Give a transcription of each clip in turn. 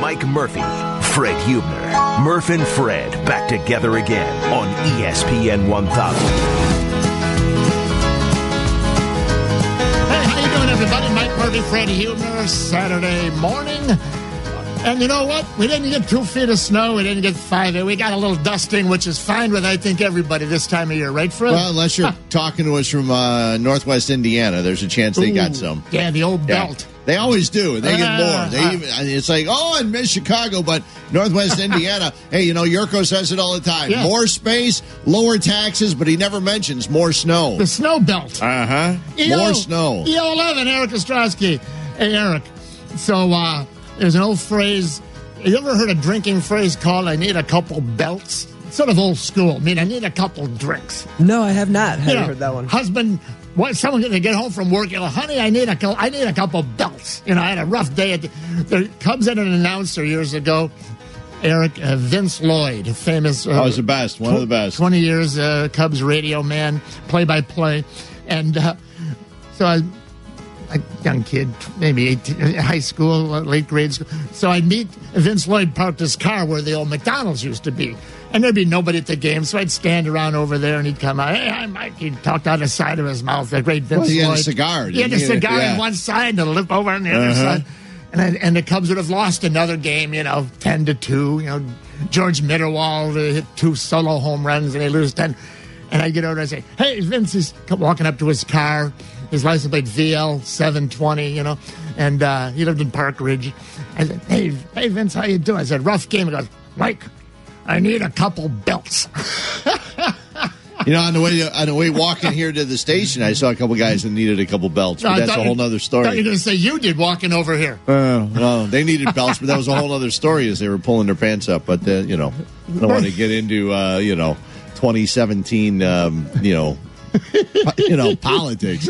Mike Murphy, Fred Huebner. Murph and Fred back together again on ESPN 1000. Hey, how you doing, everybody? Mike Murphy, Fred Huebner, Saturday morning. And you know what? We didn't get two feet of snow. We didn't get five. We got a little dusting, which is fine with, I think, everybody this time of year, right, Fred? Well, unless you're talking to us from uh, Northwest Indiana, there's a chance they got some. Yeah, the old Yeah. belt. They always do. and They get Uh, more. They even, it's like, oh, I miss Chicago, but Northwest Indiana. Hey, you know, Yurko says it all the time. Yeah. More space, lower taxes, but he never mentions more snow. The snow belt. Uh huh. More snow. EO11, Eric Ostrowski. Hey, Eric. So uh, there's an old phrase. Have you ever heard a drinking phrase called I need a couple belts? It's sort of old school. I mean, I need a couple drinks. No, I have not. Haven't You know, heard that one. Husband, what, someone to get home from work, you know, honey, I need a I need a couple belts. You know, I had a rough day. At the, there comes in an announcer years ago, Eric uh, Vince Lloyd, famous. Uh, Oh, he's the best. One of the best. 20 years uh, Cubs radio man, play by play. And uh, so I, a young kid, maybe 18, high school, late grade school. So I'd meet Vince Lloyd parked his car where the old McDonald's used to be. And there'd be nobody at the game, so I'd stand around over there, and he'd come out. Hey, I'm Mike. He'd talk out of the side of his mouth. The great Vince Well, he had a cigar, He had a cigar Yeah. on one side and a lip over on the other Uh-huh. side. And, I, and the Cubs would have lost another game, you know, 10 to 2. You know, George Mitterwald hit two solo home runs and they lose 10. And I get over and I say, hey, Vince, he's walking up to his car. His license plate VL 720, you know, and uh, he lived in Park Ridge. I said, hey, hey, Vince, how you doing? I said, rough game. He goes, Mike, I need a couple belts. You know, on the way on the way walking here to the station, I saw a couple guys that needed a couple belts. But that's a whole other story. You're going to say you did walking over here. Uh, no, they needed belts, but that was a whole other story as they were pulling their pants up. But uh, you know, I don't want to get into uh, you know 2017 um, you know you know politics.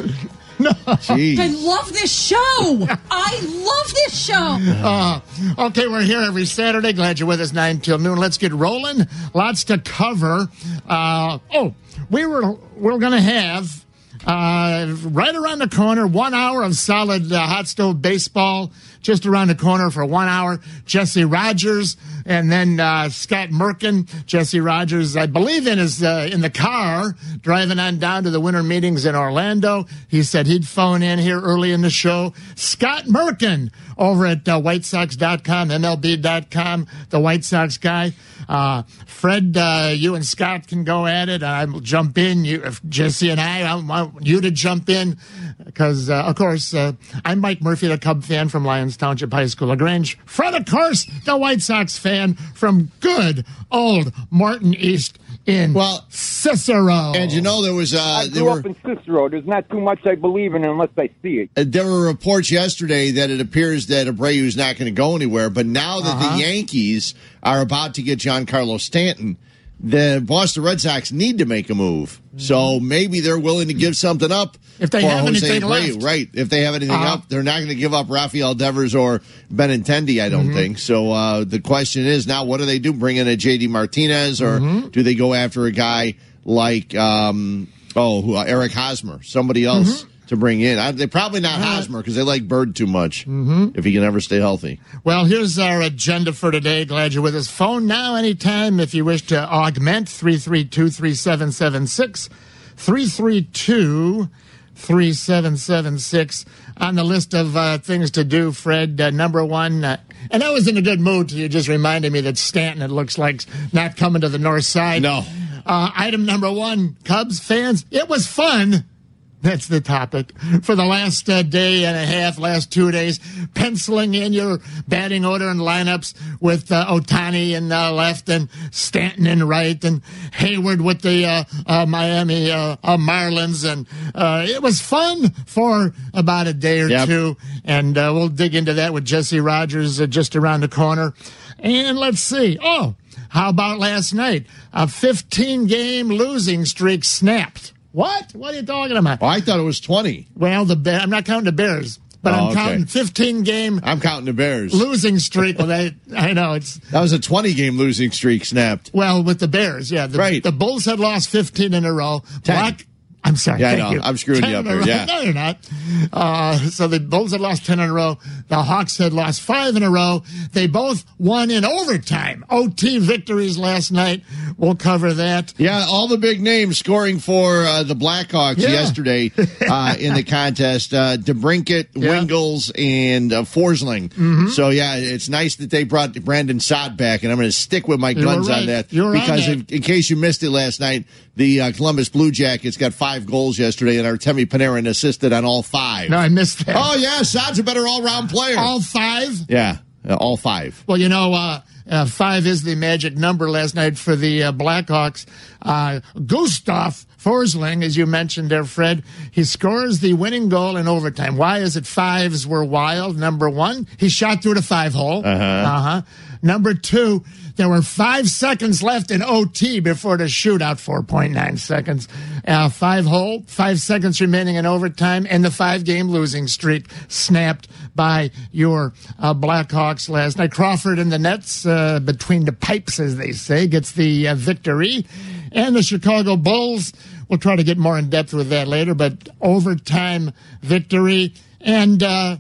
No, I love this show. I love this show. Uh, okay, we're here every Saturday. Glad you're with us, 9 till noon. Let's get rolling. Lots to cover. Uh, oh, we were, we're going to have uh, right around the corner, one hour of solid uh, hot stove baseball, just around the corner for one hour. Jesse Rogers and then uh, Scott Merkin. Jesse Rogers, I believe, in is uh, in the car driving on down to the winter meetings in Orlando. He said he'd phone in here early in the show. Scott Merkin over at uh, WhiteSox.com, MLB.com, the White Sox guy. Uh, Fred, uh, you and Scott can go at it. I'll jump in. You, Jesse and I, I want you to jump in because, uh, of course, uh, I'm Mike Murphy, the Cub fan from Lyons Township High School, Lagrange. Fred, of course, the White Sox fan from good old Morton East in Well, Cicero. And you know there was uh, I there grew were up in Cicero. There's not too much I believe in unless I see it. uh, there were reports yesterday that it appears that Abreu is not going to go anywhere. But now that Uh-huh. the Yankees are about to get Giancarlo Stanton, the Boston Red Sox need to make a move. So maybe they're willing to give something up. If they for have Jose anything Abreu. left. Right? If they have anything Uh-huh. up, they're not going to give up Rafael Devers or Benintendi. I don't Mm-hmm. think so. Uh, the question is now, what do they do? Bring in a JD Martinez, or Mm-hmm. do they go after a guy like um, oh who, uh, Eric Hosmer, somebody else? Mm-hmm. To bring in, I, they probably not Hosmer because they like Bird too much. Mm-hmm. If he can ever stay healthy, Well, here's our agenda for today. Glad you're with us. Phone now anytime if you wish to augment 332 3776. 332 3776. On the list of uh, things to do, Fred, uh, number one, uh, and I was in a good mood you just reminded me that Stanton, it looks like, not coming to the north side. No. Uh, item number one, Cubs fans, it was fun. That's the topic for the last uh, day and a half, last two days. Penciling in your batting order and lineups with uh, Otani in uh, left and Stanton in right and Heyward with the uh, uh, Miami uh, uh, Marlins. And uh, it was fun for about a day or Yep. two. And uh, we'll dig into that with Jesse Rogers uh, just around the corner. And let's see. Oh, how about last night? A 15 game losing streak snapped. What? What are you talking about? oh, I thought it was twenty. Well, the Bear, I'm not counting the Bears, but Oh, I'm okay. counting 15 game I'm counting the Bears. losing streak. Well, they, I know it's That was a twenty game losing streak snapped. well with the Bears. Yeah, the, Right. The Bulls had lost 15 in a row. Ten. Black I'm sorry. Yeah, I thank know. you. I'm screwing 10 you up here, yeah. No, you're not. Uh, so the Bulls had lost 10 in a row. The Hawks had lost five in a row. They both won in overtime. OT victories last night. We'll cover that. Yeah, all the big names scoring for uh, the Blackhawks Yeah. yesterday uh, in the contest. Uh, DeBrincat, Yeah. Mm-hmm. Wingels, and uh, Forsling. So, yeah, it's nice that they brought Brandon Saad back, and I'm going to stick with my guns right. on that. You were on because. In, in case you missed it last night, the uh, Columbus Blue Jackets got five goals yesterday, and Artemi Panarin assisted on all five. No, I missed that. Oh, yeah, Saad's a better all-round player. All five? yeah, uh, all five. Well, you know, uh, uh, five is the magic number last night for the uh, Blackhawks. Uh, Gustav Forsling, as you mentioned there, Fred, he scores the winning goal in overtime. Why is it fives were wild? Number one, he shot through the five hole. Uh-huh. Uh-huh. Number two, there were five seconds left in OT before the shootout, 4.9 seconds. Uh, five hole, five seconds remaining in overtime, and the five game losing streak snapped by your uh, Blackhawks last night. Crawford in the nets, uh, between the pipes, as they say, gets the uh, victory. And the Chicago Bulls, we'll try to get more in depth with that later, but overtime victory. And, uh,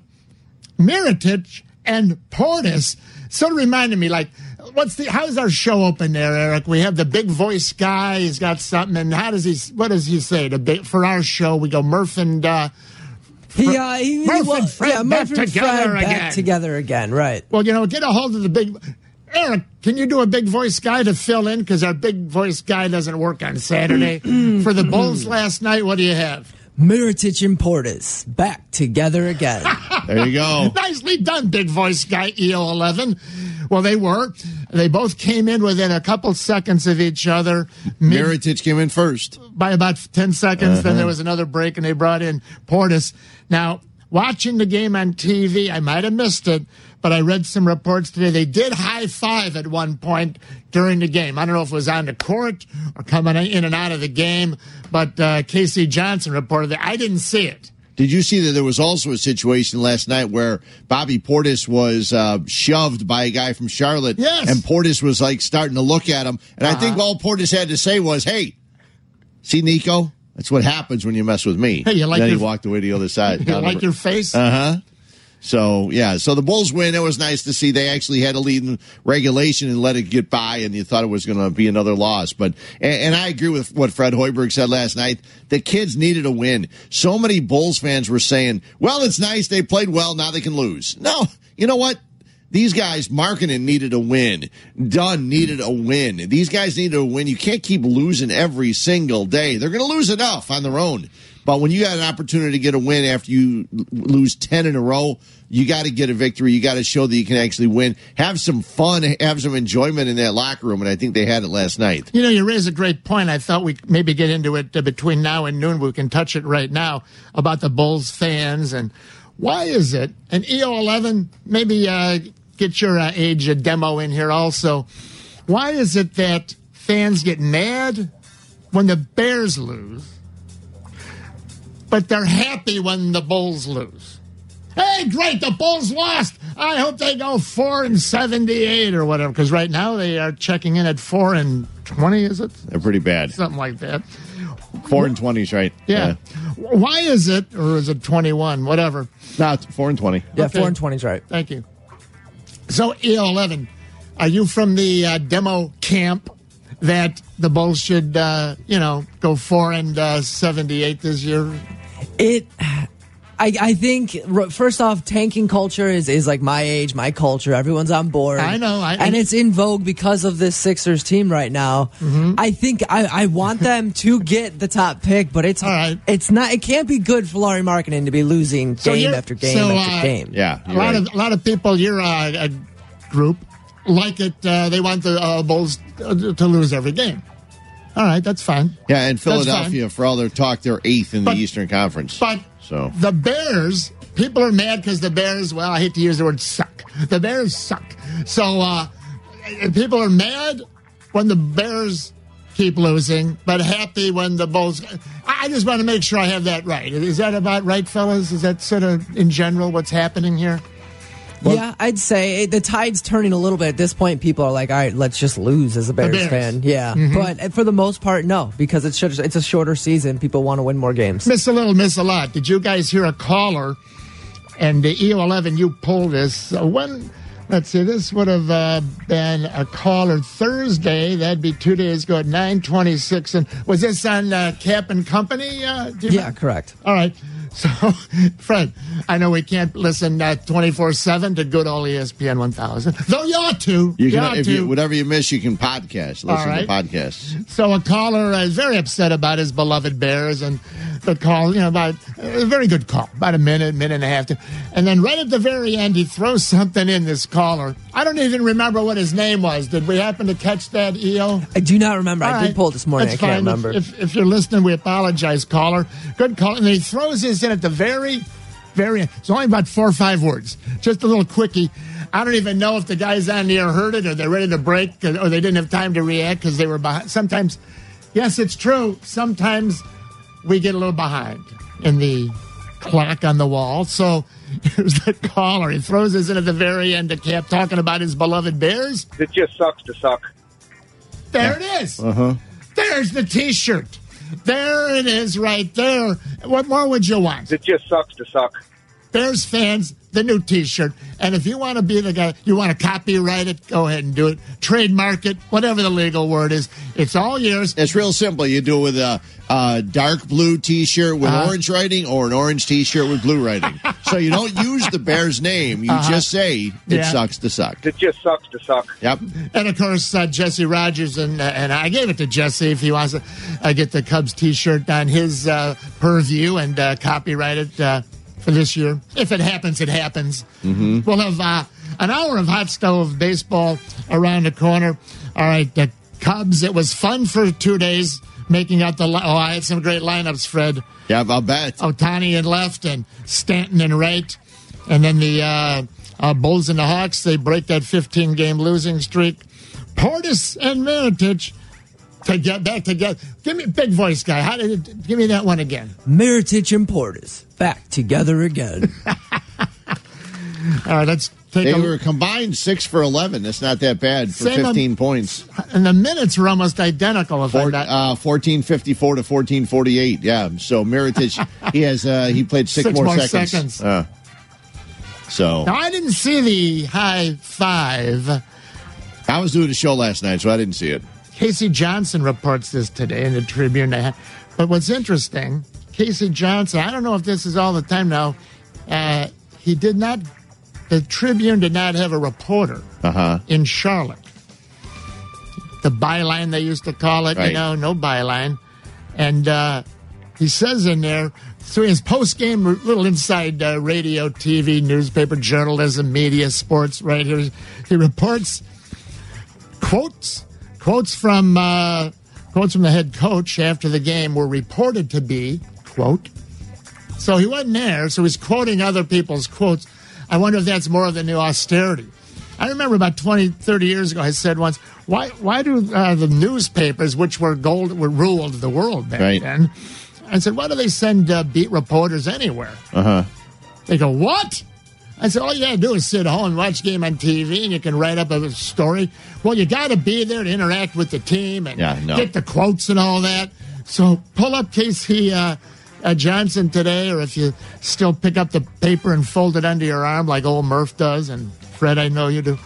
Mirotic and Portis sort of reminded me like what's the how's our show open there eric we have the big voice guy he's got something and how does he what does he say the big, for our show we go murph and uh He, uh, he, Murph well, and Fred yeah, back Murph and together Fred again. back together again, right? well you know get a hold of the big eric can you do a big voice guy to fill in because our big voice guy doesn't work on saturday for the bulls last night what do you have Mirotic and Portis back together again. There you go. Nicely done, big voice guy, EO11. Well, they were. They both came in within a couple seconds of each other. Mid- Mirotic came in first. by about 10 seconds. Then there was another break, and they brought in Portis. Now, watching the game on TV, I might have missed it, but I read some reports today. They did high five at one point during the game. I don't know if it was on the court or coming in and out of the game, but uh, Casey Johnson reported that. I didn't see it. Did you see that there was also a situation last night where Bobby Portis was uh, shoved by a guy from Charlotte? Yes. And Portis was like starting to look at him. And I think Uh-huh. all Portis had to say was, hey, see, Nico? That's what happens when you mess with me. Hey, you like then your- he walked away to the other side. You like your face? Uh huh. So yeah, so the Bulls win. It was nice to see. They actually had a lead in regulation and let it get by, and you thought it was going to be another loss. But and, and I agree with what Fred Hoiberg said last night. The kids needed a win. So many Bulls fans were saying, "Well, it's nice they played well. Now they can lose." No, you know what? These guys, Markkanen needed a win. Dunn needed a win. These guys needed a win. You can't keep losing every single day. They're going to lose enough on their own. But when you got an opportunity to get a win after you lose 10 in a row, you got to get a victory. You got to show that you can actually win. Have some fun, have some enjoyment in that locker room. And I think they had it last night. You know, you raise a great point. I thought we maybe get into it uh, between now and noon. We can touch it right now about the Bulls fans and why is it? And EO11, maybe uh, get your uh, age uh, demo in here also. Why is it that fans get mad when the Bears lose, but they're happy when the Bulls lose? Hey, great! The Bulls lost. I hope they go four and seventy-eight or whatever. Because right now they are checking in at four and twenty. Is it They're pretty bad. something like that? Four and 20s, right? Yeah. Why is it, or is it twenty-one? Whatever. No, it's four and 20. Yeah, Okay. four and twenty's right. Thank you. So EO11, are you from the uh, demo camp that the Bulls should, uh, you know, go four and uh, seventy-eight this year? It, I, I think first off, tanking culture is, is like my age, my culture. Everyone's on board. I know, I- and it's in vogue because of this Sixers team right now. Mm-hmm. I think I, I want them to get the top pick, but it's All right. it's not. It can't be good for Lauri Markkanen to be losing So game after game so, after uh, game. Yeah. A lot right. of a lot of people, your uh, uh, group, like it. Uh, they want the uh, Bulls uh, to lose every game. All right, that's fine. Yeah, and Philadelphia, for all their talk, they're eighth in But- the Eastern Conference. But so the Bears, people are mad because the Bears. Well, I hate to use the word suck. The Bears suck. So uh, people are mad when the Bears keep losing, but happy when the Bulls. I I just want to make sure I have that right. Is that about right, fellas? Is that sort of in general what's happening here? Yeah, I'd say the tide's turning a little bit at this point. People are like, "All right, let's just lose as a Bears, Bears. fan." Yeah, but for the most part, no, because it's just, it's a shorter season. People want to win more games. Miss a little, miss a lot. Did you guys hear a caller? And the EO11, you pulled this. When, let's see, this would have uh, been a caller Thursday. That'd be two days ago at 926. And was this on uh, Cap and Company? Uh, Yeah, remember? correct. All right. So, Fred, I know we can't listen uh, twenty four seven to good old ESPN one thousand, though you ought to. You can, ought if to. you, whatever you miss, you can podcast. Listen All right. to podcasts. So a caller is very upset about his beloved Bears, and the call, you know, about a very good call, about a minute, minute and a half, to, and then right at the very end, he throws something in this caller. I don't even remember what his name was. Did we happen to catch that, EO? I do not remember. I All did pull it this morning. That's I can't fine. Remember. If, if, you're listening, we apologize, caller. Good call. And he throws this in at the very, very end. It's only about four or five words. Just a little quickie. I don't even know if the guys on the air heard it or they're ready to break or they didn't have time to react because they were behind. Sometimes, yes, it's true. Sometimes we get a little behind in the clock on the wall. So here's the caller. He throws this in at the very end of cap talking about his beloved Bears. It just sucks to suck. There it is. Uh-huh. There's the T-shirt. There it is, right there. What more would you want? It just sucks to suck. Bears fans, the new T-shirt. And if you want to be the guy, you want to copyright it, go ahead and do it. Trademark it, whatever the legal word is. It's all yours. It's real simple. You do it with a, a dark blue T-shirt with Uh-huh. orange writing, or an orange T-shirt with blue writing. so you don't use the Bears name. You just say it Uh-huh. Yeah. sucks to suck. It just sucks to suck. Yep. And of course, uh, Jesse Rogers and uh, and I gave it to Jesse if he wants to uh, get the Cubs T-shirt on his uh, purview and uh, copyright it uh, for this year. If it happens, it happens. Mm-hmm. We'll have uh, an hour of hot stove baseball around the corner. All right, the Cubs. It was fun for two days making out the. Li- oh, I had some great lineups, Fred. Yeah, I'll bet. Otani in left and Stanton in right. And then the uh, uh, Bulls and the Hawks, they break that 15 game losing streak. Portis and Mirotic to get back together. Give me big voice guy. How did it, give me that one again? Mirotic and Portis back together again. All right, let's take They a were combined six for eleven. That's not that bad for Same, um, fifteen points. And the minutes were almost identical. If Four, uh, fourteen fifty four to fourteen forty eight. Yeah. So Mirotic, he has uh, he played six, Six more, more seconds. seconds. Uh, so now I didn't see the high five. I was doing a show last night, so I didn't see it. Casey Johnson reports this today in the Tribune. But what's interesting, Casey Johnson, I don't know if this is all the time now, uh, he did not, the Tribune did not have a reporter Uh huh. in Charlotte. The byline, they used to call it, you know, no byline. And uh, he says in there, so his post game, little inside uh, radio, TV, newspaper, journalism, media, sports, right here. He reports quotes quotes from uh, quotes from the head coach after the game were reported to be quote. So he wasn't there, so he's quoting other people's quotes. I wonder if that's more of the new austerity. I remember about 20, 30 years ago, I said once, why why do uh, the newspapers, which were gold, were ruled the world back Right. then? I said, why do they send uh, beat reporters anywhere? Uh huh. They go, what? I said, all you gotta do is sit home and watch game on TV, and you can write up a story. Well, you got to be there to interact with the team and Yeah, no. get the quotes and all that. So pull up Casey uh, uh, Johnson today, or if you still pick up the paper and fold it under your arm like old Murph does, and Fred, I know you do.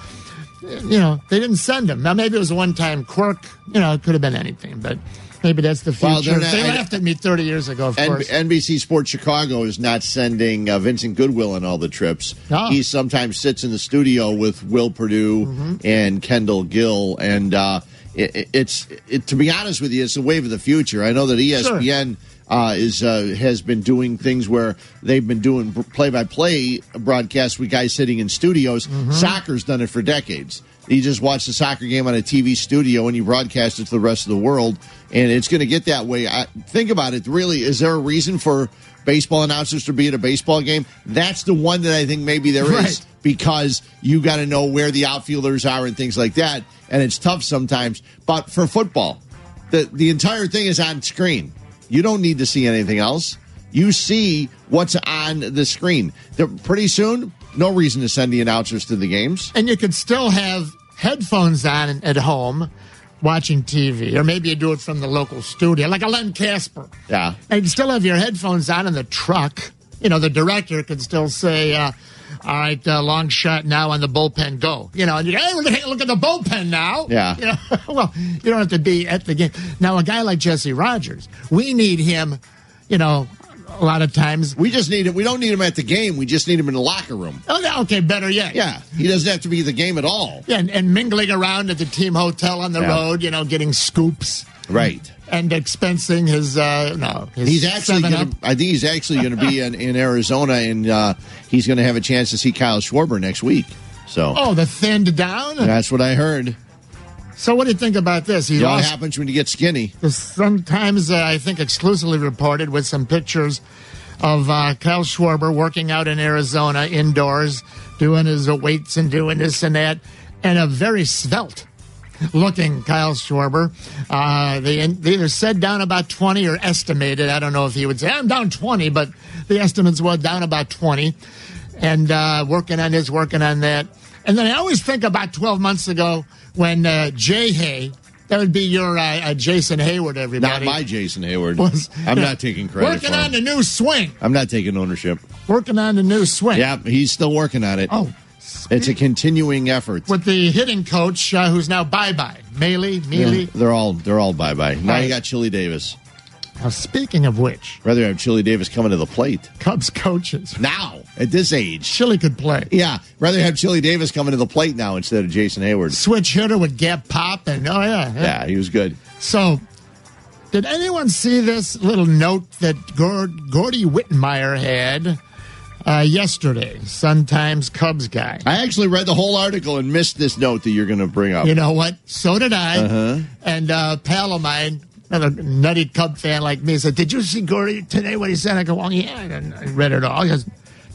You know, they didn't send him. Now, maybe it was a one time quirk. You know, it could have been anything, but maybe that's the future. Well, not- they I- laughed at me 30 years ago, of N- course. NBC Sports Chicago is not sending uh, Vincent Goodwill on all the trips. Oh. He sometimes sits in the studio with Will Perdue Mm-hmm. and Kendall Gill, and uh, it, it- it's it, to be honest with you, it's the wave of the future. I know that ESPN. Uh, is uh, has been doing things where they've been doing play by play broadcasts with guys sitting in studios. Mm-hmm. Soccer's done it for decades. You just watch the soccer game on a TV studio and you broadcast it to the rest of the world, and it's going to get that way. I, think about it. Really, is there a reason for baseball announcers to be at a baseball game? That's the one that I think maybe there is Right. because you got to know where the outfielders are and things like that, and it's tough sometimes. But for football, the the entire thing is on screen. You don't need to see anything else. You see what's on the screen. The, pretty soon, no reason to send the announcers to the games. and you can still have headphones on at home watching TV, or maybe you do it from the local studio, like a Len Kasper. Yeah. And you still have your headphones on in the truck. You know, the director can still say, uh, all right, uh, long shot now on the bullpen, go. You know, and you go, hey, look at, look at the bullpen now. Yeah. You know, well, you don't have to be at the game. Now, a guy like Jesse Rogers, we need him, you know, a lot of times. We just need it. We don't need him at the game. We just need him in the locker room. Oh, okay, better yet. Yeah, he doesn't have to be the game at all. Yeah, and, and mingling around at the team hotel on the Yeah. road, you know, getting scoops Right. and expensing his, uh, no, his He's actually gonna, I think he's actually going to be in, in Arizona, and uh, he's going to have a chance to see Kyle Schwarber next week. So Oh, the thinned down? that's what I heard. So what do you think about this? He You know what happens when you get skinny? sometimes uh, I think exclusively reported with some pictures of uh, Kyle Schwarber working out in Arizona indoors, doing his weights and doing this and that, and a very svelte looking Kyle Schwarber. Uh, they, they either said down about 20 or estimated. I don't know if he would say, I'm down 20, but the estimates were down about 20. And uh, working on this, working on that. And then I always think about 12 months ago when uh, Jay Hay, that would be your uh, uh, Jason Heyward, everybody. Not my Jason Heyward. was I'm not taking credit Working on the new swing. I'm not taking ownership. Working on the new swing. Yeah, he's still working on it. Oh, It's a continuing effort. with the hitting coach uh, who's now bye bye, Mealy, Mealy. Yeah, they're all they're all bye bye. Now Right. you got Chili Davis. Now, speaking of which, Rather have Chili Davis coming to the plate Cubs coaches, now at this age. Chili could play. Yeah, rather have Chili Davis coming to the plate now instead of Jason Heyward. Switch hitter with gap pop, and oh yeah, yeah. Yeah, he was good. So, did anyone see this little note that Gord, Gordy Whitmire had uh, yesterday? Sun Times Cubs guy. I actually read the whole article and missed this note that you're going to bring up. You know what? So did I. Uh-huh. And uh, pal of mine, another nutty Cub fan like me, said, "Did you see Gordy today? What he said?" I go, "Well, yeah." And I read it all. He goes,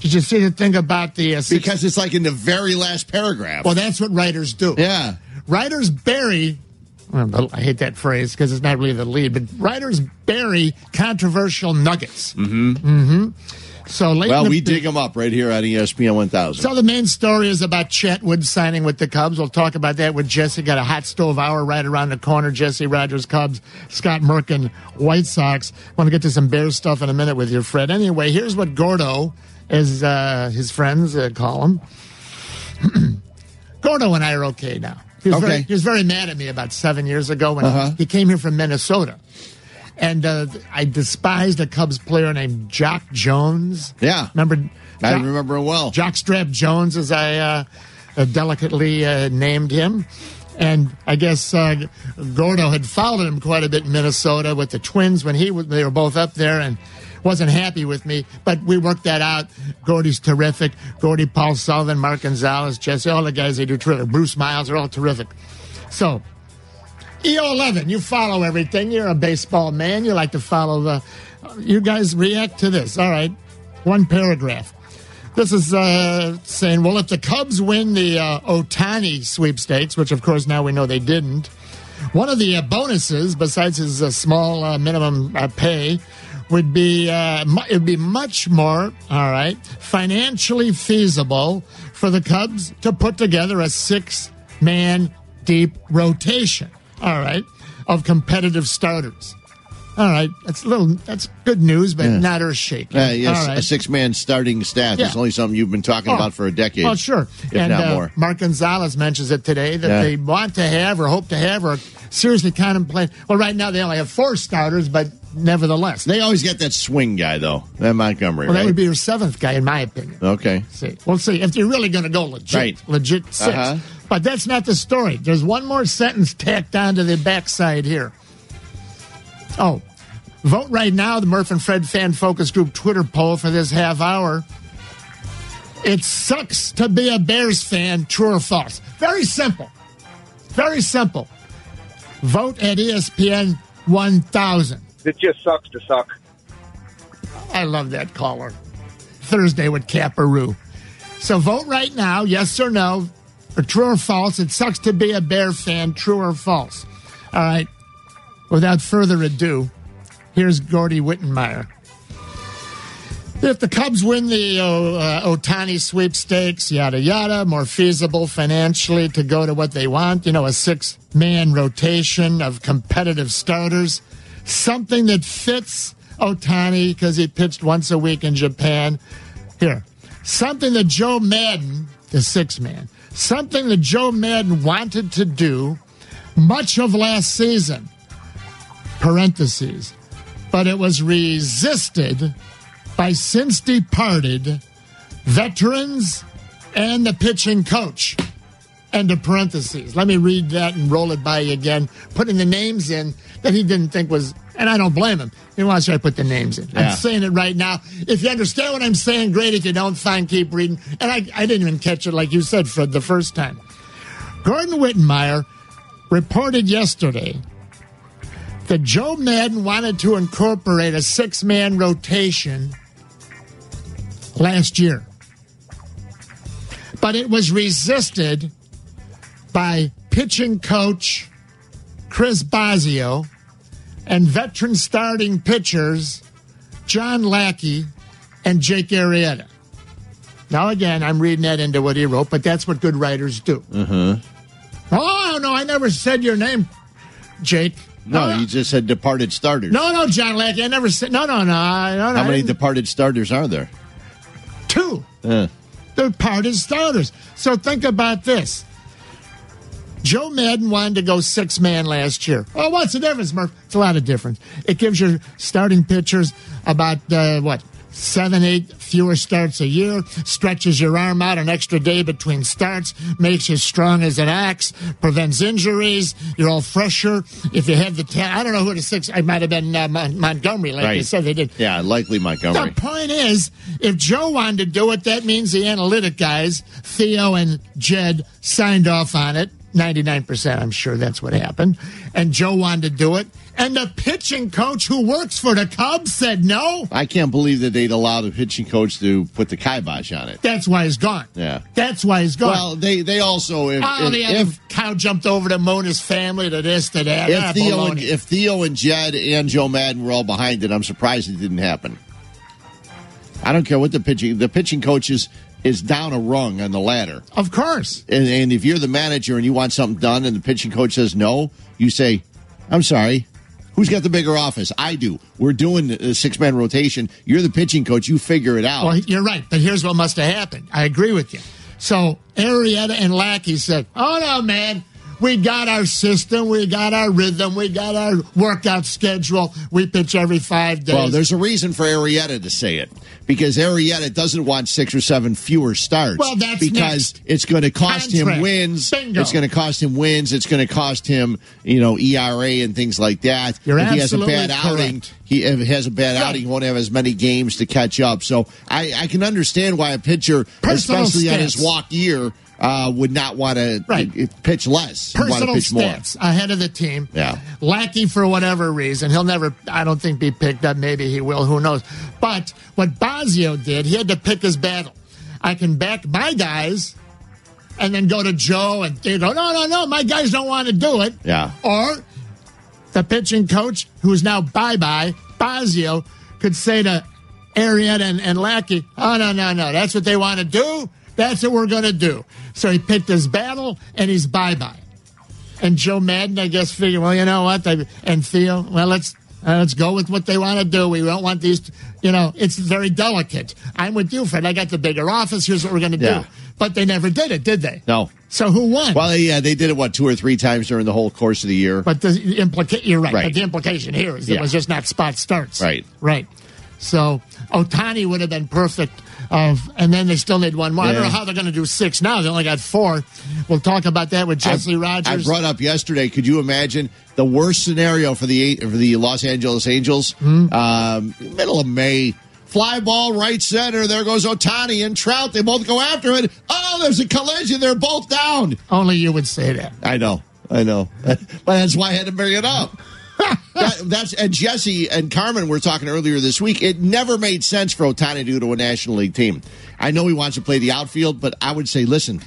"Did you see the thing about the uh, six- because it's like in the very last paragraph. Well, that's what writers do. yeah. Writers bury. well, I hate that phrase because it's not really the lead, but writers bury controversial nuggets. Mm-hmm. Mm-hmm. So late. Well, the- we dig them up right here on ESPN 1000. So the main story is about Chatwood signing with the Cubs. We'll talk about that with Jesse. Got a hot stove hour right around the corner. Jesse Rogers, Cubs. Scott Merkin, White Sox. Want to get to some Bears stuff in a minute with you, Fred. Anyway, here's what Gordo, as uh, his friends uh, call him. Gordo and I are okay now. He was, Okay. very, he was very mad at me about seven years ago when Uh-huh. he came here from Minnesota. And uh, I despised a Cubs player named Jacque Jones. Yeah. Remember? I remember him well. Jockstrap Jones, as I uh, uh, delicately uh, named him. And I guess uh, Gordo had followed him quite a bit in Minnesota with the Twins when he was, they were both up there and wasn't happy with me. But we worked that out. Gordy's terrific. Gordy, Paul Sullivan, Mark Gonzalez, Jesse, all the guys, they do terrific. Bruce Miles, they're all terrific. So, EO11, you follow everything. You're a baseball man. You like to follow the. You guys react to this. All right. One paragraph. This is uh, saying, well, if the Cubs win the uh, Otani sweepstakes, which of course now we know they didn't, one of the uh, bonuses, besides his uh, small uh, minimum uh, pay, would be it would be much more, all right, financially feasible for the Cubs to put together a six-man deep rotation, all right, of competitive starters. All right, that's a little that's good news, but not earth shaking. Uh, yes, right. a six man starting staff Yeah. is only something you've been talking Oh. about for a decade. Oh, sure. If and not uh, more. Mark Gonzalez mentions it today that Yeah. they want to have or hope to have or seriously contemplate. Well, right now they only have four starters, but nevertheless. They always get that swing guy, though. That Montgomery, well, that right? would be your seventh guy, in my opinion. okay. See, we'll see if you're really going to go legit, Right. legit 6 Uh-huh. But that's not the story. There's one more sentence tacked onto the backside here. Oh, vote right now. The Murph and Fred fan focus group Twitter poll for this half hour. It sucks to be a Bears fan. True or false? Very simple. Very simple. Vote at ESPN 1000. It just sucks to suck. I love that caller. Thursday with Caparoo. So vote right now, yes or no, or true or false. It sucks to be a Bear fan, true or false. All right. Without further ado, here's Gordy Wittenmyer. If the Cubs win the uh, Otani sweepstakes, yada yada, more feasible financially to go to what they want, you know, a six man rotation of competitive starters, something that fits Otani because he pitched once a week in Japan. Here, something that Joe Maddon, the six man, something that Joe Maddon wanted to do much of last season, parentheses, but it was resisted by since departed veterans and the pitching coach. End of parentheses. Let me read that and roll it by you again, putting the names in that he didn't think was, and I don't blame him. He wants to put the names in. Yeah. I'm saying it right now. If you understand what I'm saying, great. If you don't, fine, keep reading. And I, I didn't even catch it like you said, Fred, the first time. Gordon Wittenmyer reported yesterday that Joe Maddon wanted to incorporate a six man rotation last year. But it was resisted by pitching coach Chris Bosio and veteran starting pitchers John Lackey and Jake Arrieta. Now, again, I'm reading that into what he wrote, but that's what good writers do. Mm-hmm. Oh, no, I never said your name, Jake. No, you just said departed starters. No, no, John Lackey. I never said. No, no, no. No, no How many departed starters are there? Two. Uh, They're part starters. So think about this. Joe Maddon wanted to go six man last year. Oh, what's the difference, Murph? It's a lot of difference. It gives your starting pitchers about, uh, what, seven, eight fewer starts a year, stretches your arm out an extra day between starts, makes you strong as an axe, prevents injuries. You're all fresher. If you have the talent, I don't know who the six, I might have been uh, Mon- Montgomery, like they said they did. Yeah, likely Montgomery. The point is, if Joe wanted to do it, that means the analytic guys, Theo and Jed, signed off on it. 99%, I'm sure that's what happened. And Joe wanted to do it. And the pitching coach who works for the Cubs said no. I can't believe that they'd allow the pitching coach to put the kibosh on it. That's why he's gone. Yeah. That's why he's gone. Well, they they also if oh, if, the if, cow jumped over to Mona's family to this, to that. Ah, if Theo and if Theo and Jed and Joe Maddon were all behind it, I'm surprised it didn't happen. I don't care what the pitching the pitching coach is down a rung on the ladder. of course. And, and if you're the manager and you want something done and the pitching coach says no, you say, I'm sorry. Who's got the bigger office? I do. We're doing a six man rotation. You're the pitching coach. You figure it out. Well, you're right, but here's what must have happened. I agree with you. So Arrieta and Lackey said, "Oh no, man, we got our system, we got our rhythm, we got our workout schedule. We pitch every five days." Well, there's a reason for Arrieta to say it because Arrieta doesn't want six or seven fewer starts. Well, that's because next. it's going to cost Contract. him wins. Bingo. It's going to cost him wins. It's going to cost him, you know, ERA and things like that. You're if he has a bad outing, correct. he if he has a bad Right. outing, he won't have as many games to catch up. So I, I can understand why a pitcher, Personal especially on his walk year, uh, would not want to Right. pitch less. Want to personal pitch more. ahead of the team. Yeah. Lackey, for whatever reason, he'll never, I don't think, be picked up. Maybe he will. Who knows? But what Bosio did, he had to pick his battle. I can back my guys and then go to Joe and they go, no, no, no, my guys don't want to do it. Yeah. Or the pitching coach, who's now bye bye, Bosio, could say to Arrieta and, and Lackey, oh, no, no, no, that's what they want to do. That's what we're going to do. So he picked his battle and he's bye bye. And Joe Maddon, I guess, figured, well, you know what? They- And Theo, well, let's uh, let's go with what they want to do. We don't want these, you know, it's very delicate. I'm with you, Fred. I got the bigger office. Here's what we're going to Yeah. do. But they never did it, did they? No. So who won? Well, yeah, they did it what two or three times during the whole course of the year. But the implica- you're right. Right. But the implication here is it was just not spot starts. Right. Right. So Otani would have been perfect. Of and then they still need one more. I don't know how they're going to do six now. They only got four. We'll talk about that with Jesse I- Rogers. I brought up yesterday. Could you imagine the worst scenario for the eight, for the Los Angeles Angels? Hmm? Um, middle of May, fly ball right center. There goes Otani and Trout. They both go after it. Oh, there's a collision. They're both down. only you would say that. I know, I know, but that's why I had to bring it up. That, that's and Jesse and Carmen were talking earlier this week. It never made sense for Otani to go to a National League team. I know he wants to play the outfield, but I would say, listen,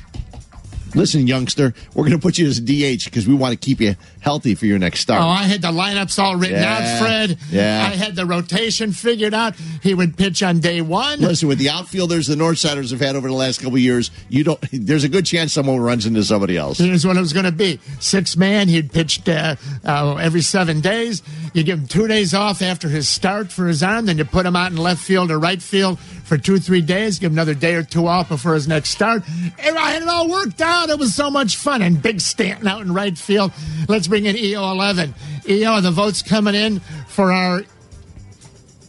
Listen, youngster, we're going to put you as a DH because we want to keep you healthy for your next start. Oh, I had the lineups all written Yeah. out, Fred. Yeah. I had the rotation figured out. He would pitch on day one. Listen, with the outfielders the Northsiders have had over the last couple of years, you don't. There's a good chance someone runs into somebody else. Here's what it was going to be: six man. He'd pitched uh, uh, every seven days. You give him two days off after his start for his arm, then you put him out in left field or right field for two, or three days. Give him another day or two off before his next start. And I had it all worked out. It was so much fun. And Big Stanton out in right field. Let's bring in EO eleven. EO, the votes coming in for our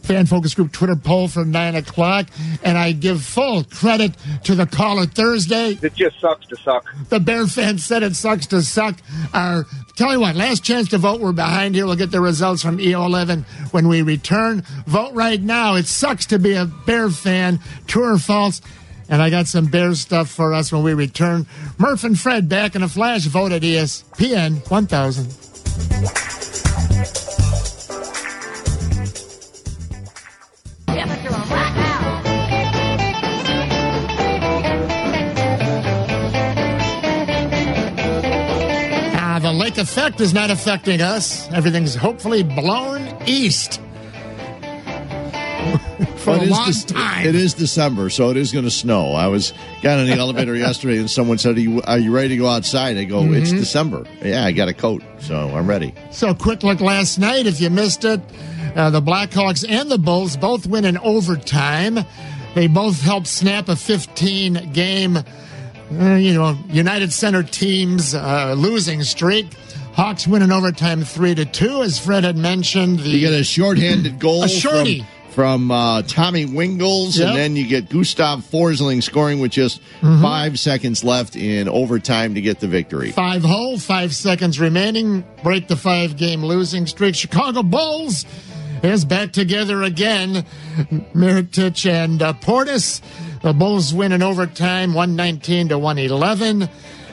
fan focus group Twitter poll for nine o'clock, and I give full credit to the caller Thursday. It just sucks to suck. The Bear fans said it sucks to suck. Our tell you what, last chance to vote. We're behind here. We'll get the results from EO11 when we return. Vote right now. It sucks to be a Bear fan. True or false? And I got some Bear stuff for us when we return. Murph and Fred back in a flash. Vote at ESPN 1000. Effect is not affecting us. Everything's hopefully blown east for Well, a it is long Dec- time. It is December, so it is going to snow. I was got in the elevator yesterday, and someone said, are you, "Are you ready to go outside?" I go, "It's Mm-hmm. December. Yeah, I got a coat, so I'm ready." So, quick look last night. If you missed it, uh, the Blackhawks and the Bulls both win in overtime. They both helped snap a 15 game, uh, you know, United Center team's uh, losing streak. Hawks win in overtime three to two, as Fred had mentioned. The You get a shorthanded goal A shorty. from, from uh, Tommy Wingels, Yep. and then you get Gustav Forsling scoring with just Mm-hmm. five seconds left in overtime to get the victory. Five hole, five seconds remaining. Break the five game losing streak. Chicago Bulls is back together again. Mirotic and uh, Portis. The Bulls win in overtime, 119 to 111.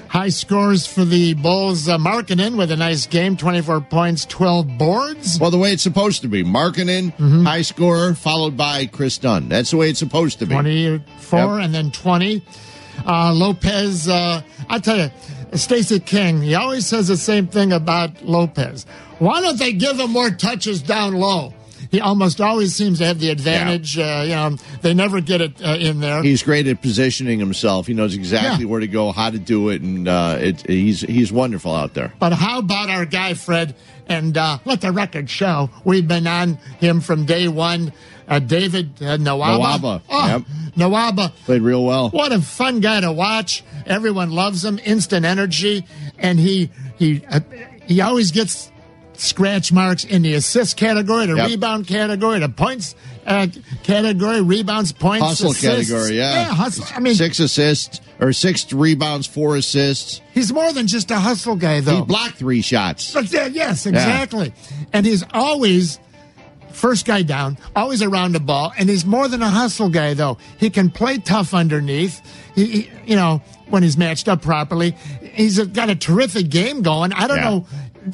High scores for the Bulls. Uh, Markkanen with a nice game, 24 points, 12 boards. Well, the way it's supposed to be. Markkanen, Mm-hmm. high scorer, followed by Kris Dunn. That's the way it's supposed to be. 24 Yep. and then 20. Uh, Lopez, uh, I tell you, Stacey King, he always says the same thing about Lopez. Why don't they give him more touches down low? He almost always seems to have the advantage. Uh, you know, they never get it uh, in there. He's great at positioning himself. He knows exactly Yeah. where to go, how to do it, and uh, it, he's he's wonderful out there. But how about our guy, Fred? And uh, let the record show we've been on him from day one. Uh, David uh, Nwaba. Nwaba, Oh, yep. Nwaba. Played real well. What a fun guy to watch. Everyone loves him. Instant energy, and he he uh, he always gets scratch marks in the assist category, the Yep. rebound category, the points uh, category, rebounds, points, Hustle assists. category, yeah. yeah, hustle. I mean, Six assists or six rebounds, four assists. he's more than just a hustle guy, though. He blocked three shots. But yeah, yes, exactly. And he's always first guy down, always around the ball, and he's more than a hustle guy though. He can play tough underneath. He, he you know, when he's matched up properly, he's got a terrific game going. I don't Yeah. know.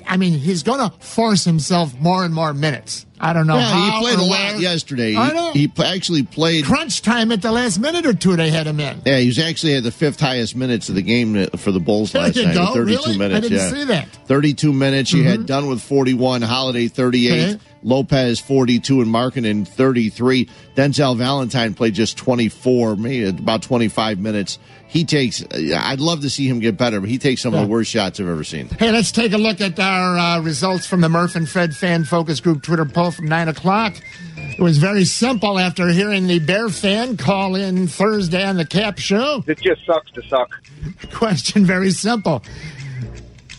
I mean, he's going to force himself more and more minutes. I don't know Yeah, how he played a where. lot yesterday. I He, know. he pl- actually played. Crunch time at the last minute or two, they had him in. Yeah, he was actually at the fifth highest minutes of the game uh, for the Bulls There last night. go. 32 Really? I minutes. didn't yeah. see that. 32 minutes. You had mm-hmm. Dunn with 41, Holiday 38, Okay. Lopez 42, and Markkanen 33. Denzel Valentine played just 24, maybe about 25 minutes. He takes, I'd love to see him get better, but he takes some of the worst shots I've ever seen. Hey, let's take a look at our uh, results from the Murph and Fred fan focus group Twitter poll from 9 o'clock. It was very simple after hearing the Bear fan call in Thursday on the Cap Show. It just sucks to suck. Question very simple.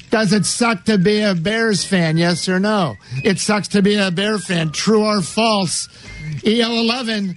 Does it suck to be a Bears fan? Yes or no? It sucks to be a Bear fan. True or false? EO11.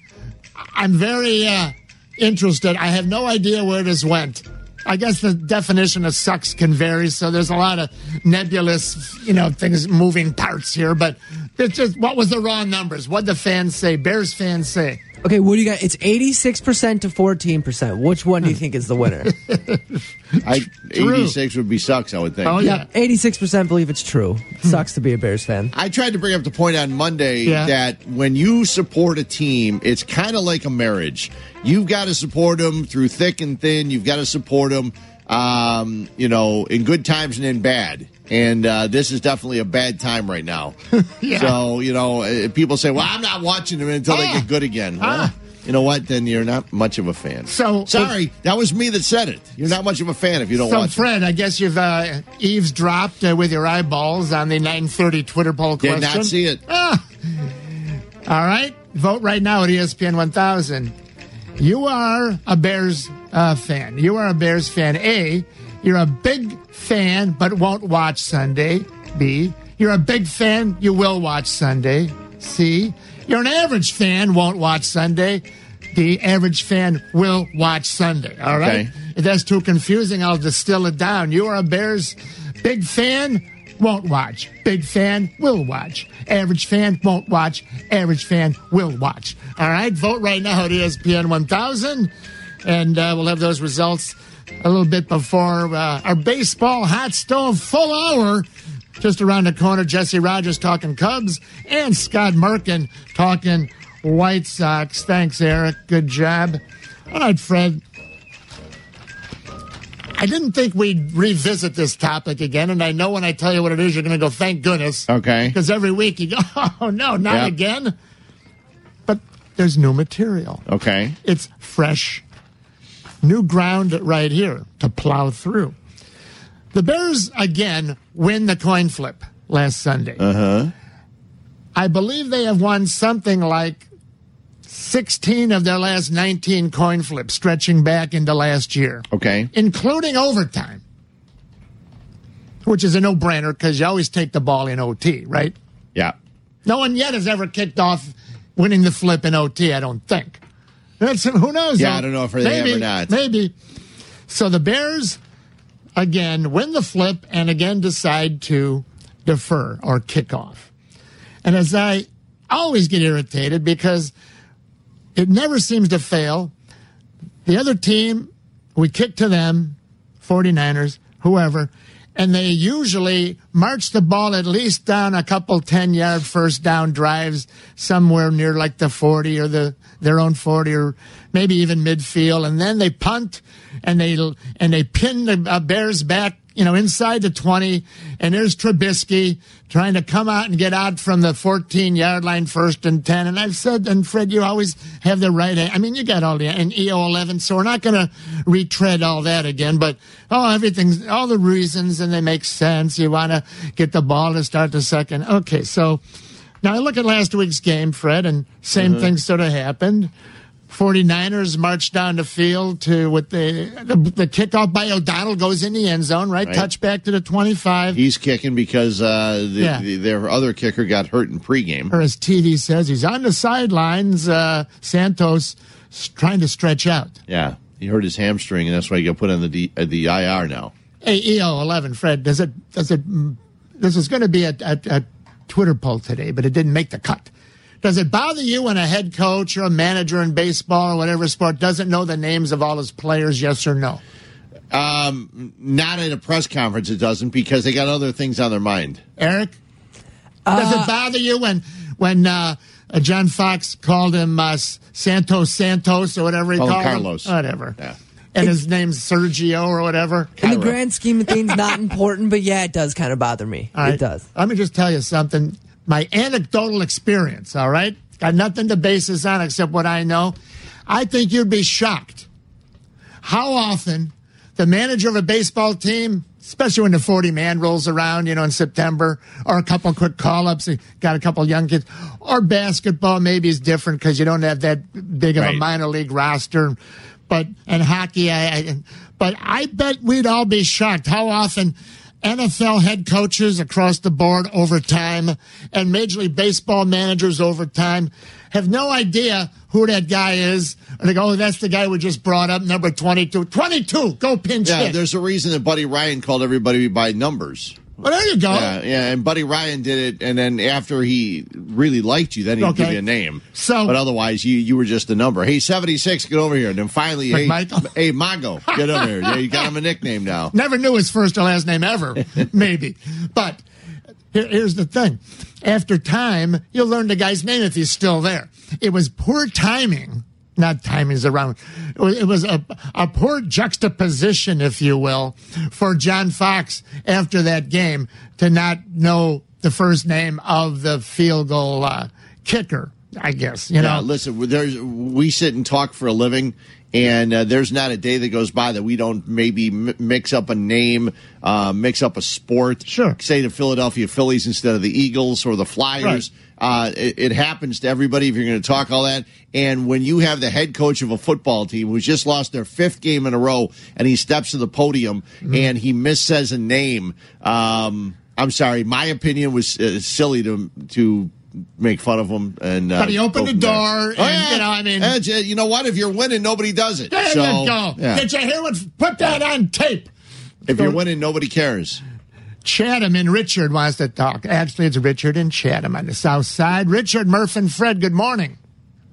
I'm very uh, interested. I have no idea where this went. I guess the definition of sucks can vary, so there's a lot of nebulous, you know, things, moving parts here. But it's just what was the raw numbers? What the fans say? Bears fans say. Okay, what do you got? It's 86% to 14%. Which one do you think is the winner? I, 86 would be sucks, I would think. Oh yeah, 86% believe it's true. Sucks to be a Bears fan. I tried to bring up the point on Monday Yeah. that when you support a team, it's kind of like a marriage. You've got to support them through thick and thin. You've got to support them um, you know, in good times and in bad. And uh, this is definitely a bad time right now. Yeah. So, you know, uh, people say, well, I'm not watching them until they Ah. get good again. Well, Ah. you know what? Then you're not much of a fan. So- Sorry, that was me that said it. You're not much of a fan if you don't So, watch it. Fred, I guess you've uh, eavesdropped uh, with your eyeballs on the 9:30 Twitter poll question. Did not see it. Ah. All right, vote right now at ESPN 1000. You are a Bears uh, fan. You are a Bears fan. A, you're a big fan but won't watch Sunday. B, you're a big fan. You will watch Sunday. C, you're an average fan. Won't watch Sunday. D, average fan will watch Sunday. All right. Okay. If that's too confusing, I'll distill it down. You are a Bears big fan, won't watch. Big fan, will watch. Average fan, won't watch. Average fan, will watch. All right, vote right now at ESPN 1000, and uh, we'll have those results a little bit before uh, our baseball hot stove full hour. Just around the corner, Jesse Rogers talking Cubs and Scott Merkin talking White Sox. Thanks, Eric. Good job. All right, Fred. I didn't think we'd revisit this topic again, and I know when I tell you what it is, you're going to go, thank goodness. Okay. Because every week you go, oh, no, not Yep. again. But there's new material. Okay. It's fresh, new ground right here to plow through. The Bears, again, win the coin flip last Sunday. Uh huh. I believe they have won something like 16 of their last 19 coin flips, stretching back into last year Okay. including overtime, which is a no brainer because you always take the ball in OT, right? Yeah. No one yet has ever kicked off winning the flip in OT, I don't think. That's, who knows? Yeah, though? I don't know if they maybe, or not. Maybe. So the Bears, again, win the flip and again decide to defer or kick off. And as I always get irritated because it never seems to fail, the other team, we kick to them, 49ers, whoever, and they usually march the ball at least down a couple 10 yard first down drives somewhere near like the 40 or the their own 40 or maybe even midfield and then they punt and they and they pin the uh, bears back you know inside the 20 and there's Trubisky trying to come out and get out from the 14 yard line first and 10 and I've said and Fred you always have the right I mean you got all the and EO 11 so we're not going to retread all that again but oh everything's all the reasons and they make sense. You want to get the ball to start the second. Okay so now I look at last week's game Fred and same Mm-hmm. thing sort of happened 49ers march down the field to with the, the the kickoff by O'Donnell goes in the end zone, right? Right. Touchback to the 25. He's kicking because uh, the, Yeah. the, their other kicker got hurt in pregame. or as TV says, he's on the sidelines. Uh, Santos trying to stretch out. Yeah. He hurt his hamstring, and that's why he got put on the D, uh, the IR now. Hey, EO 11, Fred, does it, does it, mm, this is going to be a, a, a Twitter poll today, but it didn't make the cut. Does it bother you when a head coach or a manager in baseball or whatever sport doesn't know the names of all his players, yes or no? Um, not at a press conference, it doesn't, because they got other things on their mind. Eric? Does it bother you when when uh, uh, John Fox called him uh, Santos Santos or whatever he Call him called Carlos. him? Whatever. Yeah. And his name's Sergio or whatever. In the grand scheme of things, not important, but yeah, it does kind of bother me. All right. It does. Let me just tell you something. My anecdotal experience, all right? Got nothing to base this on except what I know. I think you'd be shocked how often the manager of a baseball team, especially when the 40 man rolls around, you know, in September, or a couple quick call ups, got a couple young kids, or basketball maybe is different because you don't have that big of a minor league roster. But, and hockey, I, I, but I bet we'd all be shocked how often NFL head coaches across the board over time and Major League Baseball managers over time have no idea who that guy is. And they go, oh, that's the guy we just brought up, number 22. 22, go pinch Yeah, hit. there's a reason that Buddy Ryan called everybody by numbers. Well, there you go. Yeah, yeah, and Buddy Ryan did it, and then after he really liked you, then he'd give you a name. So- but otherwise, you you were just a number. Hey, seventy six, get over here. And then finally, hey, hey, Mongo, get over here. Yeah, you got him a nickname now. Never knew his first or last name ever, maybe. But here, here's the thing. After time, you'll learn the guy's name if he's still there. It was poor timing, not timing's around. It was, a, a poor juxtaposition, if you will, for John Fox after that game to not know the first name of the field goal uh, kicker. I guess you Yeah, know. listen, there's we sit and talk for a living, and uh, there's not a day that goes by that we don't maybe m- mix up a name, uh, mix up a sport. Sure. Say the Philadelphia Phillies instead of the Eagles or the Flyers. Uh, it, it happens to everybody if you're going to talk all that. And when you have the head coach of a football team who's just lost their fifth game in a row, and he steps to the podium Mm-hmm. and he missays a name, um, I'm sorry, my opinion was uh, silly to to make fun of him. And uh, But he opened the door, and, you know, I mean- Uh, you know what? If you're winning, nobody does it. There so, you go. yeah. Did you hear what? Put that on tape. If you're winning, nobody cares. Chatham and Richard wants to talk. Actually, it's Richard and Chatham on the south side. Richard, Murph, and Fred, good morning.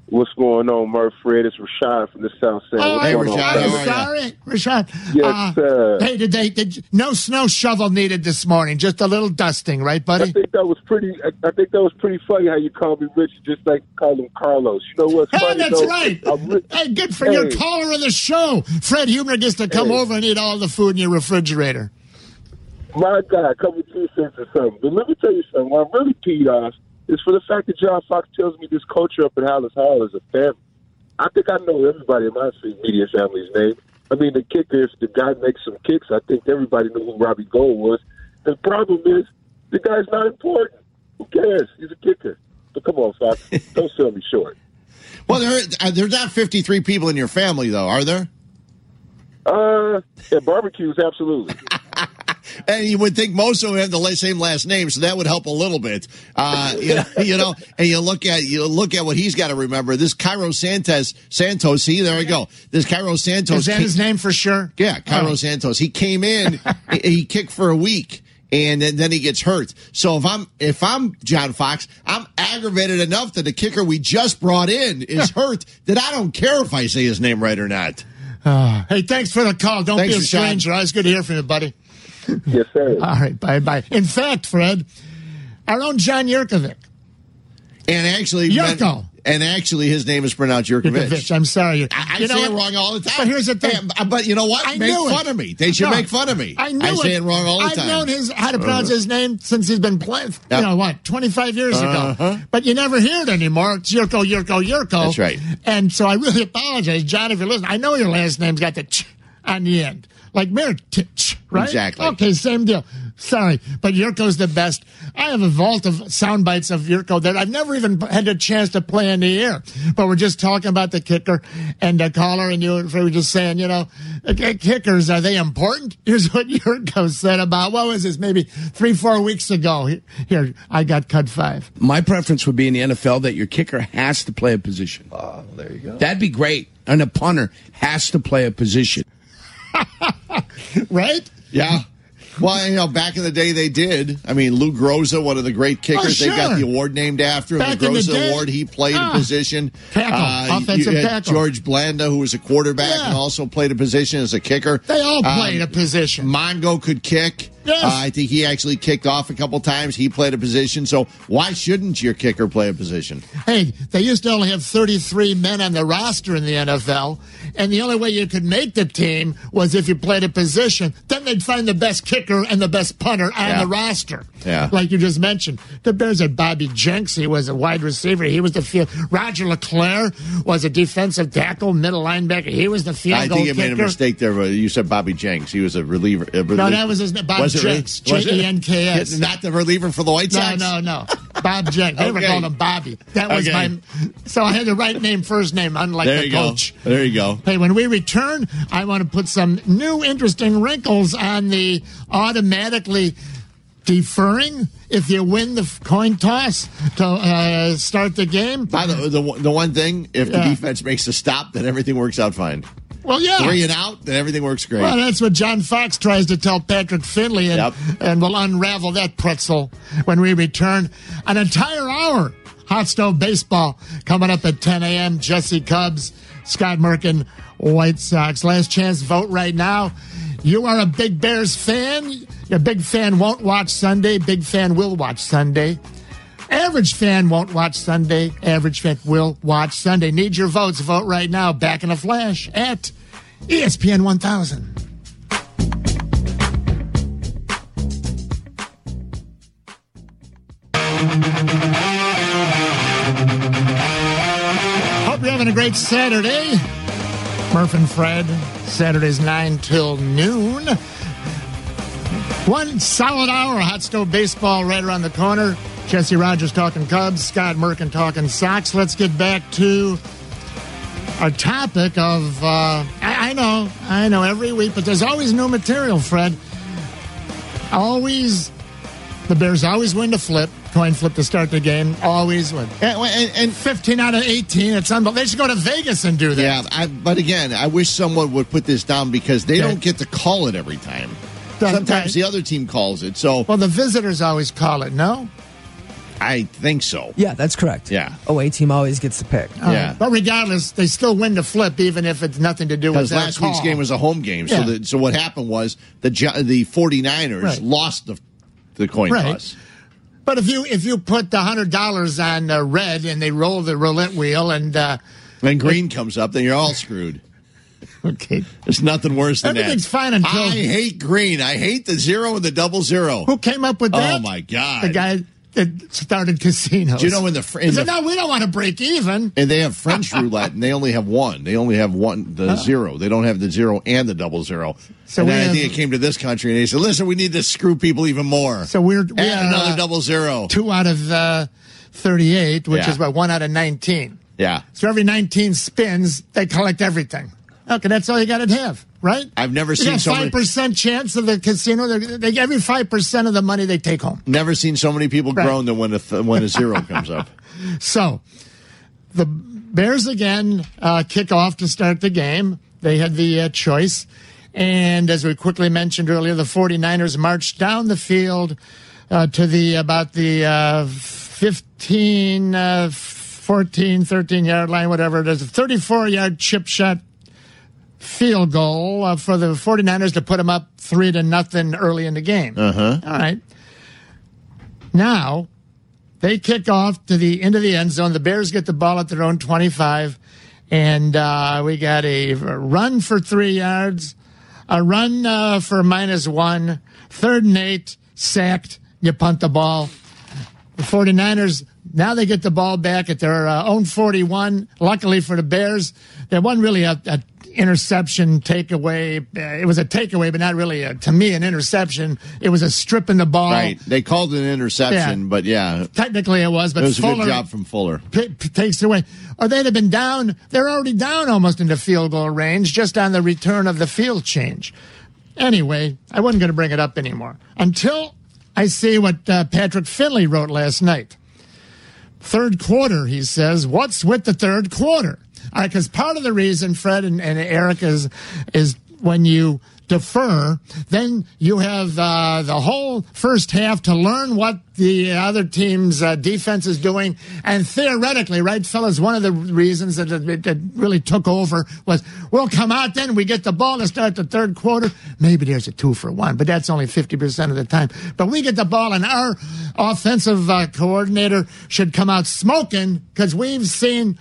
What's going on, Murph Fred? It's Rashad from the South Side. Oh, hey, on, Rashad, I'm how fellas? are ya? sorry, Rashad. Yes, Uh, sir. Hey, did they? Did no snow shovel needed this morning? Just a little dusting, right, buddy? I think that was pretty. I, I think that was pretty funny how you called me Rich, just like you called him Carlos. You know what's Hey, funny? that's though? right. Hey, good for your Hey. caller of the show. Fred Huebner gets to come Hey. over and eat all the food in your refrigerator. My God, a couple two cents or something. But let me tell you something. What I'm really peed off is for the fact that John Fox tells me this culture up in Halas Hall is a family. I think I know everybody in my media family's name. I mean, the kicker, if the guy makes some kicks, I think everybody knew who Robbie Gould was. The problem is, the guy's not important. Who cares? He's a kicker. But come on, Fox. Don't sell me short. Well, there, uh, there's not 53 people in your family, though, are there? Uh, yeah, barbecues, absolutely. And you would think most of them have the same last name, so that would help a little bit. Uh, you, know, you know, and you look at you look at what he's got to remember. This Cairo Santos, Santos. See, there we go. This Cairo Santos. Is that came- his name for sure? Yeah, Cairo Oh. Santos. He came in, he, he kicked for a week, and then, he gets hurt. So if I'm if I'm John Fox, I'm aggravated enough that the kicker we just brought in is hurt that I don't care if I say his name right or not. Hey, thanks for the call. Don't Thanks, be a stranger. Always good to hear from you, buddy. Yes, sir. All right, bye bye. In fact, Fred, our own John Jurkovic. And actually, Yurko. and actually, his name is pronounced Yurkovich. Jurkovic, I'm sorry. I, I You know say it wrong all the time. But here's the thing. Hey, but you know what? I make knew fun it. of me. They should No, make fun of me. I knew say it wrong all the time. I've known his how to pronounce his name since he's been playing. Yep. Uh-huh. You know what? Twenty five years ago. But you never hear it anymore. It's Yurko, Yurko, Yurko. That's right. And so I really apologize, John, if you're listening. I know your last name's got the ch on the end, like Mirotic, right? Exactly. Okay, same deal. Sorry, but Yurko's the best. I have a vault of sound bites of Yurko that I've never even had a chance to play in the air. But we're just talking about the kicker and the caller, and you were just saying, you know, kickers are they important? Here's what Yurko said about what was this? Maybe three, four weeks ago. Here, here I got cut five. My preference would be in the NFL that your kicker has to play a position. Oh, there you go. That'd be great. And a punter has to play a position. Right? Yeah. Well, you know, back in the day they did. I mean, Lou Groza, one of the great kickers, Oh, they got the award named after him. Back the in the Groza day. Award. He played Ah. a position. Tackle, offensive you had tackle. George Blanda, who was a quarterback Yeah. and also played a position as a kicker. They all played Um, a position. Mongo could kick. Yes. Uh, I think he actually kicked off a couple times. He played a position. So why shouldn't your kicker play a position? Hey, they used to only have 33 men on the roster in the NFL, and the only way you could make the team was if you played a position. Then they'd find the best kicker and the best punter on Yeah. the roster. Yeah. Like you just mentioned. The Bears had Bobby Jenks. He was a wide receiver. He was the field. Roger LeClerc was a defensive tackle, middle linebacker. He was the field I think you kicker. made a mistake there. You said Bobby Jenks. He was a reliever. A No, that was his name. Bob Was it really? Jenks. Was? J-E-N-K-S. Not the reliever for the White Sox? no, no. no. Bob Jenks. They were Okay. calling him Bobby. That was Okay. my. So I had the right name, first name, unlike There the you coach. go. There you go. Hey, when we return, I want to put some new interesting wrinkles on the automatically deferring if you win the coin toss to uh, start the game. By the, the the one thing, if the Yeah. defense makes a stop, then everything works out fine. Well, yeah. Three and out, then everything works great. Well, that's what John Fox tries to tell Patrick Finley, and, Yep. and we'll unravel that pretzel when we return. An entire hour. Hot Stove Baseball coming up at 10 a.m. Jesse Cubs, Scott Merkin, White Sox. Last chance vote right now. You are a big Bears fan. A big fan won't watch Sunday. Big fan will watch Sunday. Average fan won't watch Sunday. Average fan will watch Sunday. Need your votes. Vote right now. Back in a flash at ESPN 1000. Hope you're having a great Saturday. Murph and Fred, Saturdays 9 till noon. One solid hour of hot stove baseball right around the corner. Jesse Rogers talking Cubs, Scott Merkin talking Sox. Let's get back to our topic of. Uh, I, I know, I know every week, but there's always new material, Fred. Always, the Bears always win to flip, coin flip to start the game. Always win. And, and, and 15 out of 18. It's unbelievable. They should go to Vegas and do that. yeah, I, but again, I wish someone would put this down because they Okay. don't get to call it every time. Sometimes the other team calls it, so Well, the visitors always call it, no? I think so. Yeah, that's correct. Yeah. Away team always gets the pick. All Yeah. right. But regardless, they still win the flip, even if it's nothing to do with Because their last week's game was a home game, so the, so what happened was the the 49ers Right. lost the the coin Right. toss. But if you if you put the hundred dollars on uh, red and they roll the roulette wheel and uh, When green comes up, then you're all screwed. okay, There's nothing worse than Everything's that. fine until- I hate green. I hate the zero and the double zero. who came up with that? Oh my god! The guy that started casinos. Do you know in the fr- in the- no, we don't want to break even. And they have French roulette, and they only have one. They only have one, the zero. They don't have the zero and the double zero. So and I have- think it came to this country, and they said, "Listen, we need to screw people even more. So we're we Add another uh, double zero. two out of uh, thirty-eight, which Yeah. is about one out of nineteen. Yeah, So every nineteen spins, they collect everything. Okay, that's all you got to have, right? I've never You seen so five percent chance of the casino. They, every five percent of the money they take home. never seen so many people Right. groan than when a th- when a zero comes up. So the Bears again uh, kick off to start the game. They had the uh, choice. And as we quickly mentioned earlier, the 49ers marched down the field uh, to the about the uh, 15, uh, 14, 13 yard line, whatever it is, a 34 yard chip shot field goal uh, for the 49ers to put them up three to nothing early in the game. Uh-huh. All right. Now, they kick off to the end of the end zone. The Bears get the ball at their own 25. And uh, we got a run for three yards, a run uh, for minus one, third and eight, sacked. You punt the ball. The 49ers, now they get the ball back at their uh, own 41. Luckily for the Bears, there wasn't really a, a interception takeaway. Uh, it was a takeaway, but not really, a, to me, an interception. It was a strip in the ball. Right? They called it an interception, Yeah. but yeah, Technically, it was, but it was a Fuller good job from Fuller. p- p- takes it away. Or they'd have been down. They're already down almost into field goal range just on the return of the field change. Anyway, I wasn't going to bring it up anymore until I see what uh, Patrick Finley wrote last night. Third quarter, he says. What's with the third quarter? Because part of the reason, Fred and, and Eric, is is when you defer, then you have uh, the whole first half to learn what the other team's uh, defense is doing. And theoretically, right, fellas, one of the reasons that it, really took over was we'll come out then, we get the ball to start the third quarter. Maybe there's a two for one, but that's only 50% of the time. But we get the ball, and our offensive uh, coordinator should come out smoking because we've seen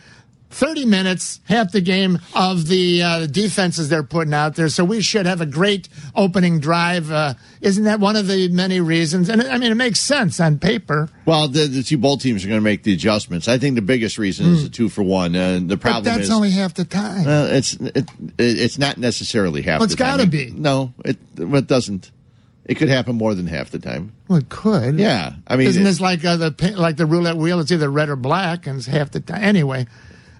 30 minutes, half the game of the uh, defenses they're putting out there. So we should have a great opening drive. Uh, isn't that one of the many reasons? And I mean, it makes sense on paper. Well, the, the two bowl teams are going to make the adjustments. I think the biggest reason is the two for one. And the But problem that's is only half the time. Uh, it's it, it's not necessarily half. Well, it's time. gotta be. No, it it doesn't. It could happen more than half the time. well, it could. Yeah, I mean, Isn't it- this like uh, the like the roulette wheel? It's either red or black, and it's half the time. Anyway,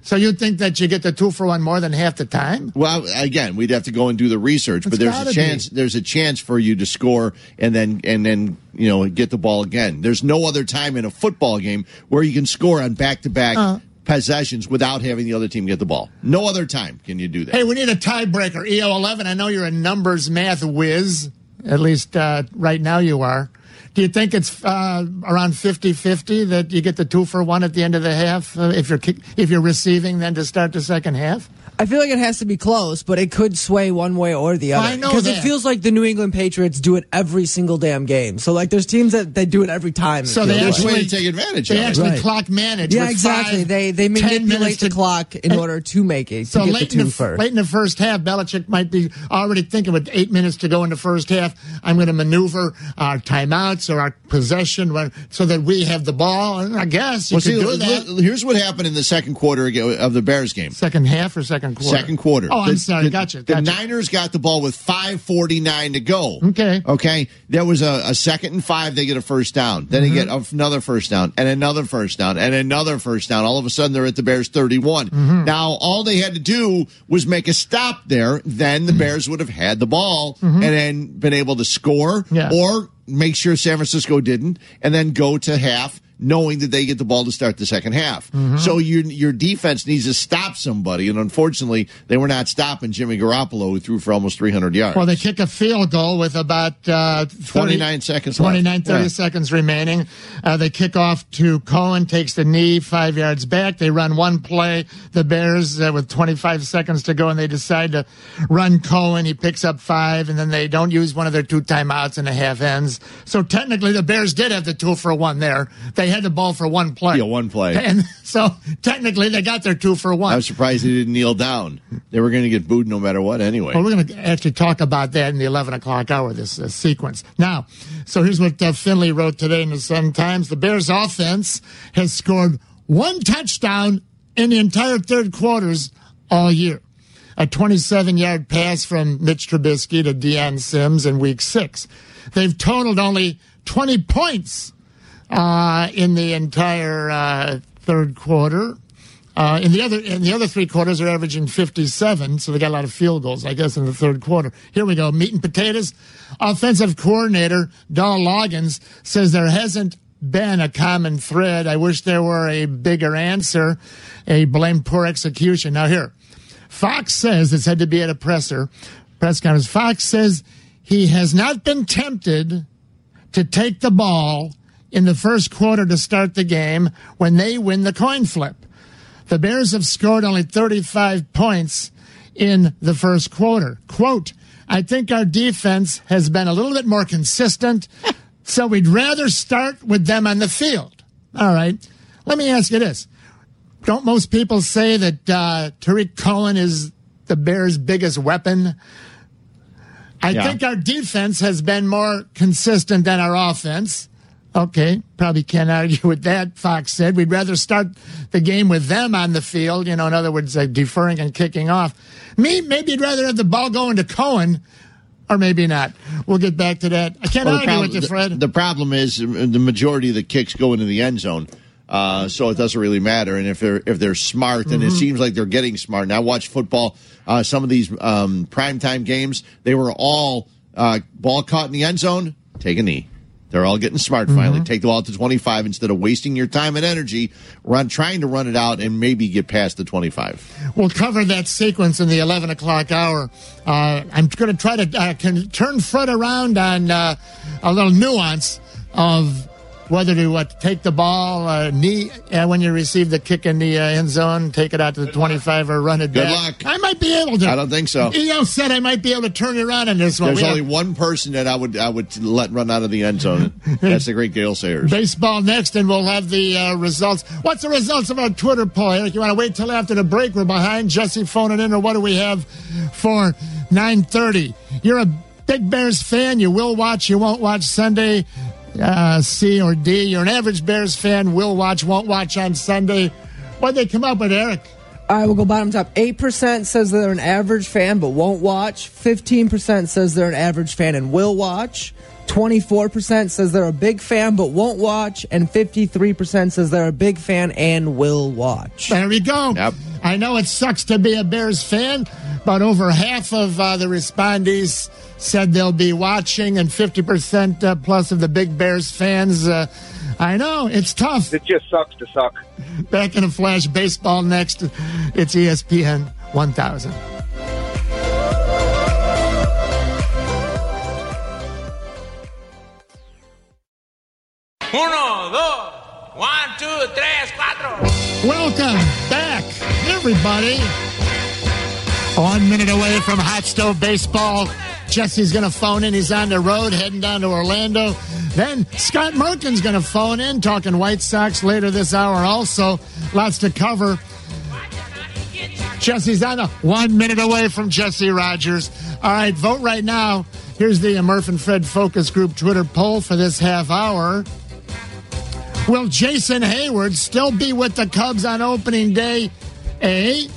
so you think that you get the two for one more than half the time? Well, again, we'd have to go and do the research, but It's there's gotta a chance. be. There's a chance for you to score and then and then you know get the ball again. There's no other time in a football game where you can score on back to back possessions without having the other team get the ball. No other time can you do that. Hey, we need a tiebreaker. EO eleven. I know you're a numbers math whiz. At least uh, right now you are. Do you think it's uh, around 50-50 that you get the two for one at the end of the half uh, if you're if you're receiving then to start the second half? I feel like it has to be close, but it could sway one way or the other. I know because it feels like the New England Patriots do it every single damn game. So like, there's teams that they do it every time. So they feels There's a like. actually take advantage They of it. actually Right. clock manage. yeah, with exactly. five, they they 10 minutes manipulate the to- clock in and- order to make it to So get late the in the, first. late in the first half, Belichick might be already thinking with eight minutes to go in the first half, I'm going to maneuver our timeouts or our possession when- so that we have the ball. And I guess you Well, could see, do that. here's what happened in the second quarter of the Bears game. Second half or second quarter? Second quarter. Oh, I'm The- sorry. The, gotcha. The gotcha. Niners got the ball with 5:49 to go. Okay. Okay. There was a, a second and five. They get a first down. Then Mm-hmm. they get another first down and another first down and another first down. All of a sudden, they're at the Bears 31. Mm-hmm. Now, all they had to do was make a stop there. Then the Bears would have had the ball and then been able to score Mm-hmm. Yeah. or make sure San Francisco didn't and then go to half knowing that they get the ball to start the second half. Mm-hmm. So your your defense needs to stop somebody, and unfortunately, they were not stopping Jimmy Garoppolo, who threw for almost 300 yards. Well, they kick a field goal with about uh, 30 29 seconds left. 29, 30 Yeah. seconds remaining. Uh, they kick off to Cohen, takes the knee five yards back. They run one play, the Bears, uh, with 25 seconds to go, and they decide to run Cohen. He picks up five, and then they don't use one of their two timeouts and the half ends. So technically, the Bears did have the two for one there. They had the ball for one play. Yeah, one play. And so technically, they got their two for one. I'm surprised they didn't kneel down. They were going to get booed no matter what anyway. Well, we're going to actually talk about that in the 11 o'clock hour, this uh, sequence. Now, so here's what uh, Finley wrote today in the Sun Times. The Bears offense has scored one touchdown in the entire third quarters all year. A 27 yard pass from Mitch Trubisky to Dion Sims in week six. They've totaled only 20 points uh, in the entire uh, third quarter. Uh, in the other in the other three quarters, they're averaging 57, so they got a lot of field goals, I guess, in the third quarter. Here we go, meat and potatoes. Offensive coordinator Dowell Loggains says there hasn't been a common thread. I wish there were a bigger answer. A blame poor execution. Now here, Fox says it's had to be at a presser press conference. Fox says he has not been tempted to take the ball in the first quarter to start the game when they win the coin flip. The Bears have scored only 35 points in the first quarter. Quote, I think our defense has been a little bit more consistent, so we'd rather start with them on the field. All right. Let me ask you this. Don't most people say that uh, Tarik Cohen is the Bears' biggest weapon? I Yeah. think our defense has been more consistent than our offense. Okay, probably can't argue with that. Fox said we'd rather start the game with them on the field. You know, in other words, uh, deferring and kicking off. Me, maybe you'd rather have the ball going to Cohen, or maybe not. We'll get back to that. I can't Well, argue with you, Fred. The, the problem is uh, the majority of the kicks go into the end zone. Uh, so it doesn't really matter, and if they're if they're smart, and it Mm-hmm. seems like they're getting smart. And I watch football. Uh, some of these um, primetime games, they were all uh, ball caught in the end zone. Take a knee. They're all getting smart finally. Mm-hmm. Take the ball to 25 instead of wasting your time and energy run trying to run it out and maybe get past the 25. We'll cover that sequence in the 11 o'clock hour. Uh, I'm going to try to uh, can turn Fred around on uh, a little nuance of whether to uh, take the ball, uh, knee, uh, when you receive the kick in the uh, end zone, take it out to the 25 or run it back. Good back. luck. I might be able to. I don't think so. EO said I might be able to turn you around on this one. There's We only have one person that I would I would let run out of the end zone. That's the great Gale Sayers. baseball next, and we'll have the uh, results. What's the results of our Twitter poll, Eric? You want to wait till after the break? We're behind. Jesse phoning in, or what do we have for 9.30? You're a Big Bears fan. You will watch. You won't watch Sunday. Uh, C or D. You're an average Bears fan. Will watch. Won't watch on Sunday. What'd they come up with, Eric? Right, we'll go bottom top. 8% says they're an average fan but won't watch. 15% says they're an average fan and will watch. 24% says they're a big fan but won't watch. And 53% says they're a big fan and will watch. There we go. Yep. I know it sucks to be a Bears fan, but over half of uh, the respondees said they'll be watching, and 50% uh, plus of the Big Bears fans. Uh, I know it's tough. It just sucks to suck. Back in a flash, baseball next. It's ESPN 1000. Uno, dos, one, two, tres, cuatro. Welcome back, everybody. One minute away from hot stove baseball. Jesse's going to phone in. He's on the road heading down to Orlando. Then Scott Merkin's going to phone in, talking White Sox later this hour. Also, lots to cover. Jesse's on a one minute away from Jesse Rogers. All right, vote right now. Here's the Murph and Fred Focus Group Twitter poll for this half hour. Will Jason Heyward still be with the Cubs on opening day? A.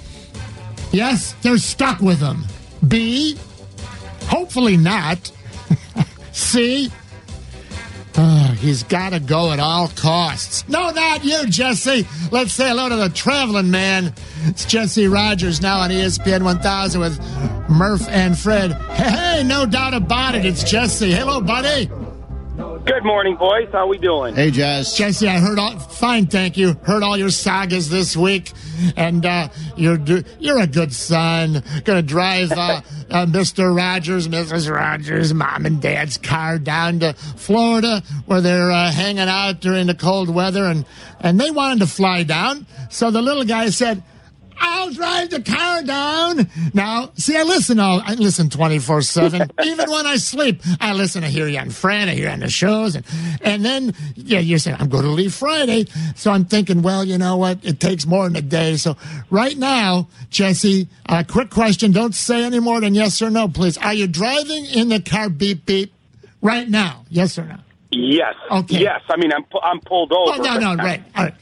Yes, they're stuck with him. B. Hopefully not. C. Oh, he's got to go at all costs. No, not you, Jesse. Let's say hello to the traveling man. It's Jesse Rogers now on ESPN 1000 with Murph and Fred. Hey, no doubt about it. It's Jesse. Hello, buddy. Good morning, boys. How we doing? Hey, Jess. Jesse, I heard all fine, thank you. Heard all your sagas this week, and uh, you're do- you're a good son. Gonna drive uh, uh, Mr. Rogers, Mrs. Rogers, mom and dad's car down to Florida, where they're uh, hanging out during the cold weather, and and they wanted to fly down. So the little guy said. I'll drive the car down. Now, see, I listen all, I listen 24 7. Even when I sleep, I listen. I hear you on Fran, I hear you on the shows. And, and then, yeah, you say, I'm going to leave Friday. So I'm thinking, well, you know what? It takes more than a day. So right now, Jesse, a quick question. Don't say any more than yes or no, please. Are you driving in the car beep beep right now? Yes or no? Yes. Okay. Yes. I mean, I'm I'm pulled over. Oh, no, no, right. All right.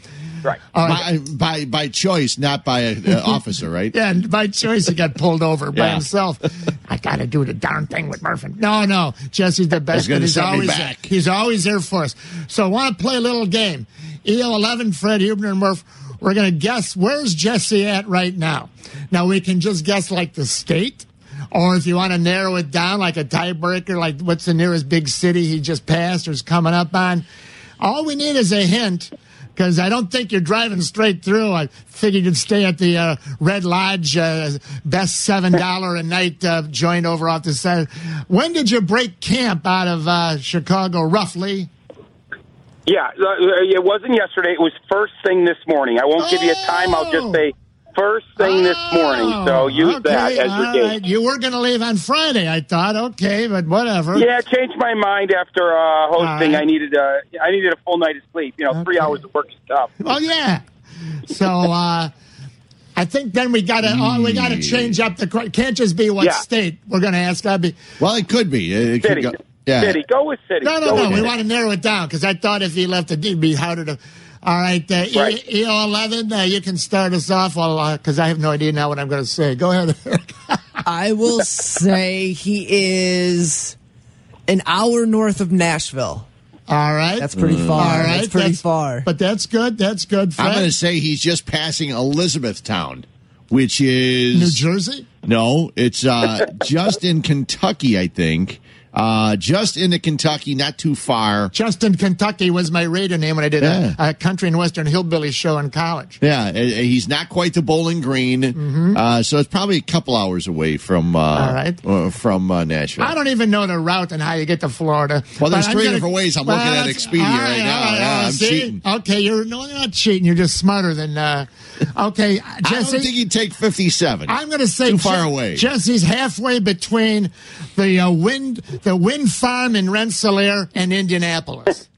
Right. All right. By, by by choice, not by an officer, right? Yeah, and by choice, he got pulled over by Yeah. himself. I got to do the darn thing with Murphy. No, no, Jesse's the best. He's he's send me always back. he's always there for us. So I want to play a little game. EO eleven, Fred Huebner and Murph. We're going to guess where's Jesse at right now. Now we can just guess like the state. Or if you want to narrow it down like a tiebreaker, like what's the nearest big city he just passed or is coming up on. All we need is a hint because I don't think you're driving straight through. I figured you'd stay at the uh, Red Lodge, uh, best seven dollar a night uh, joint over off the side. When did you break camp out of uh, Chicago, roughly? Yeah. uh, It wasn't yesterday. It was first thing this morning. I won't give you a time. I'll just say first thing this morning. So use Oh, okay, that as your gauge. right. You were going to leave on Friday, I thought. Okay, but whatever. Yeah, changed my mind after uh, hosting. right. I needed uh, I needed a full night of sleep. You know, three hours of work is tough. Well, yeah. So uh, I think then we got to oh, we got to change up the. Can't just be what Yeah. state we're going to ask. Got to be. Well, it could be. It could City, go. Yeah. city, go with city. No, no, Go no. We want to narrow it down because I thought if he left it, it'd be harder to. All right, uh, Right. E- EO11, uh, you can start us off because I have no idea now what I'm going to say. Go ahead. I will say he is an hour north of Nashville. All right. That's pretty far. All right. That's pretty far. But that's good. That's good. Fred. I'm going to say he's just passing Elizabethtown, which is New Jersey? No, it's uh, just in Kentucky, I think. Uh, just into Kentucky, not too far. Justin, Kentucky was my radio name when I did Yeah. a, a country and western hillbilly show in college. Yeah, uh, he's not quite to Bowling Green, uh, so it's probably a couple hours away from uh, Mm-hmm. All right. uh, from uh, Nashville. I don't even know the route and how you get to Florida. Well, there's three gonna- different ways. I'm looking at Expedia all right now. all Yeah, I'm see? cheating. Okay, you're no, you're not cheating. You're just smarter than. Uh, okay, I don't think he'd take 57. I'm going to say Too far Je- away. Jesse's halfway between the uh, wind the wind farm in Rensselaer and Indianapolis.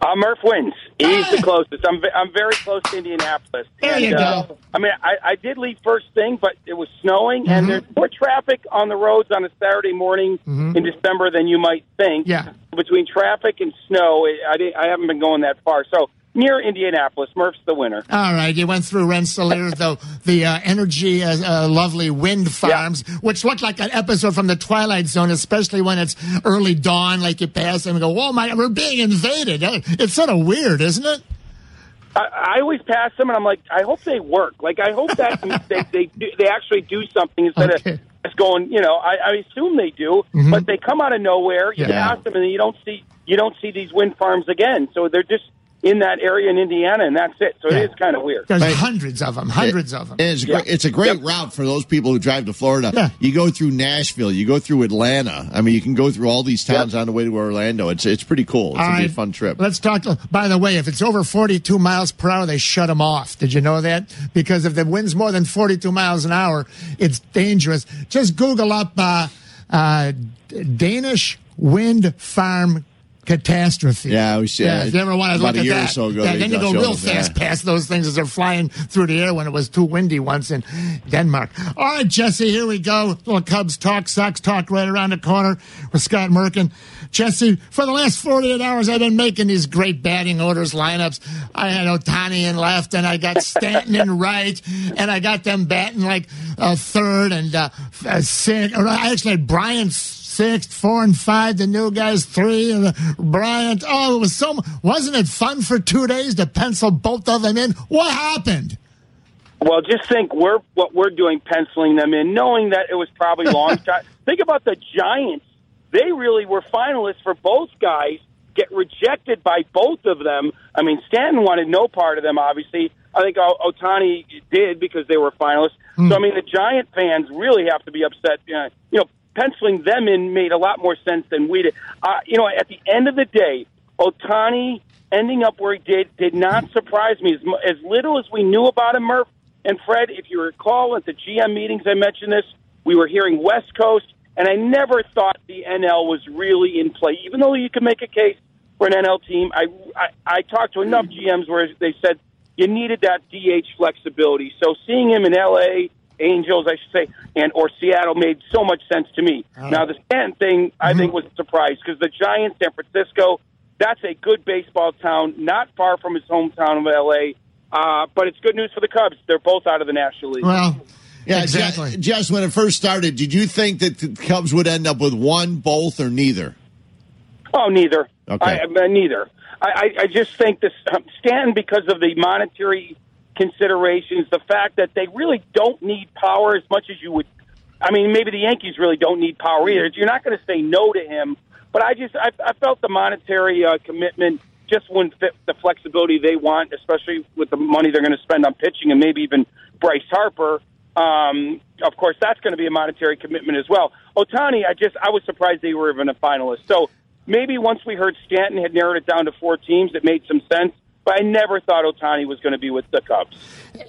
Uh, Murph wins. He's the closest. I'm, I'm very close to Indianapolis. There and, you uh, go. I mean, I, I did leave first thing, but it was snowing, Mm-hmm. and there's more traffic on the roads on a Saturday morning in December than you might think. Mm-hmm. Yeah. Between traffic and snow, it, I, didn't- I haven't been going that far. So near Indianapolis, Murph's the winner. All right, you went through Rensselaer, the the uh, energy, uh, uh, lovely wind farms, which look like an episode from the Twilight Zone, especially when it's early dawn, like you pass them and go, "Oh my, we're being invaded." Uh, It's sort of weird, isn't it? I, I always pass them, and I'm like, I hope they work. Like, I hope that they they do, they actually do something instead Okay. of just going. You know, I, I assume they do, but they come out of nowhere. You Yeah. pass them, and you don't see you don't see these wind farms again. So they're just in that area in Indiana, and that's it. So Yeah. it is kind of weird. There's Right. hundreds of them, hundreds of them. It's a great, it's a great route for those people who drive to Florida. Yeah. You go through Nashville, you go through Atlanta. I mean, you can go through all these towns on the way to Orlando. It's it's pretty cool. It's All gonna be a fun trip. Let's talk. By the way, if it's over 42 miles per hour, they shut them off. Did you know that? Because if the wind's more than 42 miles an hour, it's dangerous. Just Google up uh, uh, Danish wind farm catastrophe. Yeah, we see- Yeah, if you ever want to look a at year or that, so ago, yeah, then you go real fast yeah. past those things as they're flying through the air when it was too windy once in Denmark. All right, Jesse, here we go. Little Cubs talk, Sox talk right around the corner with Scott Merkin. Jesse, for the last 48 hours, I've been making these great batting orders lineups. I had Otani in left, and I got Stanton in right, and I got them batting like uh, third and uh, sixth. Or I actually had Bryant sixth, four and five, the new guys three, and Bryant. Oh, it was so. Wasn't it fun for two days to pencil both of them in? What happened? Well, just think we're what we're doing, penciling them in, knowing that it was probably long shot. think about the Giants; they really were finalists for both guys. Get rejected by both of them. I mean, Stanton wanted no part of them. Obviously, I think O- Otani did because they were finalists. So, I mean, the Giant fans really have to be upset. Uh, you know, penciling them in made a lot more sense than we did. Uh, you know, at the end of the day, Otani ending up where he did did not surprise me as, as little as we knew about him, Murph. And Fred, if you recall at the GM meetings, I mentioned this. We were hearing West Coast, and I never thought the NL was really in play. Even though you can make a case for an NL team, I I, I talked to enough GMs where they said you needed that DH flexibility. So seeing him in LA, Angels, I should say, and or Seattle made so much sense to me. Now the Stanton thing, I think, was a surprise because the Giants, San Francisco, that's a good baseball town, not far from his hometown of LA. Uh, but it's good news for the Cubs. They're both out of the National League. Well, Yeah, exactly. Je- Jess, when it first started, did you think that the Cubs would end up with one, both, or neither? Oh, neither. Okay. I, I, neither. I, I, I just think this um, Stanton because of the monetary considerations, the fact that they really don't need power as much as you would. I mean, maybe the Yankees really don't need power either. You're not going to say no to him, but I just I, I felt the monetary uh, commitment just wouldn't fit the flexibility they want, especially with the money they're going to spend on pitching and maybe even Bryce Harper. Um, of course, that's going to be a monetary commitment as well. Otani, I just I was surprised they were even a finalist. So maybe once we heard Stanton had narrowed it down to four teams, it made some sense. But I never thought Otani was going to be with the Cubs.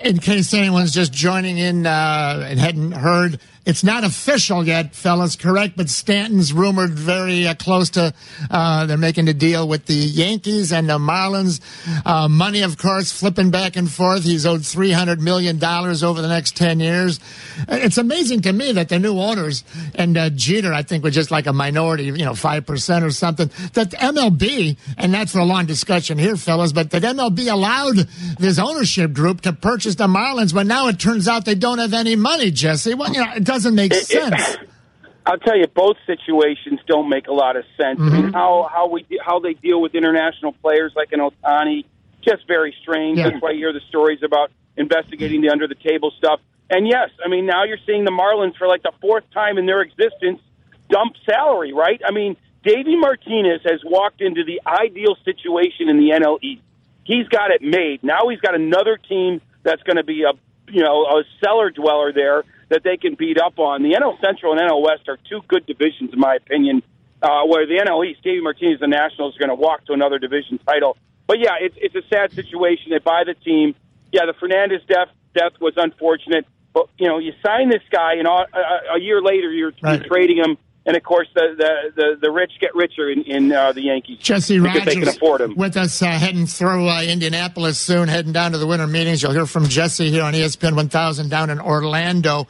in case anyone's just joining in uh, and hadn't heard, it's not official yet, fellas, correct? But Stanton's rumored very uh, close to. Uh, they're making a deal with the Yankees and the Marlins. Uh, money, of course, flipping back and forth. He's owed three hundred million dollars over the next ten years. It's amazing to me that the new owners and uh, Jeter, I think, was just like a minority, you know, five percent or something. That MLB, and that's for a long discussion here, fellas, but that MLB allowed this ownership group to purchase the Marlins, but now it turns out they don't have any money, Jesse. Well, you know, doesn't make sense. I'll tell you, both situations don't make a lot of sense. I mean, mm-hmm. how how we how they deal with international players like an Otani, just very strange. Yeah. That's why you hear the stories about investigating the under the table stuff. And yes, I mean now you're seeing the Marlins for like the fourth time in their existence dump salary, right? I mean, Davey Martinez has walked into the ideal situation in the NL East. He's got it made. Now he's got another team that's going to be a you know a cellar dweller there that they can beat up on. The NL Central and NL West are two good divisions, in my opinion. Uh, where the NL East, Davey Martinez, the Nationals, are going to walk to another division title. But yeah, it's it's a sad situation. They buy the team. Yeah, the Fernandez death death was unfortunate, but you know you sign this guy, and all, a, a year later you're, Right. you're trading him. And of course, the the, the, the rich get richer in, in uh, the Yankees Jesse because they can afford him. with us uh, heading through uh, Indianapolis soon, heading down to the winter meetings. You'll hear from Jesse here on ESPN 1000 down in Orlando.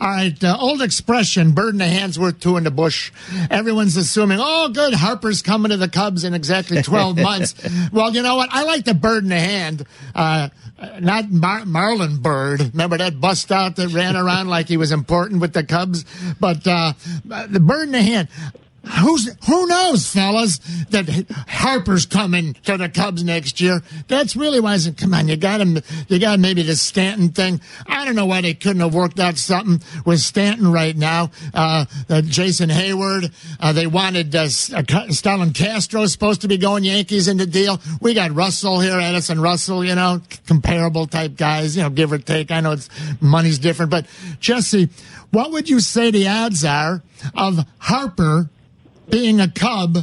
All right, uh, old expression, bird in the hand's worth two in the bush. Everyone's assuming, oh, good, Harper's coming to the Cubs in exactly 12 months. Well, you know what? I like the bird in the hand, uh, not Mar- Marlon Byrd. Remember that bust out that ran around like he was important with the Cubs? But uh, the bird in the hand. Who's who knows, fellas, that Harper's coming to the Cubs next year. That's really why I said, come on, you got him. You got maybe the Stanton thing. I don't know why they couldn't have worked out something with Stanton right now. Uh, uh, Jason Heyward. Uh, they wanted uh, Starlin Castro supposed to be going Yankees in the deal. We got Russell here, Addison Russell. You know, comparable type guys. You know, give or take. I know it's money's different, but Jesse, what would you say the odds are of Harper? Being a Cub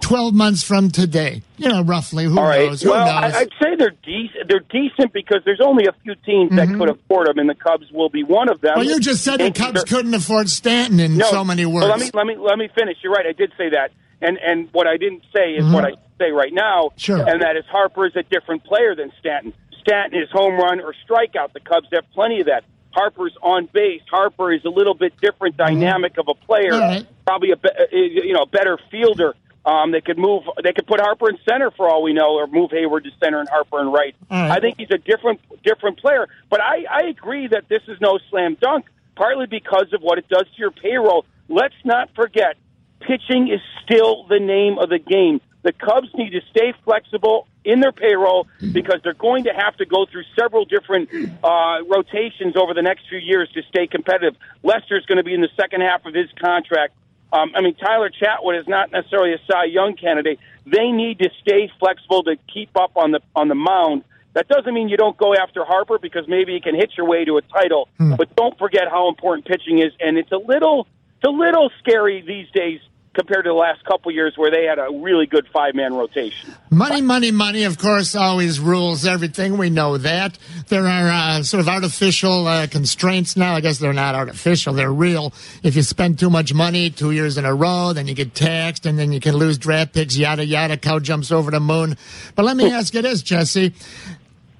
12 months from today? You know, roughly. Who All right. knows? Who well, knows? I, I'd say they're decent. They're decent because there's only a few teams that could afford them, and the Cubs will be one of them. Mm-hmm. well, you just said the Cubs couldn't afford Stanton in No, so many words. Well, let me let me let me finish. You're right. I did say that, and and what I didn't say is what I say right now, Mm-hmm. Sure. and that is Harper is a different player than Stanton. Stanton is home run or strikeout. The Cubs have plenty of that. Harper's on base. Harper is a little bit different dynamic of a player. Mm-hmm. Right. Probably a be- uh, you know better fielder. Um, they could move. They could put Harper in center for all we know, or move Heyward to center and Harper in right. Right. I think he's a different different player. But I, I agree that this is no slam dunk, partly because of what it does to your payroll. Let's not forget, pitching is still the name of the game. The Cubs need to stay flexible in their payroll because they're going to have to go through several different uh, rotations over the next few years to stay competitive. Lester's going to be in the second half of his contract. Um, I mean, Tyler Chatwood is not necessarily a Cy Young candidate. They need to stay flexible to keep up on the on the mound. That doesn't mean you don't go after Harper because maybe you can hit your way to a title. But don't forget how important pitching is, and it's a little it's a little scary these days compared to the last couple years where they had a really good five man rotation. Money, money, money, of course, always rules everything. We know that. There are uh, sort of artificial uh, constraints now. I guess they're not artificial, they're real. If you spend too much money two years in a row, then you get taxed, and then you can lose draft picks, yada, yada. Cow jumps over the moon. But let me ask you this, Jesse.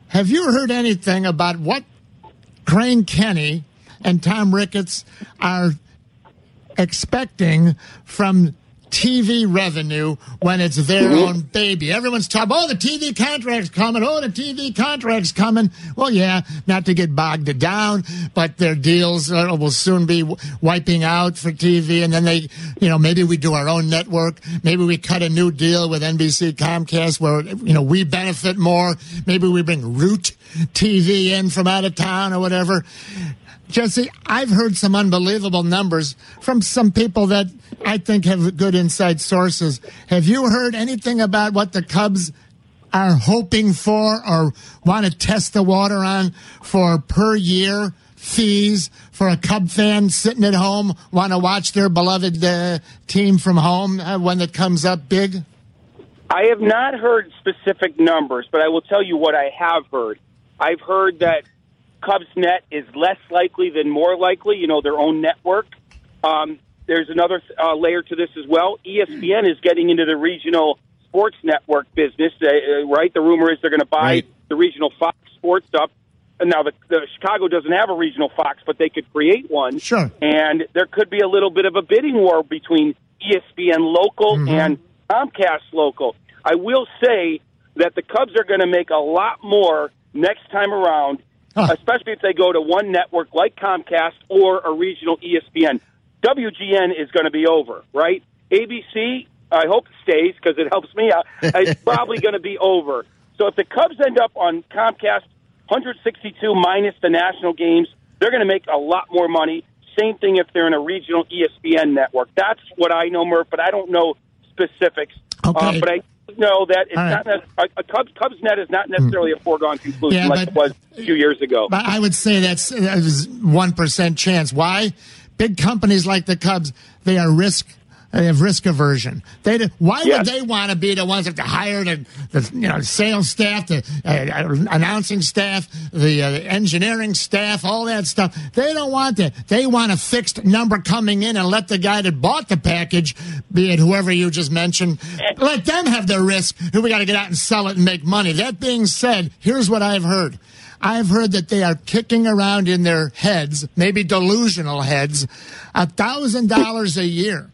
Have you heard anything about what Crane Kenney and Tom Ricketts are expecting from TV revenue when it's their own baby. Everyone's talking, oh, the TV contract's coming. Oh, the TV contract's coming. Well, yeah, not to get bogged down, but their deals uh, will soon be w- wiping out for TV. And then they, you know, maybe we do our own network. Maybe we cut a new deal with NBC Comcast where, you know, we benefit more. Maybe we bring Root TV in from out of town or whatever. Jesse, I've heard some unbelievable numbers from some people that I think have good inside sources. Have you heard anything about what the Cubs are hoping for or want to test the water on for per year fees for a Cub fan sitting at home, want to watch their beloved uh, team from home uh, when it comes up big? I have not heard specific numbers, but I will tell you what I have heard. I've heard that Cubs Net is less likely than more likely, you know, their own network. Um, there's another uh, layer to this as well. ESPN is getting into the regional sports network business, uh, uh, right? The rumor is they're going to buy Right. the regional Fox Sports stuff. And now, the, the Chicago doesn't have a regional Fox, but they could create one. Sure. And there could be a little bit of a bidding war between ESPN local and Comcast local. I will say that the Cubs are going to make a lot more next time around. especially if they go to one network like Comcast or a regional ESPN. WGN is going to be over, right? ABC, I hope it stays because it helps me out. It's probably going to be over. So if the Cubs end up on Comcast 162 minus the national games, they're going to make a lot more money. Same thing if they're in a regional ESPN network. That's what I know, Murph, but I don't know specifics. Okay. Uh, but I know that it's right. not a, a Cubs, Cubs net is not hmm. necessarily a foregone conclusion Yeah, like but- it was a few years ago. But I would say that's one percent chance. Why? Big companies like the Cubs, they are risk. They have risk aversion. They do- why Yes. would they want to be the ones that have to hire the, the you know sales staff, the uh, announcing staff, the uh, engineering staff, all that stuff? They don't want that. They want a fixed number coming in and let the guy that bought the package, be it whoever you just mentioned, let them have their risk. Who we got to get out and sell it and make money. That being said, here's what I've heard. I've heard that they are kicking around in their heads, maybe delusional heads, a thousand dollars a year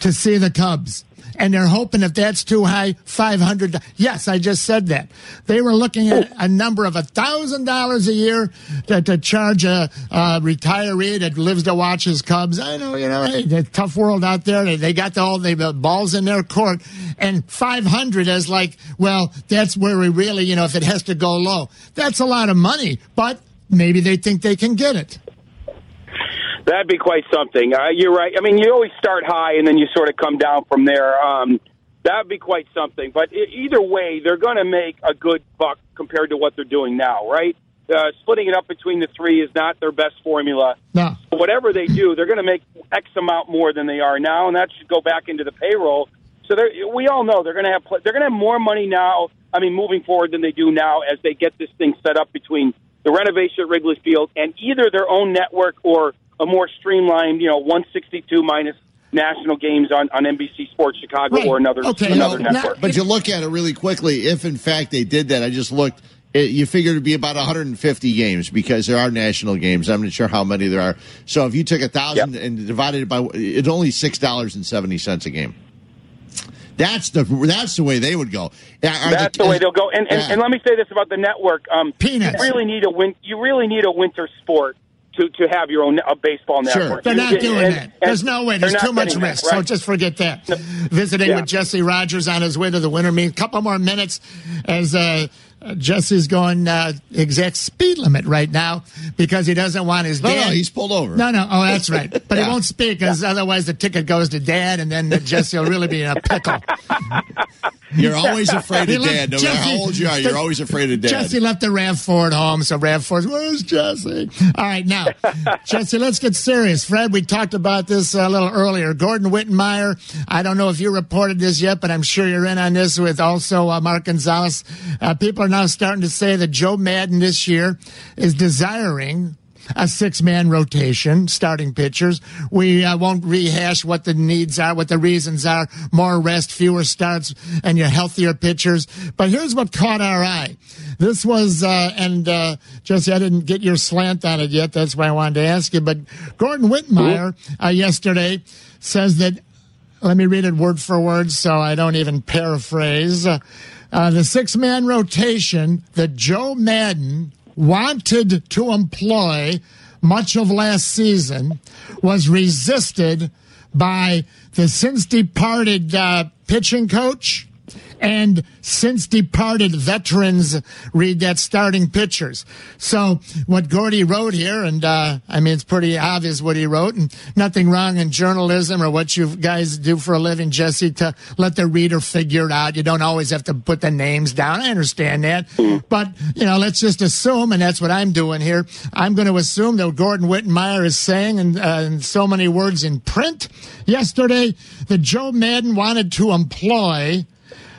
to see the Cubs. and they're hoping if that's too high, five hundred. Yes, I just said that. They were looking at a number of a thousand dollars a year to, to charge a, a retiree that lives to watch his Cubs. I know, you know, hey, the tough world out there. They, got the, all the balls in their court, and five hundred is like, well, that's where we really, you know, if it has to go low, that's a lot of money, but maybe they think they can get it. That'd be quite something. Uh, you're right. I mean, you always start high and then you sort of come down from there. Um, that'd be quite something. But either way, they're going to make a good buck compared to what they're doing now, right? Uh, splitting it up between the three is not their best formula. No. Whatever they do, they're going to make X amount more than they are now, and that should go back into the payroll. So we all know they're going to have pl- they're going to have more money now. I mean, moving forward than they do now as they get this thing set up between the renovation at Wrigley Field and either their own network or a more streamlined, you know, 162 minus national games on, on NBC Sports Chicago Right. or another Okay, another now- network. But you look at it really quickly. If in fact they did that, I just looked. It, you figure it'd be about 150 games because there are national games. I'm not sure how many there are. So if you took a thousand and divided it by, it's only six dollars and seventy cents a game. That's the that's the way they would go. Are That's the way they'll go. And, and, Yeah. and let me say this about the network: um, Peanuts. You really need a win. You really need a winter sport to, to have your own a baseball Sure. network. They're not doing and- that. and There's no way. There's too much getting that, risk. So just forget that. Visiting Yeah. with Jesse Rogers on his way to the winter meeting. A couple more minutes as uh, Jesse's going uh, exact speed limit right now because he doesn't want his No, dad. no, he's pulled over. No, no. Oh, that's right. But Yeah. he won't speak because otherwise the ticket goes to dad, and then Jesse will really be in a pickle. You're always afraid of dad. No matter how old you are, you're always afraid of dad. Jesse left the Rav4 at home, so Rav4's, where's Jesse? All right, now, Jesse, let's get serious. Fred, we talked about this a little earlier. Gordon Wittenmyer, I don't know if you reported this yet, but I'm sure you're in on this with also uh, Mark Gonzalez. Uh, people are now starting to say that Joe Maddon this year is desiring a six man rotation, starting pitchers. We uh, won't rehash what the needs are, what the reasons are. More rest, fewer starts, and your healthier pitchers. But here's what caught our eye. This was, uh, and uh, Jesse, I didn't get your slant on it yet. That's why I wanted to ask you. But Gordon Wittenmyer uh, yesterday says that let me read it word for word so I don't even paraphrase. Uh, uh, the six man rotation that Joe Maddon wanted to employ much of last season was resisted by the since departed uh, pitching coach and since departed veterans read that starting pitchers. So what Gordy wrote here, and uh, I mean it's pretty obvious what he wrote, and nothing wrong in journalism or what you guys do for a living, Jesse, to let the reader figure it out. You don't always have to put the names down. I understand that, but you know, let's just assume, and that's what I'm doing here. I'm going to assume that Gordon Wittenmyer is saying, in, uh, in so many words in print yesterday, that Joe Maddon wanted to employ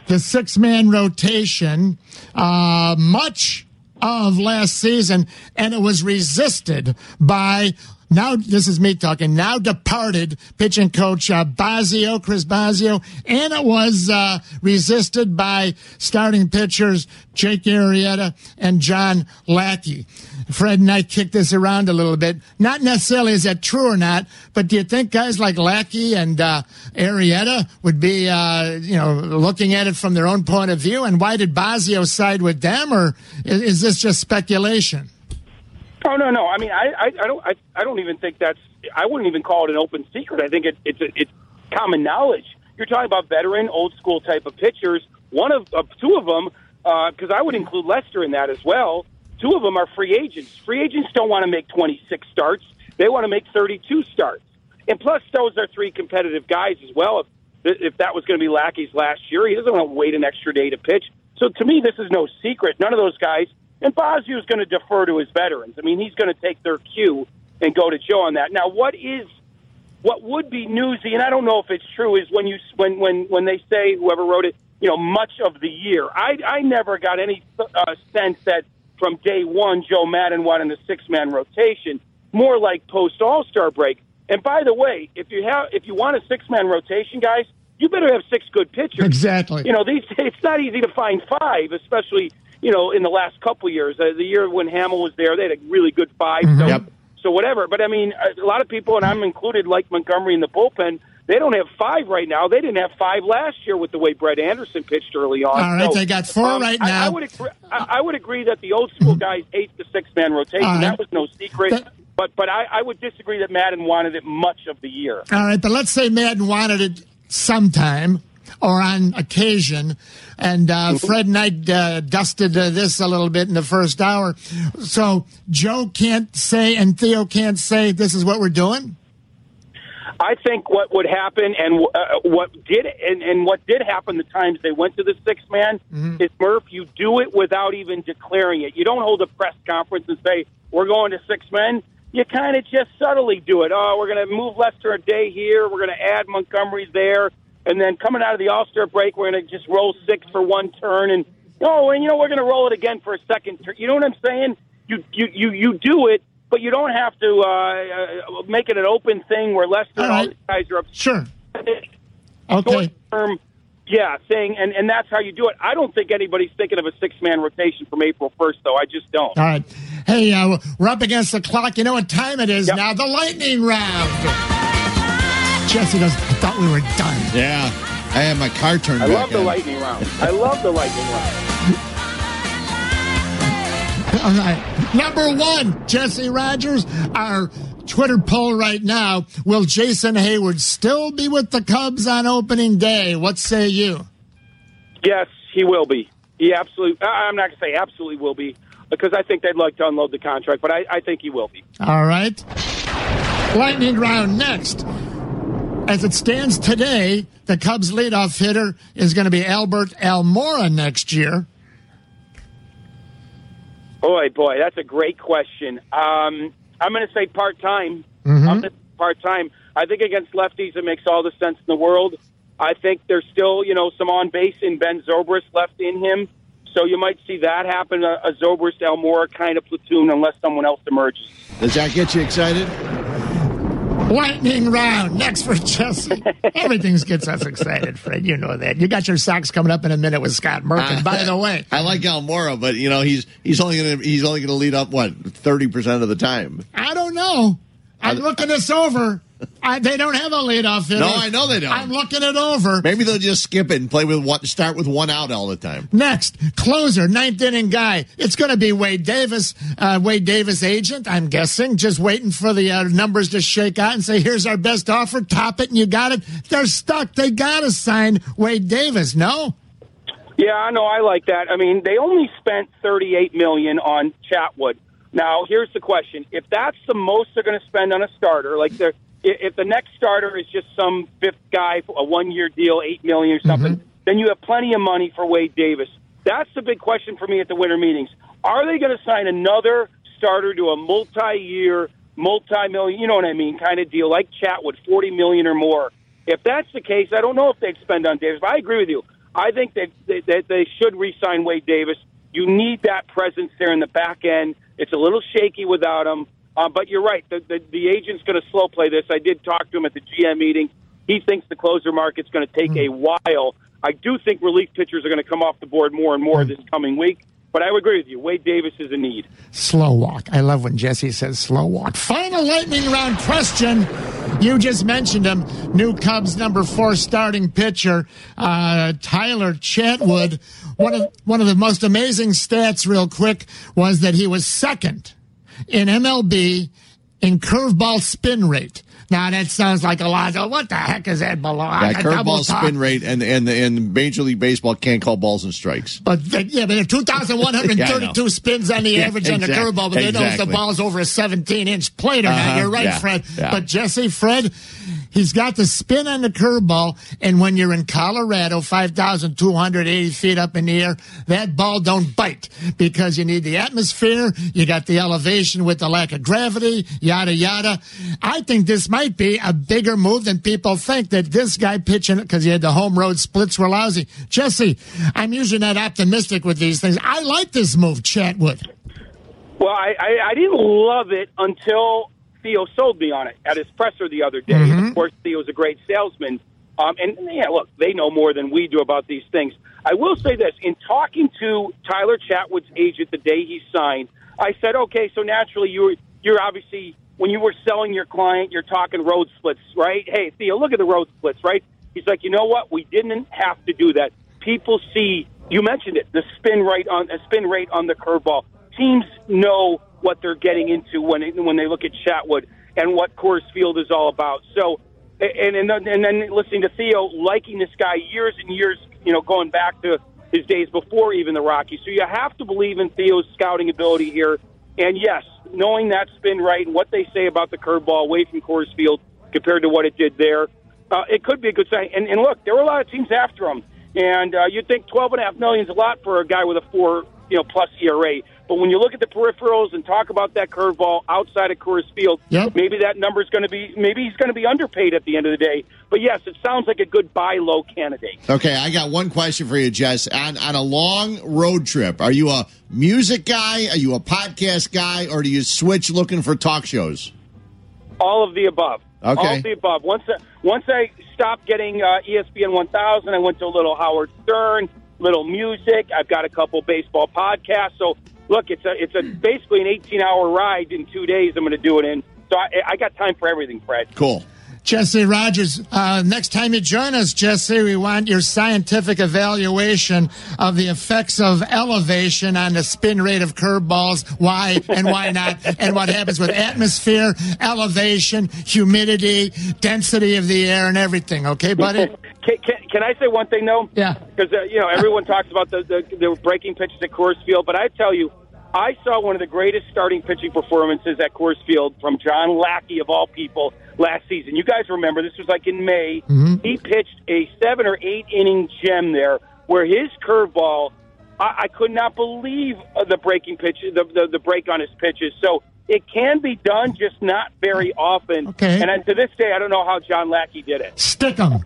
the six man rotation uh, much of last season, and it was resisted by. Now, this is me talking. Now departed pitching coach uh, Bosio, Chris Bosio, and it was uh, resisted by starting pitchers Jake Arrieta and John Lackey. Fred and I kicked this around a little bit. Not necessarily is that true or not, but do you think guys like Lackey and uh, Arrieta would be, uh, you know, looking at it from their own point of view? And why did Bosio side with them, or is, is this just speculation? Oh no, no. I mean, I, I, I don't, I, I don't even think that's. I wouldn't even call it an open secret. I think it, it's, it's common knowledge. You're talking about veteran, old school type of pitchers. One of, of two of them, uh, because I would include Lester in that as well. Two of them are free agents. Free agents don't want to make 26 starts; they want to make 32 starts. And plus, those are three competitive guys as well. If if that was going to be Lackey's last year, he doesn't want to wait an extra day to pitch. So to me, this is no secret. None of those guys. And Bosio is going to defer to his veterans. I mean, he's going to take their cue and go to Joe on that. Now, what is what would be newsy, and I don't know if it's true, is when you when when when they say whoever wrote it, you know, much of the year. I I never got any uh, sense that from day one Joe Maddon wanted a six man rotation, more like post All Star break. And by the way, if you have if you want a six man rotation, guys, you better have six good pitchers. Exactly. You know, these it's not easy to find five, especially you know in the last couple years. Uh, the year when Hammel was there, they had a really good 5 So, Yep. so whatever. But I mean, a lot of people, and I'm included, like Montgomery in the bullpen. They don't have five right now. They didn't have five last year with the way Brett Anderson pitched early on. All right, So, they got four um, right now. I, would agree, I, I would agree that the old school guys ate the six man rotation. Right. That was no secret. That- but but I, I would disagree that Maddon wanted it much of the year. All right, but let's say Maddon wanted it sometime or on occasion, and uh, Fred and I uh, dusted uh, this a little bit in the first hour. So Joe can't say and Theo can't say this is what we're doing. I think what would happen and uh, what did and, and what did happen the times they went to the six man is Murph. You do it without even declaring it. You don't hold a press conference and say we're going to six men. You kind of just subtly do it. Oh, we're going to move Lester a day here. We're going to add Montgomery there, and then coming out of the All Star break, we're going to just roll six for one turn, and oh, and you know we're going to roll it again for a second turn. You know what I'm saying? You you you you do it, but you don't have to uh, uh, make it an open thing where Lester All and all right. these guys are upset. Sure. Okay. term, yeah, saying, and, and that's how you do it. I don't think anybody's thinking of a six man rotation from April 1st, though. I just don't. All right. Hey, uh, we're up against the clock. You know what time it is Yep. now? The lightning round. Jesse goes, I thought we were done. Yeah. I had my car turned I back love the on. lightning round. I love the lightning round. All right. Number one, Jesse Rogers, our Twitter poll right now. Will Jason Heyward still be with the Cubs on opening day? What say you? Yes, he will be. He absolutely, I- I'm not going to say absolutely will be because I think they'd like to unload the contract, but I, I think he will be. All right. Lightning round next. As it stands today, the Cubs leadoff hitter is going to be Albert Almora next year. Boy, boy, that's a great question. Um, I'm going to say part time. I'm going to part time. I think against lefties, it makes all the sense in the world. I think there's still, you know, some on base in Ben Zobrist left in him, so you might see that happen. A, a Zobrist Almora kind of platoon, unless someone else emerges. Does that get you excited? Lightning round next for Jesse. Everything gets us excited, Fred. You know that. You got your socks coming up in a minute with Scott Merkin. By the way, I like Almora, but you know he's he's only gonna he's only gonna lead up what thirty percent of the time. I don't know. I'm looking this over. I, they don't have a leadoff hitter. No, I know they don't. I'm looking it over. Maybe they'll just skip it and play with one, start with one out all the time. Next, closer, ninth inning guy. It's going to be Wade Davis, uh, Wade Davis agent, I'm guessing, just waiting for the uh, numbers to shake out and say, here's our best offer, top it, and you got it. They're stuck. They got to sign Wade Davis, no? Yeah, I know. I like that. I mean, they only spent 38 million on Chatwood. Now, here's the question: If that's the most they're going to spend on a starter, like they're, i- if the next starter is just some fifth guy, a one-year deal, eight million or mm-hmm. something, then you have plenty of money for Wade Davis. That's the big question for me at the winter meetings. Are they going to sign another starter to a multi-year, multi-million, you know what I mean, kind of deal like Chatwood, 40 million or more? If that's the case, I don't know if they'd spend on Davis, but I agree with you. I think that that that they should re-sign Wade Davis. You need that presence there in the back end. It's a little shaky without him, uh, but you're right. The, the, the agent's going to slow play this. I did talk to him at the GM meeting. He thinks the closer market's going to take a while. I do think relief pitchers are going to come off the board more and more this coming week. But I would agree with you. Wade Davis is a need. Slow walk. I love when Jesse says slow walk. Final lightning round question. You just mentioned him. New Cubs number four starting pitcher, uh, Tyler Chatwood. One of one of the most amazing stats, real quick, was that he was second in MLB in curveball spin rate. Now that sounds like a lot. What the heck is that below? That curveball spin rate and and and Major League Baseball can't call balls and strikes. But they, yeah, but there 2,132 Yeah, spins on the Yeah, average on the curveball, but they know if the ball's over a 17 inch plate or. Uh-huh, You're right, yeah, Fred. But Jesse, Fred, he's got the spin on the curveball, and when you're in Colorado, 5,280 feet up in the air, that ball don't bite because you need the atmosphere, you got the elevation with the lack of gravity, yada yada. I think this might be a bigger move than people think. That this guy pitching because he had the home road splits were lousy. Jesse, I'm usually not optimistic with these things. I like this move, Chatwood. Well, I, I, I didn't love it until Theo sold me on it at his presser the other day. Mm-hmm. Of course, Theo's a great salesman. Um, and yeah, look, they know more than we do about these things. I will say this: in talking to Tyler Chatwood's agent the day he signed, I said, "Okay, so naturally you're you're obviously when you were selling your client, you're talking road splits, right? Hey, Theo, look at the road splits, right? He's like, you know what? We didn't have to do that. People see. You mentioned it. The spin rate on a spin rate on the curveball. Teams know what they're getting into when it, when they look at Chatwood and what Coors Field is all about. So, and and then, and then listening to Theo liking this guy years and years, you know, going back to his days before even the Rockies. So you have to believe in Theo's scouting ability here. And yes, knowing that spin right and what they say about the curveball away from Coors Field compared to what it did there, uh, it could be a good sign. And, and look, there were a lot of teams after him, and uh, you'd think twelve and a half million is a lot for a guy with a four, you know, plus ERA. But when you look at the peripherals and talk about that curveball outside of Coors Field, Yep. maybe that number is going to be maybe he's going to be underpaid at the end of the day. But yes, it sounds like a good buy low candidate. Okay, I got one question for you, Jess. On on a long road trip, are you a music guy? Are you a podcast guy, or do you switch looking for talk shows? All of the above. Okay. All of the above. Once I, once I stopped getting uh, ESPN 1000, I went to a little Howard Stern, little music. I've got a couple baseball podcasts. So look, it's a it's a basically an 18 hour ride in two days. I'm going to do it in. So I, I got time for everything, Fred. Cool. Jesse Rogers, uh, next time you join us, Jesse, we want your scientific evaluation of the effects of elevation on the spin rate of curveballs, why and why not, and what happens with atmosphere, elevation, humidity, density of the air, and everything. Okay, buddy? Can, can, can I say one thing though? Yeah. Because uh, you know everyone talks about the, the the breaking pitches at Coors Field, but I tell you, I saw one of the greatest starting pitching performances at Coors Field from John Lackey of all people last season. You guys remember this was like in May. He pitched a seven or eight inning gem there, where his curveball. I, I could not believe uh, the breaking pitch, the, the the break on his pitches. So. It can be done, just not very often. Okay. And to this day, I don't know how John Lackey did it. Stick 'em.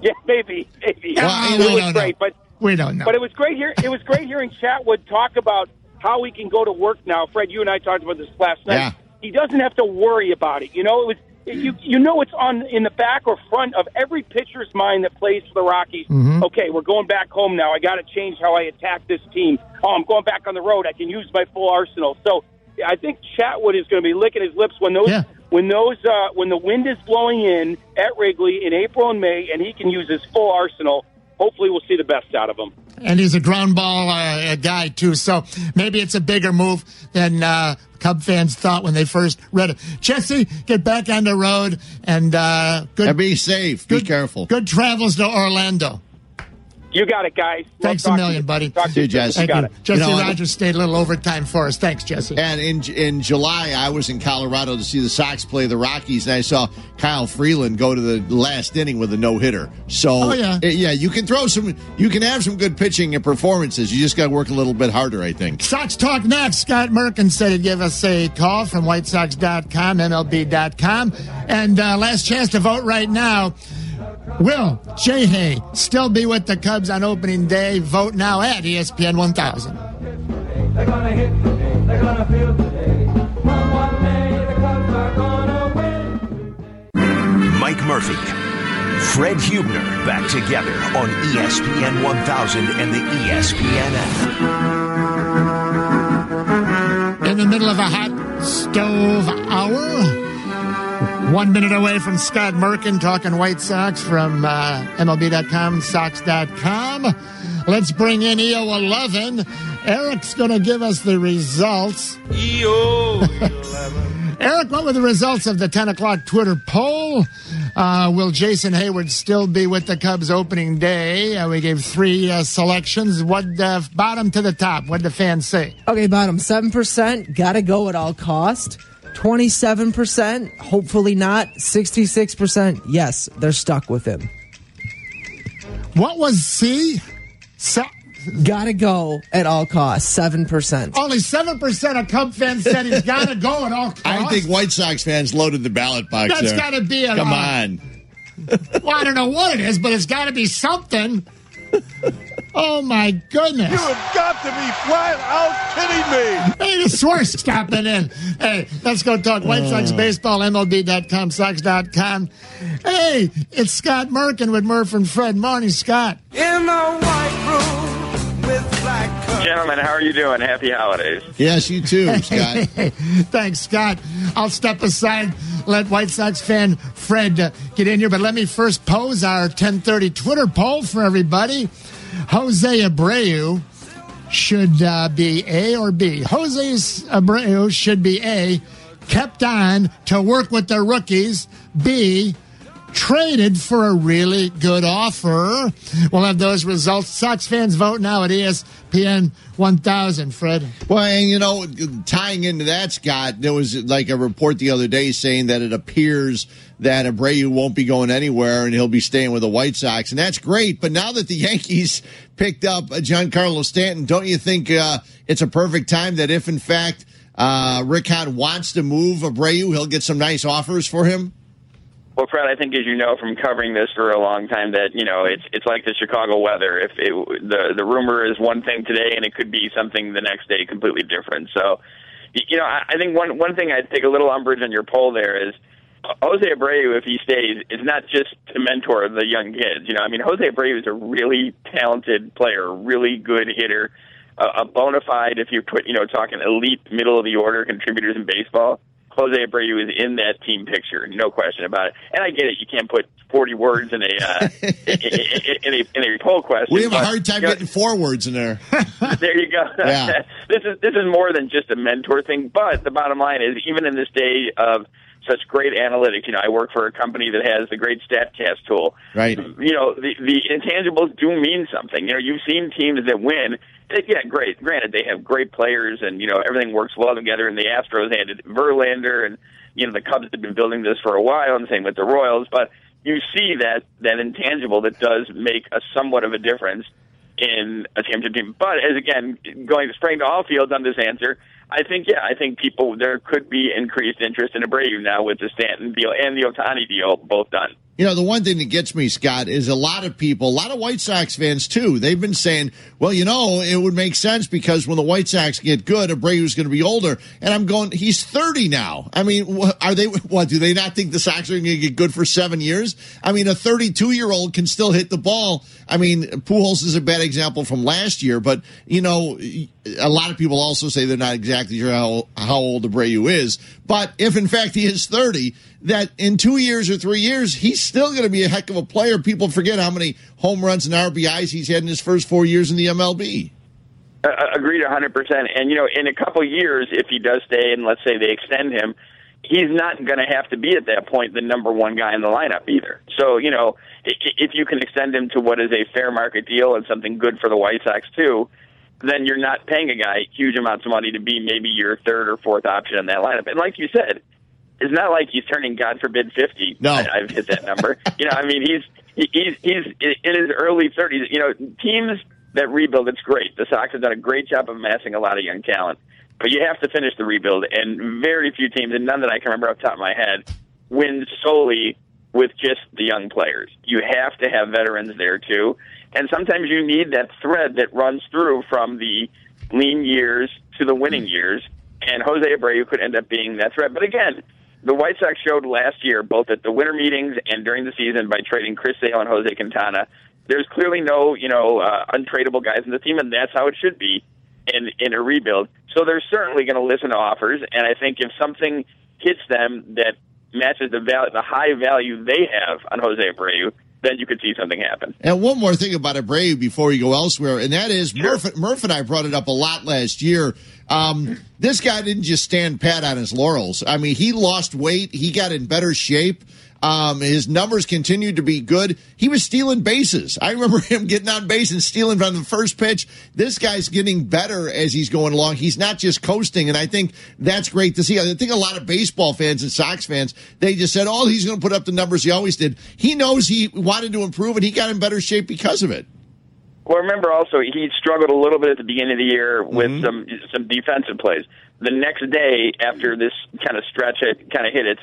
Yeah, maybe, maybe. Well, it was don't great, know. but We don't know. but it was great here. It was great hearing Chatwood talk about how we can go to work now. Fred, you and I talked about this last night. Yeah. He doesn't have to worry about it. You know, it was you. You know, it's on in the back or front of every pitcher's mind that plays for the Rockies. Mm-hmm. Okay, we're going back home now. I got to change how I attack this team. Oh, I'm going back on the road. I can use my full arsenal. So I think Chatwood is going to be licking his lips when those Yeah. when those uh, when the wind is blowing in at Wrigley in April and May, and he can use his full arsenal. Hopefully, we'll see the best out of him. and he's a ground ball uh, guy too. So maybe it's a bigger move than uh, Cub fans thought when they first read it. Jesse, get back on the road and uh, good. And be safe. Be careful. Good travels to Orlando. You got it, guys. Love Thanks a million, to buddy. Talk to See you, Jess. You got you. it. Jesse You know, Rogers stayed a little overtime for us. Thanks, Jesse. And in in July, I was in Colorado to see the Sox play the Rockies, and I saw Kyle Freeland go to the last inning with a no hitter. So, Oh, yeah. eh, yeah, you can throw some, you can have some good pitching and performances. You just got to work a little bit harder, I think. Sox Talk next. Scott Merkin said he'd give us a call from WhiteSox.com, MLB.com. And uh, last chance to vote right now. Will J. Hey still be with the Cubs on opening day? Vote now at ESPN 1000. They're gonna hit today. They're gonna feel today. One, one day the Cubs are gonna win. Mike Murphy, Fred Huebner, back together on ESPN 1000 and the ESPN app. In the middle of a hot stove hour. One minute away from Scott Merkin talking White Sox from uh, MLB.com, Sox.com. Let's bring in EO11. Eric's going to give us the results. EO 11. Eric, what were the results of the 10 o'clock Twitter poll? Uh, will Jason Heyward still be with the Cubs opening day? Uh, we gave three uh, selections. What uh, bottom to the top? What did the fans say? Okay, bottom 7%, gotta go at all cost. 27%, hopefully not. 66%, yes, they're stuck with him. What was C? So, Gotta go at all costs, 7%. only 7% of Cub fans said he's got to go at all costs. I think White Sox fans loaded the ballot box That's there. gotta be a- Come on. Well, I don't know what it is, but it's got to be something. Oh, my goodness. You have got to be flat out kidding me. Hey, the Swerse stopping in. Hey, let's go talk White Sox baseball, MLB.com, Sox.com. Hey, it's Scott Merkin with Murph and Fred. Morning, Scott. In the white room with black curtains. Gentlemen, gentlemen. How are you doing? Happy holidays. Yes, you too, Scott. Thanks, Scott. I'll step aside, let White Sox fan Fred uh, get in here, but let me first pose our 1030 Twitter poll for everybody. Jose Abreu should uh, be A or B. Jose Abreu should be A, kept on to work with the rookies. B, traded for a really good offer. We'll have those results. Sox fans vote now at ESPN 1000, Fred. Well, and you know, tying into that, Scott, there was like a report the other day saying that it appears that Abreu won't be going anywhere and he'll be staying with the White Sox, and that's great. But now that the Yankees picked up Giancarlo Stanton, don't you think uh, it's a perfect time that if in fact uh, Rick Hahn wants to move Abreu, he'll get some nice offers for him? Well, Fred, I think as you know from covering this for a long time that you know it's it's like the Chicago weather. If it, the the rumor is one thing today and it could be something the next day completely different. So, you know, I, I think one one thing I'd take a little umbrage on your poll there is uh, Jose Abreu, if he stays, is not just to mentor the young kids. You know, I mean, Jose Abreu is a really talented player, really good hitter, a, a bona fide, if you're put, you know, talking elite middle of the order contributors in baseball. Jose Abreu is in that team picture, no question about it. And I get it; you can't put 40 words in a uh, in, in, in a in a poll question. We have a hard time you know, getting four words in there. there you go. Yeah. this is this is more than just a mentor thing. But the bottom line is, even in this day of such great analytics, you know, I work for a company that has the great Statcast tool. Right. You know, the the intangibles do mean something. You know, you've seen teams that win. They- Yeah, great. Granted, they have great players, and you know everything works well together. And the Astros added Verlander, and you know the Cubs have been building this for a while, and the same with the Royals. But you see that that intangible that does make a somewhat of a difference in a championship team. But as again, going to spraying to all fields on this answer, I think yeah, I think people there could be increased interest in Abreu now with the Stanton deal and the Ohtani deal both done. You know, the one thing that gets me, Scott, is a lot of people, a lot of White Sox fans too, they've been saying, well, you know, it would make sense because when the White Sox get good, Abreu's going to be older. And I'm going, he's 30 now. I mean, are they, what, do they not think the Sox are going to get good for seven years? I mean, a 32 year old can still hit the ball. I mean, Pujols is a bad example from last year, but, you know, a lot of people also say they're not exactly sure how, how old Abreu is. But if in fact he is 30, that in two years or three years, he's still going to be a heck of a player. People forget how many home runs and RBIs he's had in his first four years in the MLB. Uh, agreed, 100%. And, you know, in a couple years, if he does stay and let's say they extend him, he's not going to have to be at that point the number one guy in the lineup either. So, you know, if you can extend him to what is a fair market deal and something good for the White Sox too, then you're not paying a guy huge amounts of money to be maybe your third or fourth option in that lineup. And like you said, it's not like he's turning, God forbid, 50. No. I, I've hit that number. you know, I mean, he's he's he's in his early 30s. You know, teams that rebuild, it's great. The Sox have done a great job of amassing a lot of young talent, but you have to finish the rebuild. And very few teams, and none that I can remember off the top of my head, win solely with just the young players. You have to have veterans there too, and sometimes you need that thread that runs through from the lean years to the winning years. And Jose Abreu could end up being that thread. But again, the White Sox showed last year, both at the winter meetings and during the season, by trading Chris Sale and Jose Quintana. There's clearly no, you know, uh, untradeable guys in the team, and that's how it should be in in a rebuild. So they're certainly going to listen to offers, and I think if something hits them that matches the val- the high value they have on Jose Abreu, then you could see something happen. And one more thing about Abreu before we go elsewhere, and that is Murph, Murph and I brought it up a lot last year. Um, this guy didn't just stand pat on his laurels. I mean, he lost weight, he got in better shape. Um, his numbers continued to be good. He was stealing bases. I remember him getting on base and stealing from the first pitch. This guy's getting better as he's going along. He's not just coasting, and I think that's great to see. I think a lot of baseball fans and Sox fans, they just said, oh, he's going to put up the numbers he always did. He knows he wanted to improve, and he got in better shape because of it. Well, remember also he struggled a little bit at the beginning of the year with some some defensive plays. The next day, after this kind of stretch had kind of hit its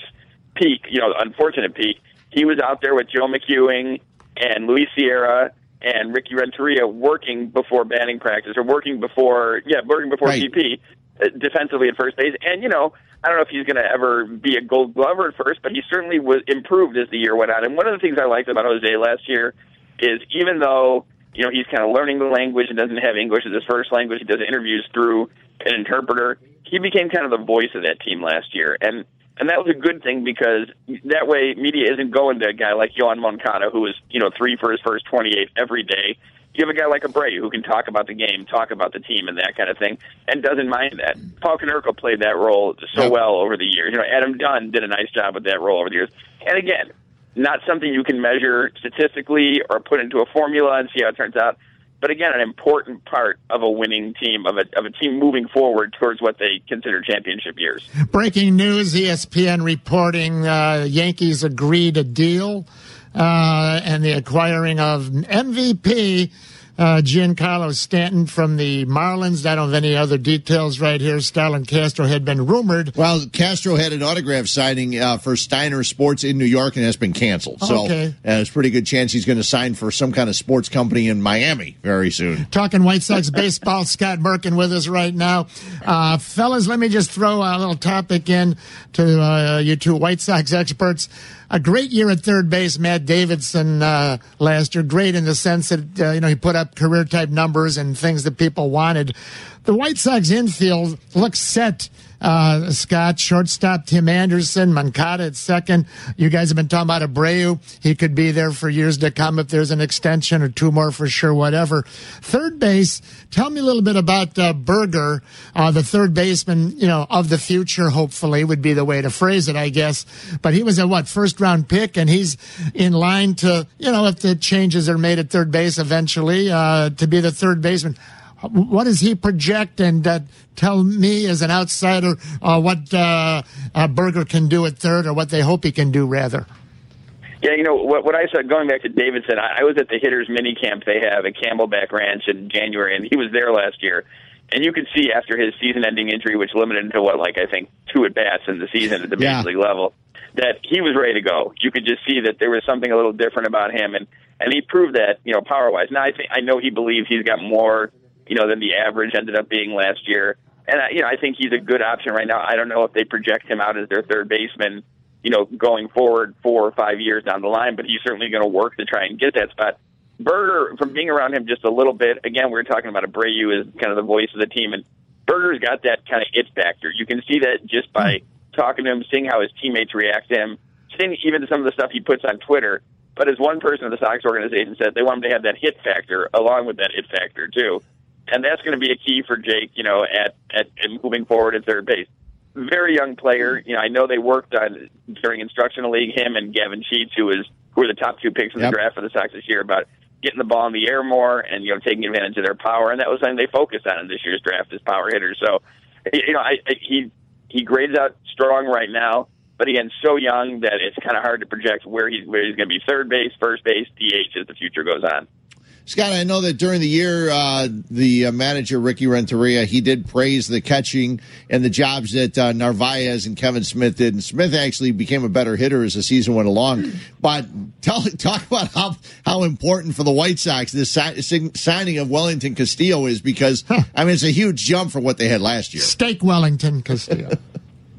peak, you know, unfortunate peak, he was out there with Joe McEwing and Luis Sierra and Ricky Renteria working before batting practice or working before, yeah, working before Right. BP uh, defensively at first base. And you know, I don't know if he's going to ever be a Gold Glover at first, but he certainly was improved as the year went on. And one of the things I liked about Jose last year is even though you know, he's kind of learning the language and doesn't have English as his first language. He does interviews through an interpreter. He became kind of the voice of that team last year, and and that was a good thing because that way media isn't going to a guy like Yoan Moncada who is you know three for his first 28 every day. You have a guy like Abreu who can talk about the game, talk about the team, and that kind of thing, and doesn't mind that. Paul Konerko played that role so well over the years. You know, Adam Dunn did a nice job with that role over the years. And again, not something you can measure statistically or put into a formula and see how it turns out. But again, an important part of a winning team, of a, of a team moving forward towards what they consider championship years. Breaking news: ESPN reporting uh, Yankees agreed a deal uh, and the acquiring of MVP. Uh, Giancarlo Stanton from the Marlins. I don't have any other details right here. Starlin Castro had been rumored. Well, Castro had an autograph signing uh, for Steiner Sports in New York and has been canceled. So Okay. uh, there's a pretty good chance he's going to sign for some kind of sports company in Miami very soon. Talking White Sox baseball, Scott Merkin with us right now. Uh, fellas, let me just throw a little topic in to uh, you two White Sox experts. A great year at third base, Matt Davidson uh, last year. Great in the sense that uh, you know he put up career type numbers and things that people wanted. The White Sox infield looks set. Uh, Scott, shortstop, Tim Anderson, Moncada at second. You guys have been talking about Abreu. He could be there for years to come if there's an extension or two more for sure, whatever. Third base, tell me a little bit about uh, Burger, uh, the third baseman, you know, of the future, hopefully, would be the way to phrase it, I guess. But he was a, what, first round pick, and he's in line to, you know, if the changes are made at third base eventually, uh, to be the third baseman. What does he project? And uh, tell me, as an outsider, uh, what uh, uh, Burger can do at third, or what they hope he can do, rather. Yeah, you know what? What I said going back to Davidson, I, I was at the hitters mini camp they have at Camelback Ranch in January, and he was there last year. And you could see after his season-ending injury, which limited him to what, like I think two at bats in the season at the Yeah. major league level, that he was ready to go. You could just see that there was something a little different about him, and and he proved that, you know, power-wise. Now I think I know he believes he's got more, you know, than the average ended up being last year. And you know, I think he's a good option right now. I don't know if they project him out as their third baseman, you know, going forward four or five years down the line, but he's certainly going to work to try and get that spot. Burger, from being around him just a little bit, again, we were talking about Abreu as kind of the voice of the team, and Burger's got that kind of it factor. You can see that just by talking to him, seeing how his teammates react to him, seeing even some of the stuff he puts on Twitter. But as one person of the Sox organization said, they want him to have that hit factor along with that it factor too, and that's going to be a key for Jake. You know, at at, at moving forward at third base. Very young player. You know, I know they worked on during instructional league him and Gavin Sheets, who was who were the top two picks in Yep. the draft for the Sox this year, about getting the ball in the air more and you know taking advantage of their power, and that was something they focused on in this year's draft as power hitters. So, you know, I, I, he he grades out strong right now, but again, so young that it's kind of hard to project where he's where he's going to be third base, first base, DH as the future goes on. Scott, I know that during the year, uh, the uh, manager, Ricky Renteria, he did praise the catching and the jobs that uh, Narvaez and Kevan Smith did. And Smith actually became a better hitter as the season went along. But tell, talk about how, how important for the White Sox this si- sig- signing of Wellington Castillo is because, I mean, it's a huge jump from what they had last year. Steak Wellington Castillo.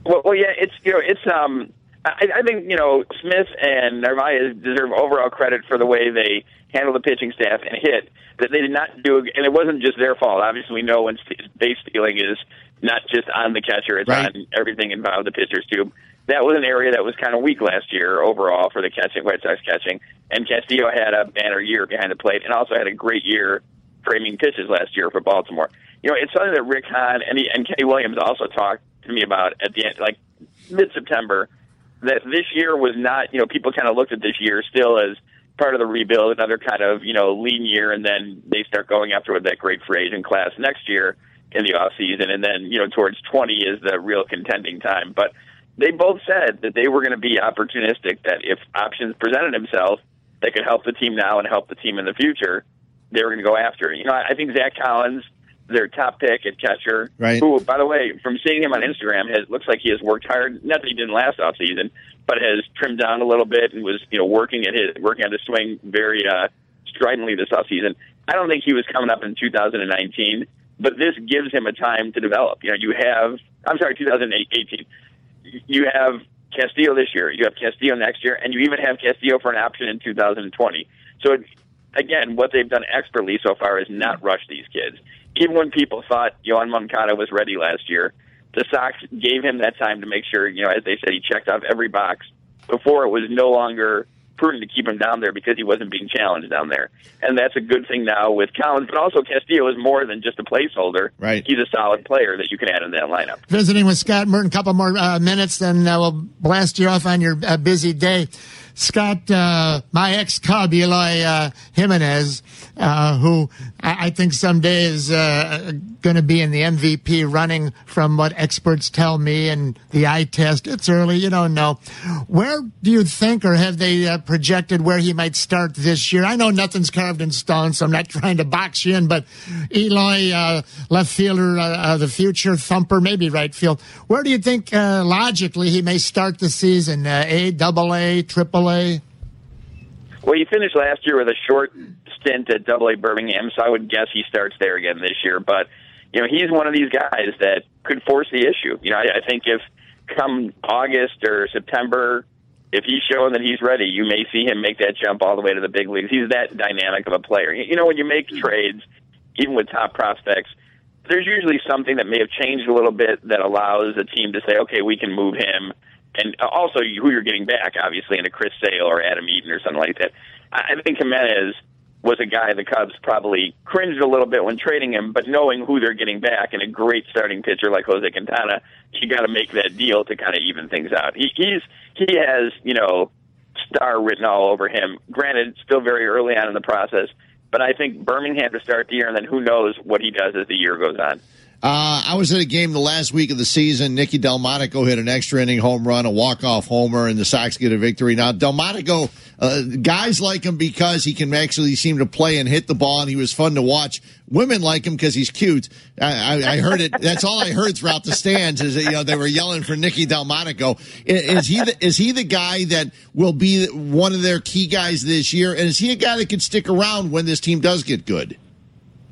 Well, well, yeah, it's you know, it's um, I, I think you know Smith and Narvaez deserve overall credit for the way they handle the pitching staff and hit. That they did not do, and it wasn't just their fault. Obviously, we know when base stealing is not just on the catcher; it's Right. on everything involved the pitchers too. That was an area that was kind of weak last year overall for the catching White Sox catching, and Castillo had a banner year behind the plate, and also had a great year framing pitches last year for Baltimore. You know, it's something that Rick Hahn and, he, and Kenny Williams also talked to me about at the end, like mid September, that this year was not, you know, people kind of looked at this year still as part of the rebuild, another kind of, you know, lean year, and then they start going after with that great free agent class next year in the off season, and then, you know, towards 20 is the real contending time. But they both said that they were going to be opportunistic, that if options presented themselves that could help the team now and help the team in the future, they were going to go after it. You know, I I think Zack Collins, their top pick at catcher, Right. who, by the way, from seeing him on Instagram, has looks like he has worked hard. Not that he didn't last off season, but has trimmed down a little bit and was, you know, working at his working on his swing very uh, stridently this offseason. I don't think he was coming up in 2019, but this gives him a time to develop. You know, you have I'm sorry, 2018. You have Castillo this year. You have Castillo next year, and you even have Castillo for an option in 2020. So it, again, what they've done expertly so far is not rush these kids. Even when people thought Yoan Moncada was ready last year, the Sox gave him that time to make sure, you know, as they said, he checked off every box before it was no longer prudent to keep him down there because he wasn't being challenged down there. And that's a good thing now with Collins, but also Castillo is more than just a placeholder. Right. He's a solid player that you can add in that lineup. Visiting with Scott Merkin, a couple more uh, minutes, then uh, we'll blast you off on your uh, busy day. Scott, uh, my ex Cub, Eloy uh, Jimenez, uh, who I, I think someday is uh, going to be in the MVP running from what experts tell me and the eye test. It's early, you don't know. Where do you think, or have they uh, projected where he might start this year? I know nothing's carved in stone, so I'm not trying to box you in, but Eloy, uh, left fielder, uh, uh, the future thumper, maybe right field. Where do you think logically he may start the season? A, double A, triple A? Well, he finished last year with a short stint at Double A Birmingham, so I would guess he starts there again this year. But you know, he's one of these guys that could force the issue. You know, I, I think if come August or September, if he's showing that he's ready, you may see him make that jump all the way to the big leagues. He's that dynamic of a player. You know, when you make trades, even with top prospects, there's usually something that may have changed a little bit that allows a team to say, okay, we can move him. And also who you're getting back, obviously, in a Chris Sale or Adam Eaton or something like that. I think Jimenez was a guy the Cubs probably cringed a little bit when trading him, but knowing who they're getting back and a great starting pitcher like Jose Quintana, you got to make that deal to kind of even things out. He, he's he has you know star written all over him. Granted, still very early on in the process, but I think Birmingham to start the year, and then who knows what he does as the year goes on. Uh, I was at a game the last week of the season. Nicky Delmonico hit an extra inning home run, a walk off homer, and the Sox get a victory. Now Delmonico, uh, guys like him because he can actually seem to play and hit the ball, and he was fun to watch. Women like him because he's cute. I, I, I heard it. That's all I heard throughout the stands. Is that, you know they were yelling for Nicky Delmonico. Is, is he the, is he the guy that will be one of their key guys this year? And is he a guy that can stick around when this team does get good?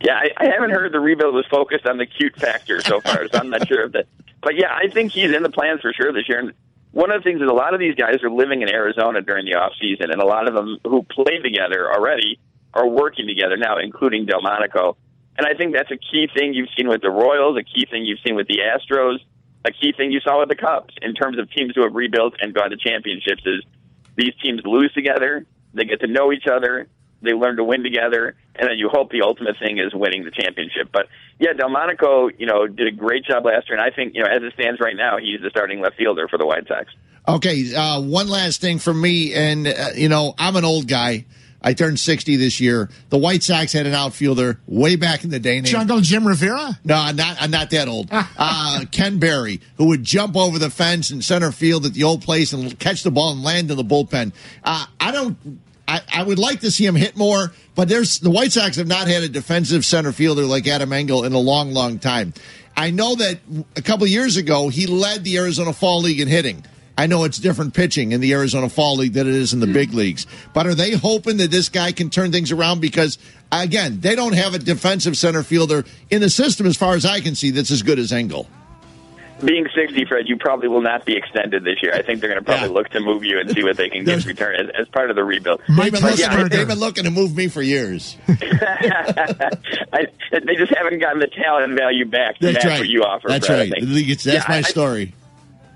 Yeah, I, I haven't heard the rebuild was focused on the cute factor so far, so I'm not sure of that. But yeah, I think he's in the plans for sure this year. And one of the things is a lot of these guys are living in Arizona during the off season, and a lot of them who play together already are working together now, including Delmonico. And I think that's a key thing you've seen with the Royals, a key thing you've seen with the Astros, a key thing you saw with the Cubs in terms of teams who have rebuilt and gone to championships is these teams lose together, they get to know each other, they learn to win together, and then you hope the ultimate thing is winning the championship. But yeah, Delmonico, you know, did a great job last year, and I think you know as it stands right now, he's the starting left fielder for the White Sox. Okay, uh, one last thing from me, and uh, you know I'm an old guy. I turned 60 this year. The White Sox had an outfielder way back in the day named Jungle Jim Rivera? No, I'm not. I'm not that old. Uh, Ken Berry, who would jump over the fence in center field at the old place and catch the ball and land in the bullpen. Uh, I don't. I, I would like to see him hit more, but there's the White Sox have not had a defensive center fielder like Adam Engel in a long, long time. I know that a couple years ago he led the Arizona Fall League in hitting. I know it's different pitching in the Arizona Fall League than it is in the big leagues. But are they hoping that this guy can turn things around? Because, again, they don't have a defensive center fielder in the system, as far as I can see, that's as good as Engel. Being 60, Fred, you probably will not be extended this year. I think they're going to probably look to move you and see what they can get in return as, as part of the rebuild. They've been, looking, yeah, they've been looking to move me for years. I, they just haven't gotten the talent value back to That's match right. what you offer. That's Fred, right. think. I think it's- that's Yeah, my I- story.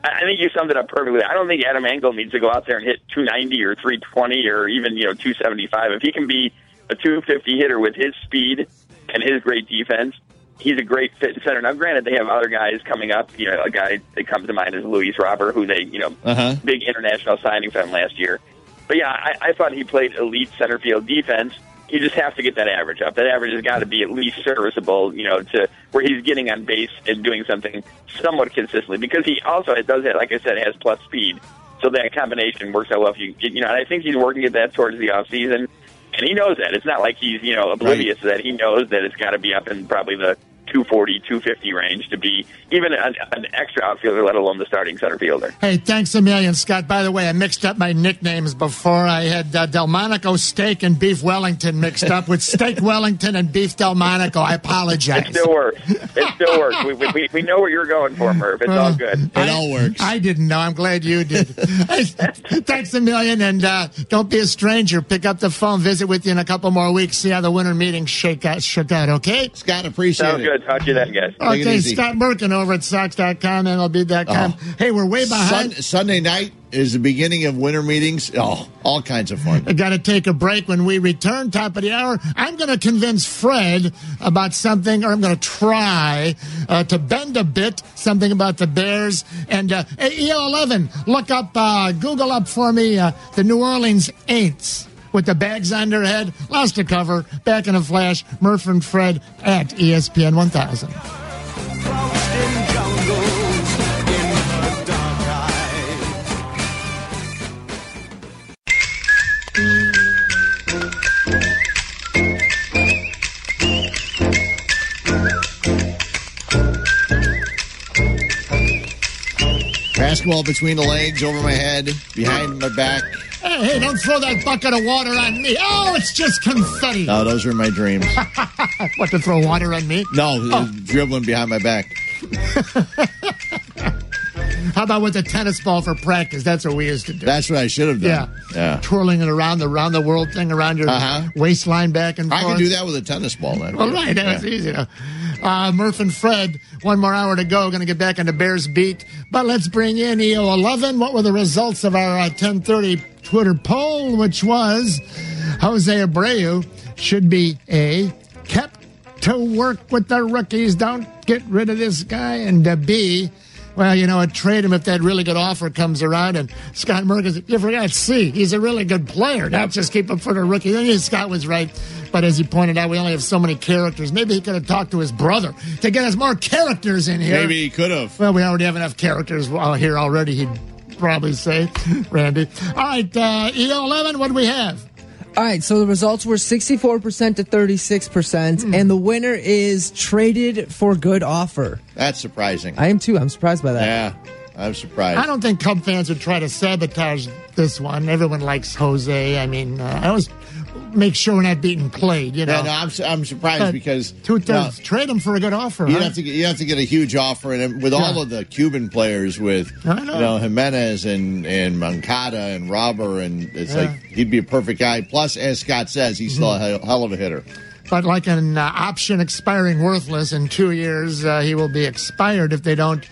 I I think you summed it up perfectly. I don't think Adam Engel needs to go out there and hit 290 or 320 or even you know 275. If he can be a 250 hitter with his speed and his great defense, he's a great fit in center. Now, granted, they have other guys coming up. You know, a guy that comes to mind is Luis Robert, who they you know Uh-huh. big international signing from last year. But yeah, I, I thought he played elite center field defense. You just have to get that average up. That average has got to be at least serviceable, you know, to where he's getting on base and doing something somewhat consistently. Because he also it does, have, like I said, has plus speed, so that combination works out well. If you, you know, and I think he's working at that towards the off season, and he knows that. It's not like he's you know oblivious to that. He knows that it's got to be up in probably the 240, 250 range to be even an, an extra outfielder, let alone the starting center fielder. Hey, thanks a million, Scott. By the way, I mixed up my nicknames before. I had uh, Delmonico Steak and Beef Wellington mixed up with Steak Wellington and Beef Delmonico. I apologize. It still works. It still works. We, we, we know what you're going for, Murph. It's all good. It all works. I didn't know. I'm glad you did. Thanks a million, and uh, don't be a stranger. Pick up the phone, visit with you in a couple more weeks, see how the winter meetings shake out. Shook out. Okay. Scott, appreciate Sounds it. good. Talk to you then, guys. Take Okay, easy. Scott Merkin over at Sox.com, MLB.com. Oh. Hey, we're way Sun, behind. Sunday night is the beginning of winter meetings. Oh, all kinds of fun. I got to take a break when we return. Top of the hour. I'm going to convince Fred about something, or I'm going to try uh, to bend a bit something about the Bears. And uh, hey, EL11, look up, uh, Google up for me uh, the New Orleans Aints with the bags on their head. Lost to cover. Back in a flash. Murph and Fred at ESPN 1000. Basketball between the legs, over my head, behind my back. Hey, hey, don't throw that bucket of water on me. Oh, it's just confetti. No, those are my dreams. what, to throw water on me? No, Oh. dribbling behind my back. How about with a tennis ball for practice? That's what we used to do. That's what I should have done. Yeah. Yeah. Twirling it around the round the world thing around your Uh-huh. waistline back and forth. I forth. can do that with a tennis ball. Then. All right, that's Yeah. easy. Now. Uh, Murph and Fred, one more hour to go. Going to get back into Bears beat, but let's bring in EO eleven. What were the results of our uh, ten thirty Twitter poll, which was Jose Abreu should be a kept to work with the rookies. Don't get rid of this guy, and uh, B. Well, you know, what, trade him if that really good offer comes around. And Scott Merkins, you forgot C. He's a really good player. Not just keep him for the rookie. Then Scott was right. But as he pointed out, we only have so many characters. Maybe he could have talked to his brother to get us more characters in here. Maybe he could have. Well, we already have enough characters uh, here already, he'd probably say, Randy. All right, uh, EO11, what do we have? All right, so the results were 64% to 36%, percent and the winner is traded for good offer. That's surprising. I am too. I'm surprised by that. Yeah, I'm surprised. I don't think Cub fans would try to sabotage this one. Everyone likes Jose. I mean, uh, I always make sure we're not beating played, you know. Yeah, no, I'm, su- I'm surprised But because Two thirds. Trade him for a good offer. You'd huh? have to get, you have to get a huge offer, and with all of the Cuban players, with I you know. know Jimenez and and Moncada and Robert, and it's Yeah. like he'd be a perfect guy. Plus, as Scott says, he's still a hell, hell of a hitter. But like an uh, option expiring worthless in two years, uh, he will be expired if they don't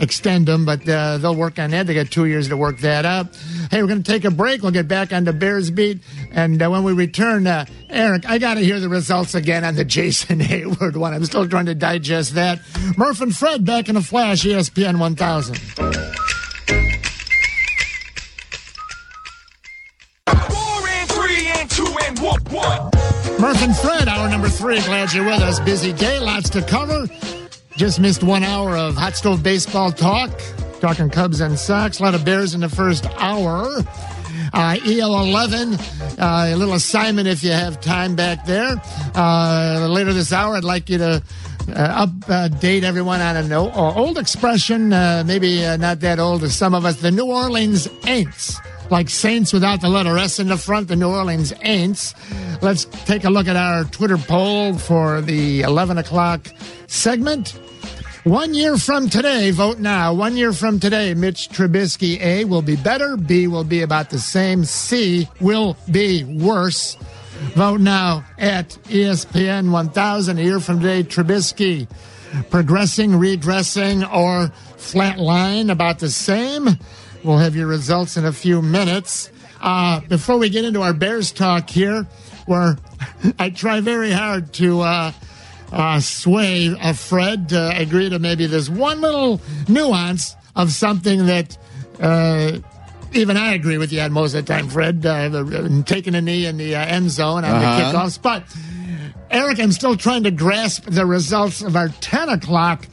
extend them, But uh, they'll work on that. They got two years to work that up. Hey, we're going to take a break. We'll get back on the Bears beat, and uh, when we return, uh, Eric, I got to hear the results again on the Jason Heyward one. I'm still trying to digest that. Murph and Fred back in a flash. ESPN 1000. Four and three and two and one. one. Murph and Fred, hour number three. Glad you're with us. Busy day, lots to cover. Just missed one hour of hot stove baseball talk. Talking Cubs and Sox. A lot of Bears in the first hour. Uh, EL 11, uh, a little assignment if you have time back there. Uh, later this hour, I'd like you to uh, update everyone on an o- old expression, uh, maybe uh, not that old to some of us, the New Orleans Aints. Like Saints without the letter S in the front, the New Orleans Aints. Let's take a look at our Twitter poll for the 11 o'clock segment. One year from today, vote now. One year from today, Mitch Trubisky, A, will be better. B, will be about the same. C, will be worse. Vote now at ESPN 1000. A year from today, Trubisky progressing, redressing, or flatline about the same. We'll have your results in a few minutes. Uh, before we get into our Bears talk here, where I try very hard to uh, uh, sway uh, Fred to agree to maybe this one little nuance of something that uh, even I agree with you on most of the time, Fred. Uh, the, taking a knee in the uh, end zone on Uh-huh. the kickoffs. But, Eric, I'm still trying to grasp the results of our 10 o'clock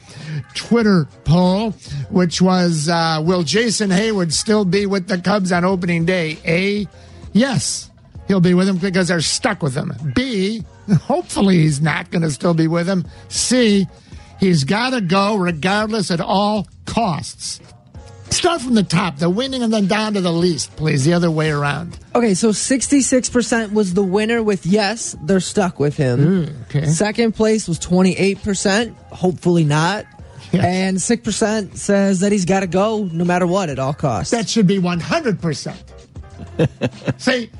Twitter poll, which was uh, Will Jason Heyward still be with the Cubs on opening day? A, yes, he'll be with them because they're stuck with him. B, hopefully he's not going to still be with him. C, He's got to go regardless at all costs. Start from the top, the winning, and then down to the least, please. The other way around. Okay, so 66% was the winner with yes, they're stuck with him. Mm, okay. Second place was 28%, hopefully not. Yes. And 6% says that he's got to go no matter what at all costs. That should be 100%. See,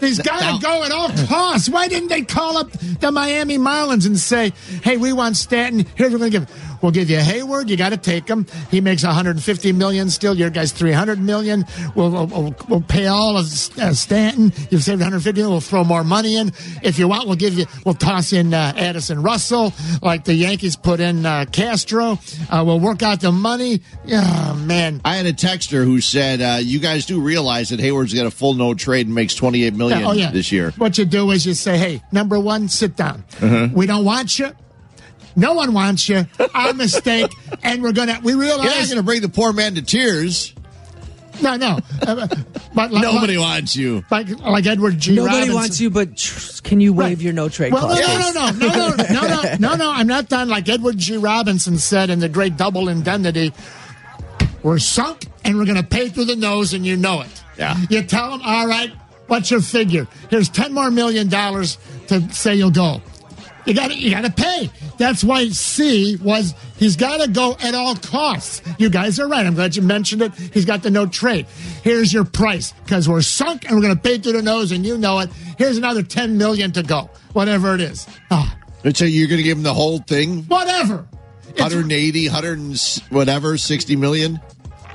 he's got to go at all costs. Why didn't they call up the Miami Marlins and say, hey, we want Stanton. Here's what we're going to give. We'll give you Heyward. You got to take him. He makes 150 million still. Your guy's 300 million. We'll, we'll, we'll, pay all of uh, Stanton. You've saved 150 million. We'll throw more money in. If you want, we'll give you, we'll toss in uh, Addison Russell like the Yankees put in uh, Castro. Uh, we'll work out the money. Yeah, man. I had a texter who said, uh, "You guys do realize that Heyward's got a full no trade and makes twenty eight million Yeah, oh, yeah. this year." What you do is you say, hey, number one, sit down. Uh-huh. We don't want you. No one wants you. Our mistake. And we're going to, we realize. You're not going to bring the poor man to tears. No, no. Uh, but like, Nobody like, wants you. like, like Edward G. Nobody Robinson. wants you, but tr- can you waive Right. your no trade Well, clause? no, no, no, no, no, no, no, no, no, no. I'm not done. Like Edward G. Robinson said in the great double indemnity, we're sunk and we're going to pay through the nose, and you know it. Yeah. You tell them, all right, what's your figure? Here's ten more million dollars to say you'll go. You got to you got to pay. That's why C was he's got to go at all costs. You guys are right. I'm glad you mentioned it. He's got the no trade. Here's your price because we're sunk and we're going to pay through the nose, and you know it. Here's another ten million to go, whatever it is. Ah, So you're going to give him the whole thing, whatever. It's- 180, 100, whatever, 60 million.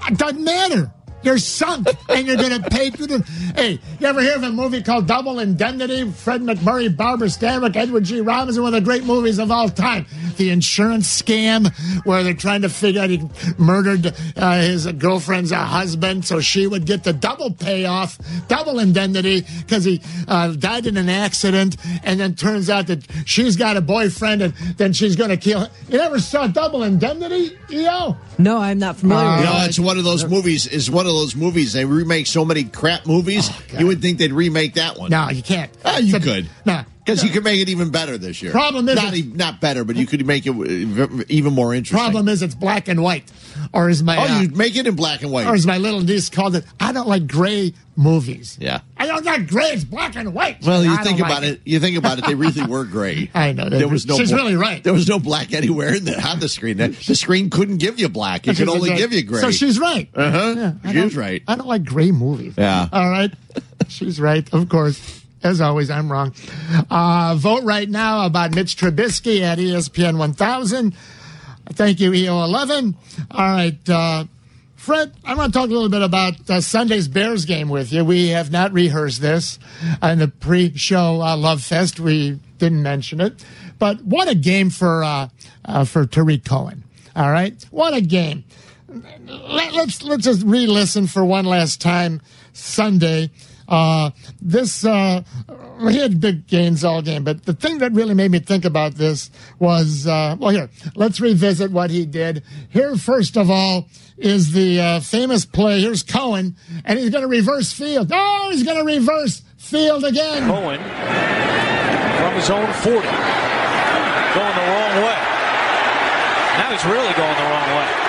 It doesn't matter. You're sunk, and you're going to pay through the. Hey, you ever hear of a movie called Double Indemnity? Fred MacMurray, Barbara Stanwyck, Edward G. Robinson, one of the great movies of all time. The insurance scam, where they're trying to figure out he murdered uh, his girlfriend's uh, husband, so she would get the double payoff, double indemnity, because he uh, died in an accident, and then turns out that she's got a boyfriend, and then she's going to kill him. You never saw Double Indemnity, EO? No, I'm not familiar Uh, with You know, it's one of those movies. Is one of those movies they remake so many crap movies. you would think they'd remake that one. No, you can't. Ah, you a- could. No. Because you could make it even better this year. Problem is not, it's- e- not better, but you could make it uh, even more interesting. Problem is, it's black and white, or is my Oh, uh, you make it in black and white. or as my little niece called it, I don't like gray movies. Yeah. I don't like gray. It's black and white. Well, you I think like about it. You think about it. They really were gray. I know. There was no. She's bla- really right. There was no black anywhere in the, on the screen. The, the screen couldn't give you black. It could only right. give you gray. So she's right. Uh huh. Yeah, I she don't- was right. I don't like gray movies. Yeah. All right. She's right, of course. As always, I'm wrong. Uh, vote right now about Mitch Trubisky at ESPN 1000. Thank you, EO11. All right. Uh, Fred, I want to talk a little bit about uh, Sunday's Bears game with you. We have not rehearsed this in the pre-show uh, Love Fest. We didn't mention it, but what a game for uh, uh, for Tarik Cohen. All right, what a game. Let, let's let's just re-listen for one last time Sunday. Uh, this uh, he had big gains all game, but the thing that really made me think about this was uh, well, here let's revisit what he did. Here, first of all, is the uh, famous play. Here's Cohen, and he's going to reverse field. Oh, he's going to reverse field again. Cohen from his own 40. Going the wrong way. Now he's really going the wrong way.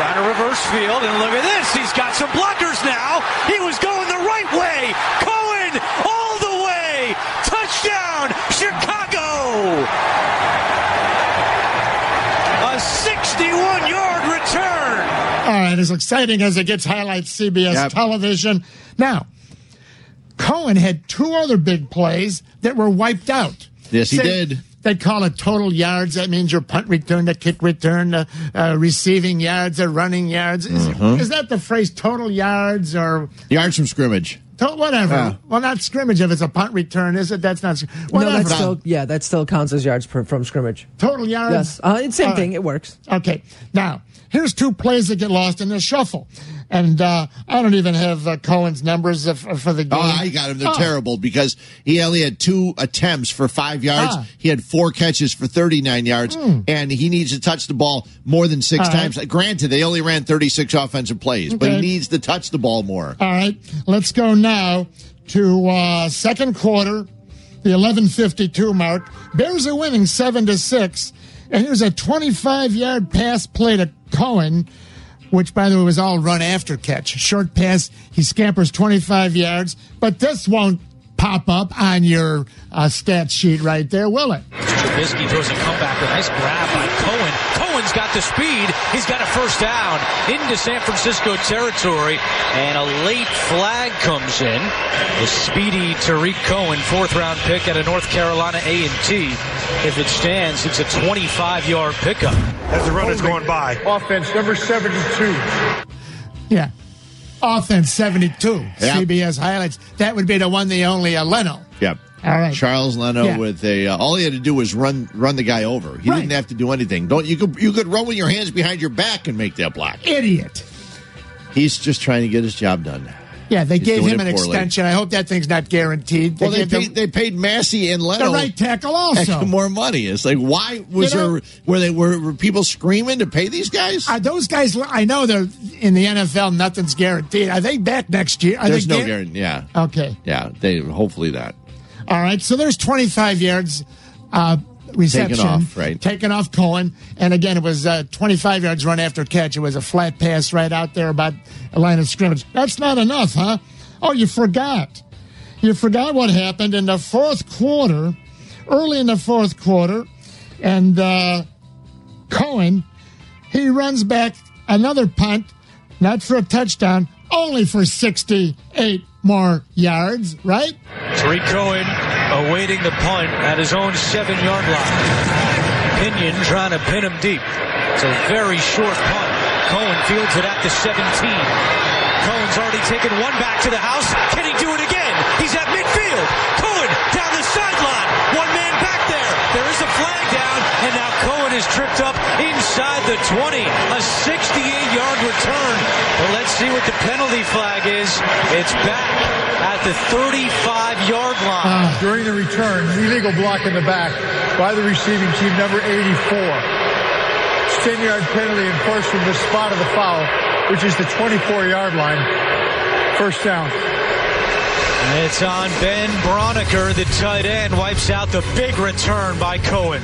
Trying to reverse field, and look at this. He's got some blockers now. He was going the right way. Cohen all the way. Touchdown, Chicago. A 61 yard return. All right, as exciting as it gets, highlights CBS Yep. television. Now, Cohen had two other big plays that were wiped out. Yes, he did. They call it total yards. That means your punt return, the kick return, the uh, receiving yards, the running yards. Is, Mhm. is that the phrase total yards or Yards from scrimmage. to- whatever? Yeah. Well, not scrimmage if it's a punt return, is it? That's not. No, Whatever. that still yeah, that still counts as yards per, from scrimmage. total yards. Yes, uh, same All thing. It works. Okay, now here's two plays that get lost in the shuffle, and uh, I don't even have uh, Cohen's numbers of, for the game. Oh, I got him. They're Oh, terrible because he only had two attempts for five yards. Ah. He had four catches for 39 yards, and he needs to touch the ball more than six. All right. times. Granted, they only ran 36 offensive plays, but he needs to touch the ball more. All right, let's go now to uh, second quarter, the 11:52 mark. Bears are winning seven to six, And here's a 25 yard pass play to Cohen, which, by the way, was all run after catch. Short pass, he scampers 25 yards, but this won't pop up on your uh, stat sheet right there, will it? Trubisky throws a comeback. A nice grab by Cohen. Cohen's got the speed. He's got a first down into San Francisco territory, and a late flag comes in. The speedy Tarik Cohen, fourth round pick out of North Carolina A&T. If it stands, it's a 25 yard pickup. As the run is going by. Offense number 72. Yeah. Offense 72. CBS highlights. That would be the one, the only, uh, Leno. All right. Charles Leno Yeah. with a uh, all he had to do was run run the guy over. He didn't have to do anything. Don't you could you could run with your hands behind your back and make that block. Idiot. He's just trying to get his job done. Yeah, they He's gave him an extension. I hope that thing's not guaranteed. Well, they gave them paid, they paid Massey and Leno the right tackle also. more money. It's like why was You know- there were they were, were people screaming to pay these guys? Are those guys? I know they're in the NFL. Nothing's guaranteed. Are they back next year? Are There's they no guarantee. Yeah, Okay. yeah. They hopefully that. All right. So there's 25 yards uh, reception Taken off, right. Taken off Cohen, and again it was uh, 25 yards run after catch. It was a flat pass right out there about a line of scrimmage. That's not enough, huh? Oh, you forgot. You forgot what happened in the fourth quarter, early in the fourth quarter, and uh, Cohen he runs back another punt, not for a touchdown, only for 68 more yards, right? Tarik Cohen awaiting the punt at his own seven yard line. Pinion trying to pin him deep. It's a very short punt. Cohen fields it at the 17. Cohen's already taken one back to the house. Can he do it again? He's at midfield. Cohen down the sideline. One man back there. There is a flag down, and now Cohen is tripped up inside the 20. A 68 yard return. But let's see what the penalty flag is. It's back at the 35 yard line. Ah, during the return, illegal block in the back by the receiving team, number 84. It's 10 yard penalty enforced from the spot of the foul, which is the 24 yard line. First down. And It's on Ben Braunecker, the tight end, wipes out the big return by Cohen.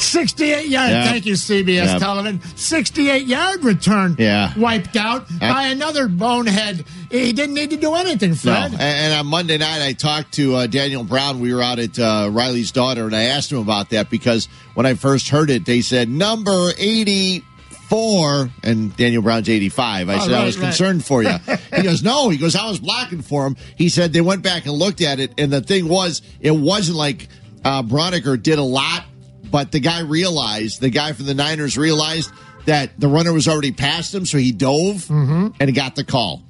68 yard. Yeah. Thank you, CBS Yeah. television. 68 yard return. Yeah. Wiped out Yeah. by another bonehead. He didn't need to do anything, No, and, and on Monday night, I talked to uh, Daniel Brown. We were out at uh, Riley's daughter, and I asked him about that because when I first heard it, they said number eighty-four, and Daniel Brown's eighty-five. I Oh, said I was right. concerned for you. he goes, no. He goes, I was blocking for him. He said they went back and looked at it, and the thing was, it wasn't like uh, Broniker did a lot, but the guy realized, the guy from the Niners realized that the runner was already past him, so he dove and he got the call.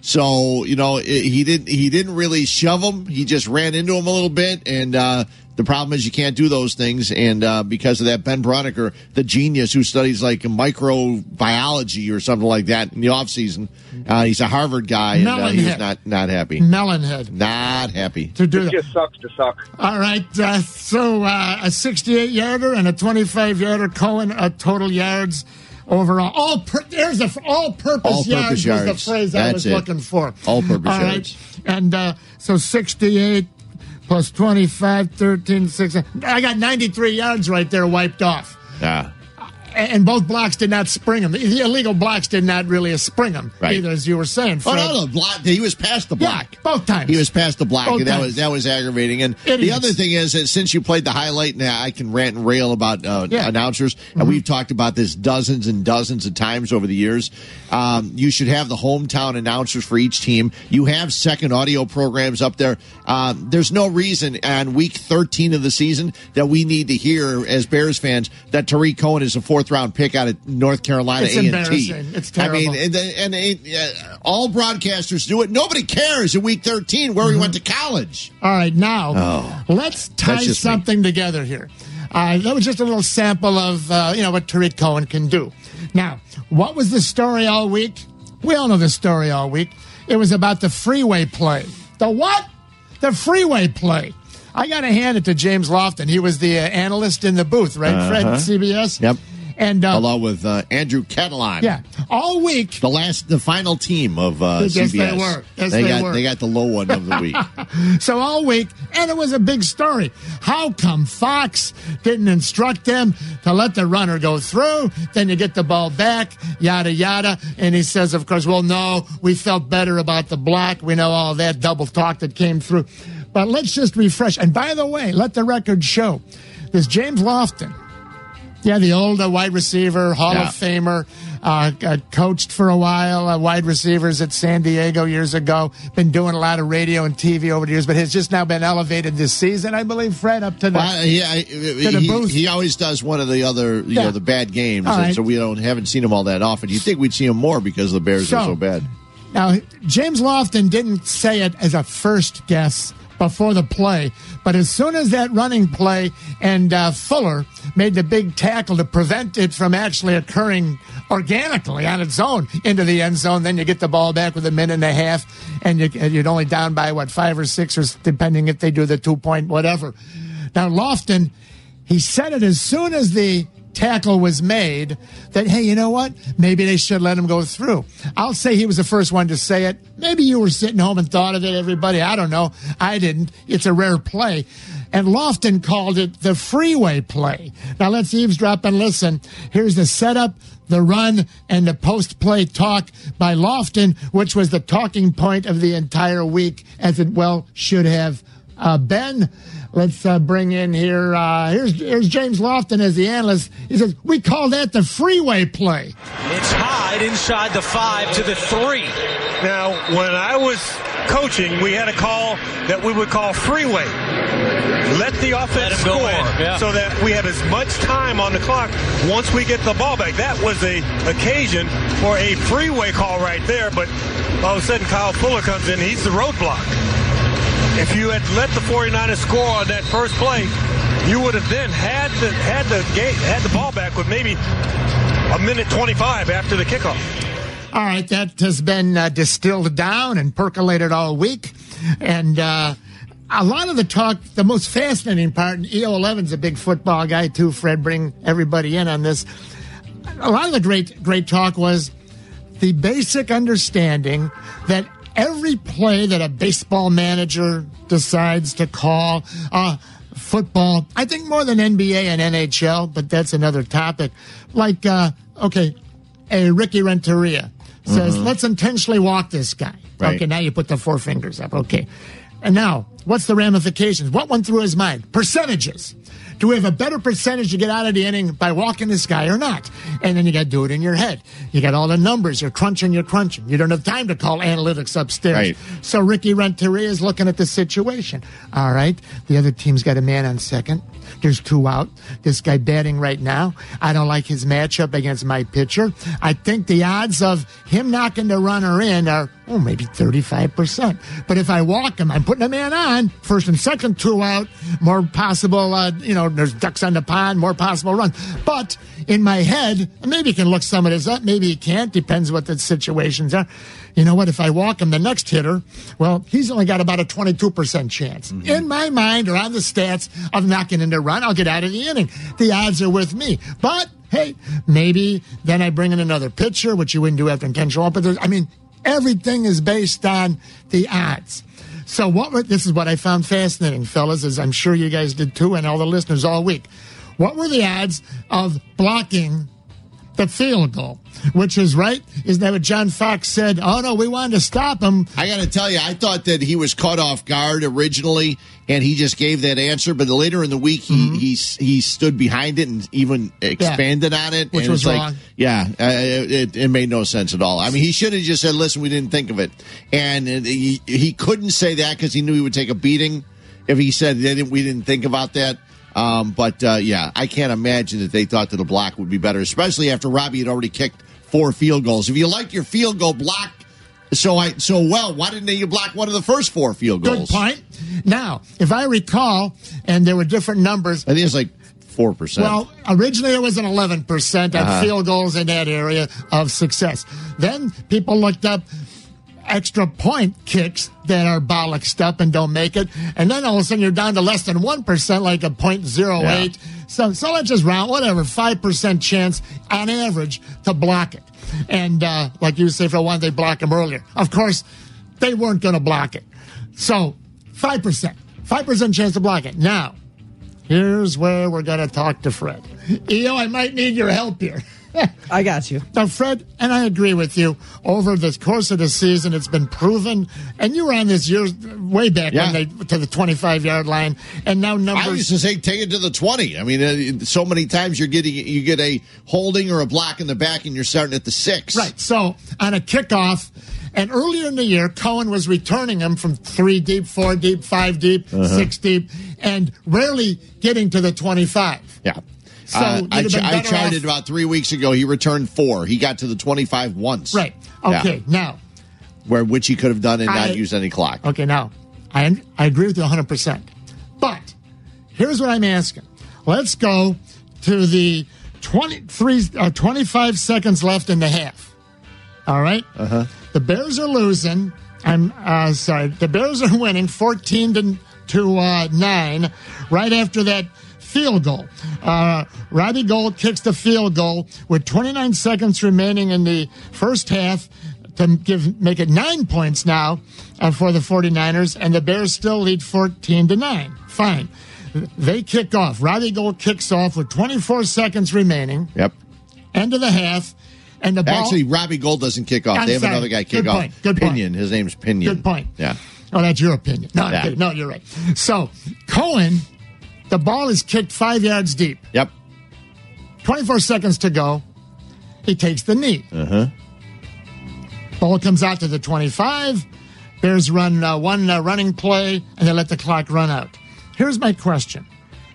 So you know it, he didn't he didn't really shove him. He just ran into him a little bit, and uh, the problem is you can't do those things. And uh, because of that, Ben Braunecker, the genius who studies like microbiology or something like that in the off season, uh, he's a Harvard guy, and uh, he was not not happy. Melonhead. Not happy. To do It that. just sucks to suck. All right. Uh, so uh, a 68 yarder and a 25 yarder. Cohen, a total yards overall. All pur- there's a all purpose All-purpose yards, was yards. the phrase I That's was it. looking for. All-purpose All right. yards. And uh, so 68 plus 25, 13, 6. I got 93 yards right there wiped off. Yeah. And both blocks did not spring him. The illegal blocks did not really spring him Right. either, as you were saying. Oh Fred. no, no, block. He was past the block. Yeah, both times. He was past the block, Both and that times. was that was aggravating. And the other thing is that since you played the highlight, now I can rant and rail about uh, Yeah. Mm-hmm. announcers, and we've talked about this dozens and dozens of times over the years. Um, you should have the hometown announcers for each team. You have second audio programs up there. Um, there's no reason on week 13 of the season that we need to hear as Bears fans that Tarik Cohen is a fourth round pick out of North Carolina It's A&T. embarrassing. It's I mean, and, and, and uh, all broadcasters do it. Nobody cares in week 13 where we went to college. All right, now Oh. let's tie just me. something together here. Uh, that was just a little sample of uh, you know what Tarik Cohen can do. Now, what was the story all week? We all know the story all week. It was about the freeway play. The what? The freeway play. I got to hand it to James Lofton. He was the uh, analyst in the booth, right, Fred, Uh-huh. CBS? Yep. And uh, along with uh, Andrew Catalon. yeah, all week The last, the final team of uh, Yes, they CBS. were. Yes, they got were. they got the low one of the week. so all week, and it was a big story. How come Fox didn't instruct them to let the runner go through? Then you get the ball back, yada yada. And he says, of course, well, no, we felt better about the block. We know all that double talk that came through. But let's just refresh. And by the way, let the record show this James Lofton. Yeah, the old uh, wide receiver, Hall Yeah. of Famer, uh, uh, coached for a while, uh, wide receivers at San Diego years ago. Been doing a lot of radio and TV over the years, but has just now been elevated this season, I believe, Fred, up to the. Well, yeah, I- the he, booth. he always does one of the other, you Yeah. know, the bad games, right. so we don't haven't seen him all that often. You think we'd see him more because the Bears are So- so bad? Now, James Lofton didn't say it as a first guess before the play, but as soon as that running play and uh, Fuller made the big tackle to prevent it from actually occurring organically on its own into the end zone, then you get the ball back with a minute and a half, and you, you're only down by what five or six, or depending if they do the two point whatever. Now, Lofton, he said it as soon as the tackle was made that hey you know what? Maybe they should let him go through. I'll say he was the first one to say it. Maybe you were sitting home and thought of it everybody. I don't know. I didn't. It's a rare play. And lofton called it the freeway play. Now let's eavesdrop and listen. Here's the setup the run and the post play talk by lofton which was the talking point of the entire week as it well should have uh, Ben, let's uh, bring in here. Uh, here's here's James Lofton as the analyst. He says we call that the freeway play. It's Hyde inside the five to the three. Now, when I was coaching, we had a call that we would call freeway. Let the offense him go score in, yeah. so that we have as much time on the clock once we get the ball back. That was a occasion for a freeway call right there, but all of a sudden Kyle Fuller comes in. He's the roadblock. If you had let the 49ers score on that first play, you would have then had the had the gate had the ball back with maybe a minute 25 after the kickoff. All right, that has been uh, distilled down and percolated all week, and. Uh, a lot of the talk, the most fascinating part, and EO 11's a big football guy too, Fred, bring everybody in on this. A lot of the great, great talk was the basic understanding that every play that a baseball manager decides to call, uh, football, I think more than NBA and NHL, but that's another topic. Like, uh, okay, a Ricky Renteria says, Mhm. let's intentionally walk this guy. Right. Okay, now you put the four fingers up. Okay. And now, what's the ramifications? What went through his mind? Percentages. Do we have a better percentage to get out of the inning by walking this guy or not? And then you got to do it in your head. You got all the numbers. You're crunching, you're crunching. You don't have time to call analytics upstairs. Right. So Ricky Renteria is looking at the situation. All right. The other team's got a man on second. There's two out. This guy batting right now. I don't like his matchup against my pitcher. I think the odds of him knocking the runner in are, oh, maybe 35%. But if I walk him, I'm putting a man on, first and second, two out, more possible, uh, you know, there's ducks on the pond, more possible run. But in my head, maybe he can look some of this up, maybe he can't, depends what the situations are. You know what? If I walk him, the next hitter, well, he's only got about a 22% chance. Mm-hmm. In my mind or on the stats of knocking in the run, I'll get out of the inning. The odds are with me. But hey, maybe then I bring in another pitcher, which you wouldn't do after intentional. But there's, I mean, everything is based on the odds. So what? This is what I found fascinating, fellas, as I'm sure you guys did too, and all the listeners all week. What were the odds of blocking the field goal? Which is right? Isn't that what John Fox said? Oh no, we wanted to stop him. I got to tell you, I thought that he was caught off guard originally, and he just gave that answer. But later in the week, he Mm-hmm. he he stood behind it and even expanded on it, Which was it's like, wrong. yeah, uh, it, it made no sense at all. I mean, he should have just said, "Listen, we didn't think of it," and uh, he, he couldn't say that because he knew he would take a beating if he said we didn't think about that. Um, but uh, yeah, I can't imagine that they thought that a block would be better, especially after Robbie had already kicked four field goals. If you like your field goal block so I so well, why didn't you block one of the first four field goals? Good point. Now, if I recall, and there were different numbers. I think it's like four percent. Well, originally it was an 11% on Uh-huh. field goals in that area of success. Then people looked up extra point kicks that are bollocksed up and don't make it. And then all of a sudden you're down to less than 1%, like a .08. So, so let's just round, whatever, 5% chance on average to block it. And uh, like you say, for one, they block them earlier. Of course, they weren't going to block it. So 5%, 5% chance to block it. Now, here's where we're going to talk to Fred. EO, I might need your help here. I got you. Now, Fred, and I agree with you. Over the course of the season, it's been proven, and you were on this years way back Yeah. when they to the twenty-five yard line, and now numbers. I numbers. used to say take it to the twenty. I mean, uh, so many times you're getting you get a holding or a block in the back, and you're starting at the six. Right. So on a kickoff, and earlier in the year, Cohen was returning them from three deep, four deep, five deep, Uh-huh. six deep, and rarely getting to the twenty-five. Yeah. So Uh, I, been I off- it about three weeks ago. He returned four. He got to the twenty-five once. Right. Yeah. Okay. Now. Where which he could have done and I- not used any clock. Okay, now I I agree with you 100. percent But here's what I'm asking. Let's go to the 23 uh, 25 seconds left in the half. All right. Uh huh. The Bears are losing. I'm uh, sorry. The Bears are winning 14 to to uh, nine. Right after that field goal, uh, Robbie Gould kicks the field goal with 29 seconds remaining in the first half to give make it nine points now uh, for the 49ers, and the Bears still lead 14 to nine. Fine. They kick off. Robbie Gould kicks off with 24 seconds remaining. Yep. End of the half, and the ball. Actually, Robbie Gould doesn't kick off. I'm they have sorry. another guy kick Good off. point. Good point. Pinion. His name's Pinion. Good point. Yeah. Oh, that's your opinion. No, Yeah. no, you're right. So Cohen, the ball is kicked five yards deep. Yep. 24 seconds to go. He takes the knee. Uh huh. Ball comes out to the 25. Bears run uh, one uh, running play and they let the clock run out. Here's my question.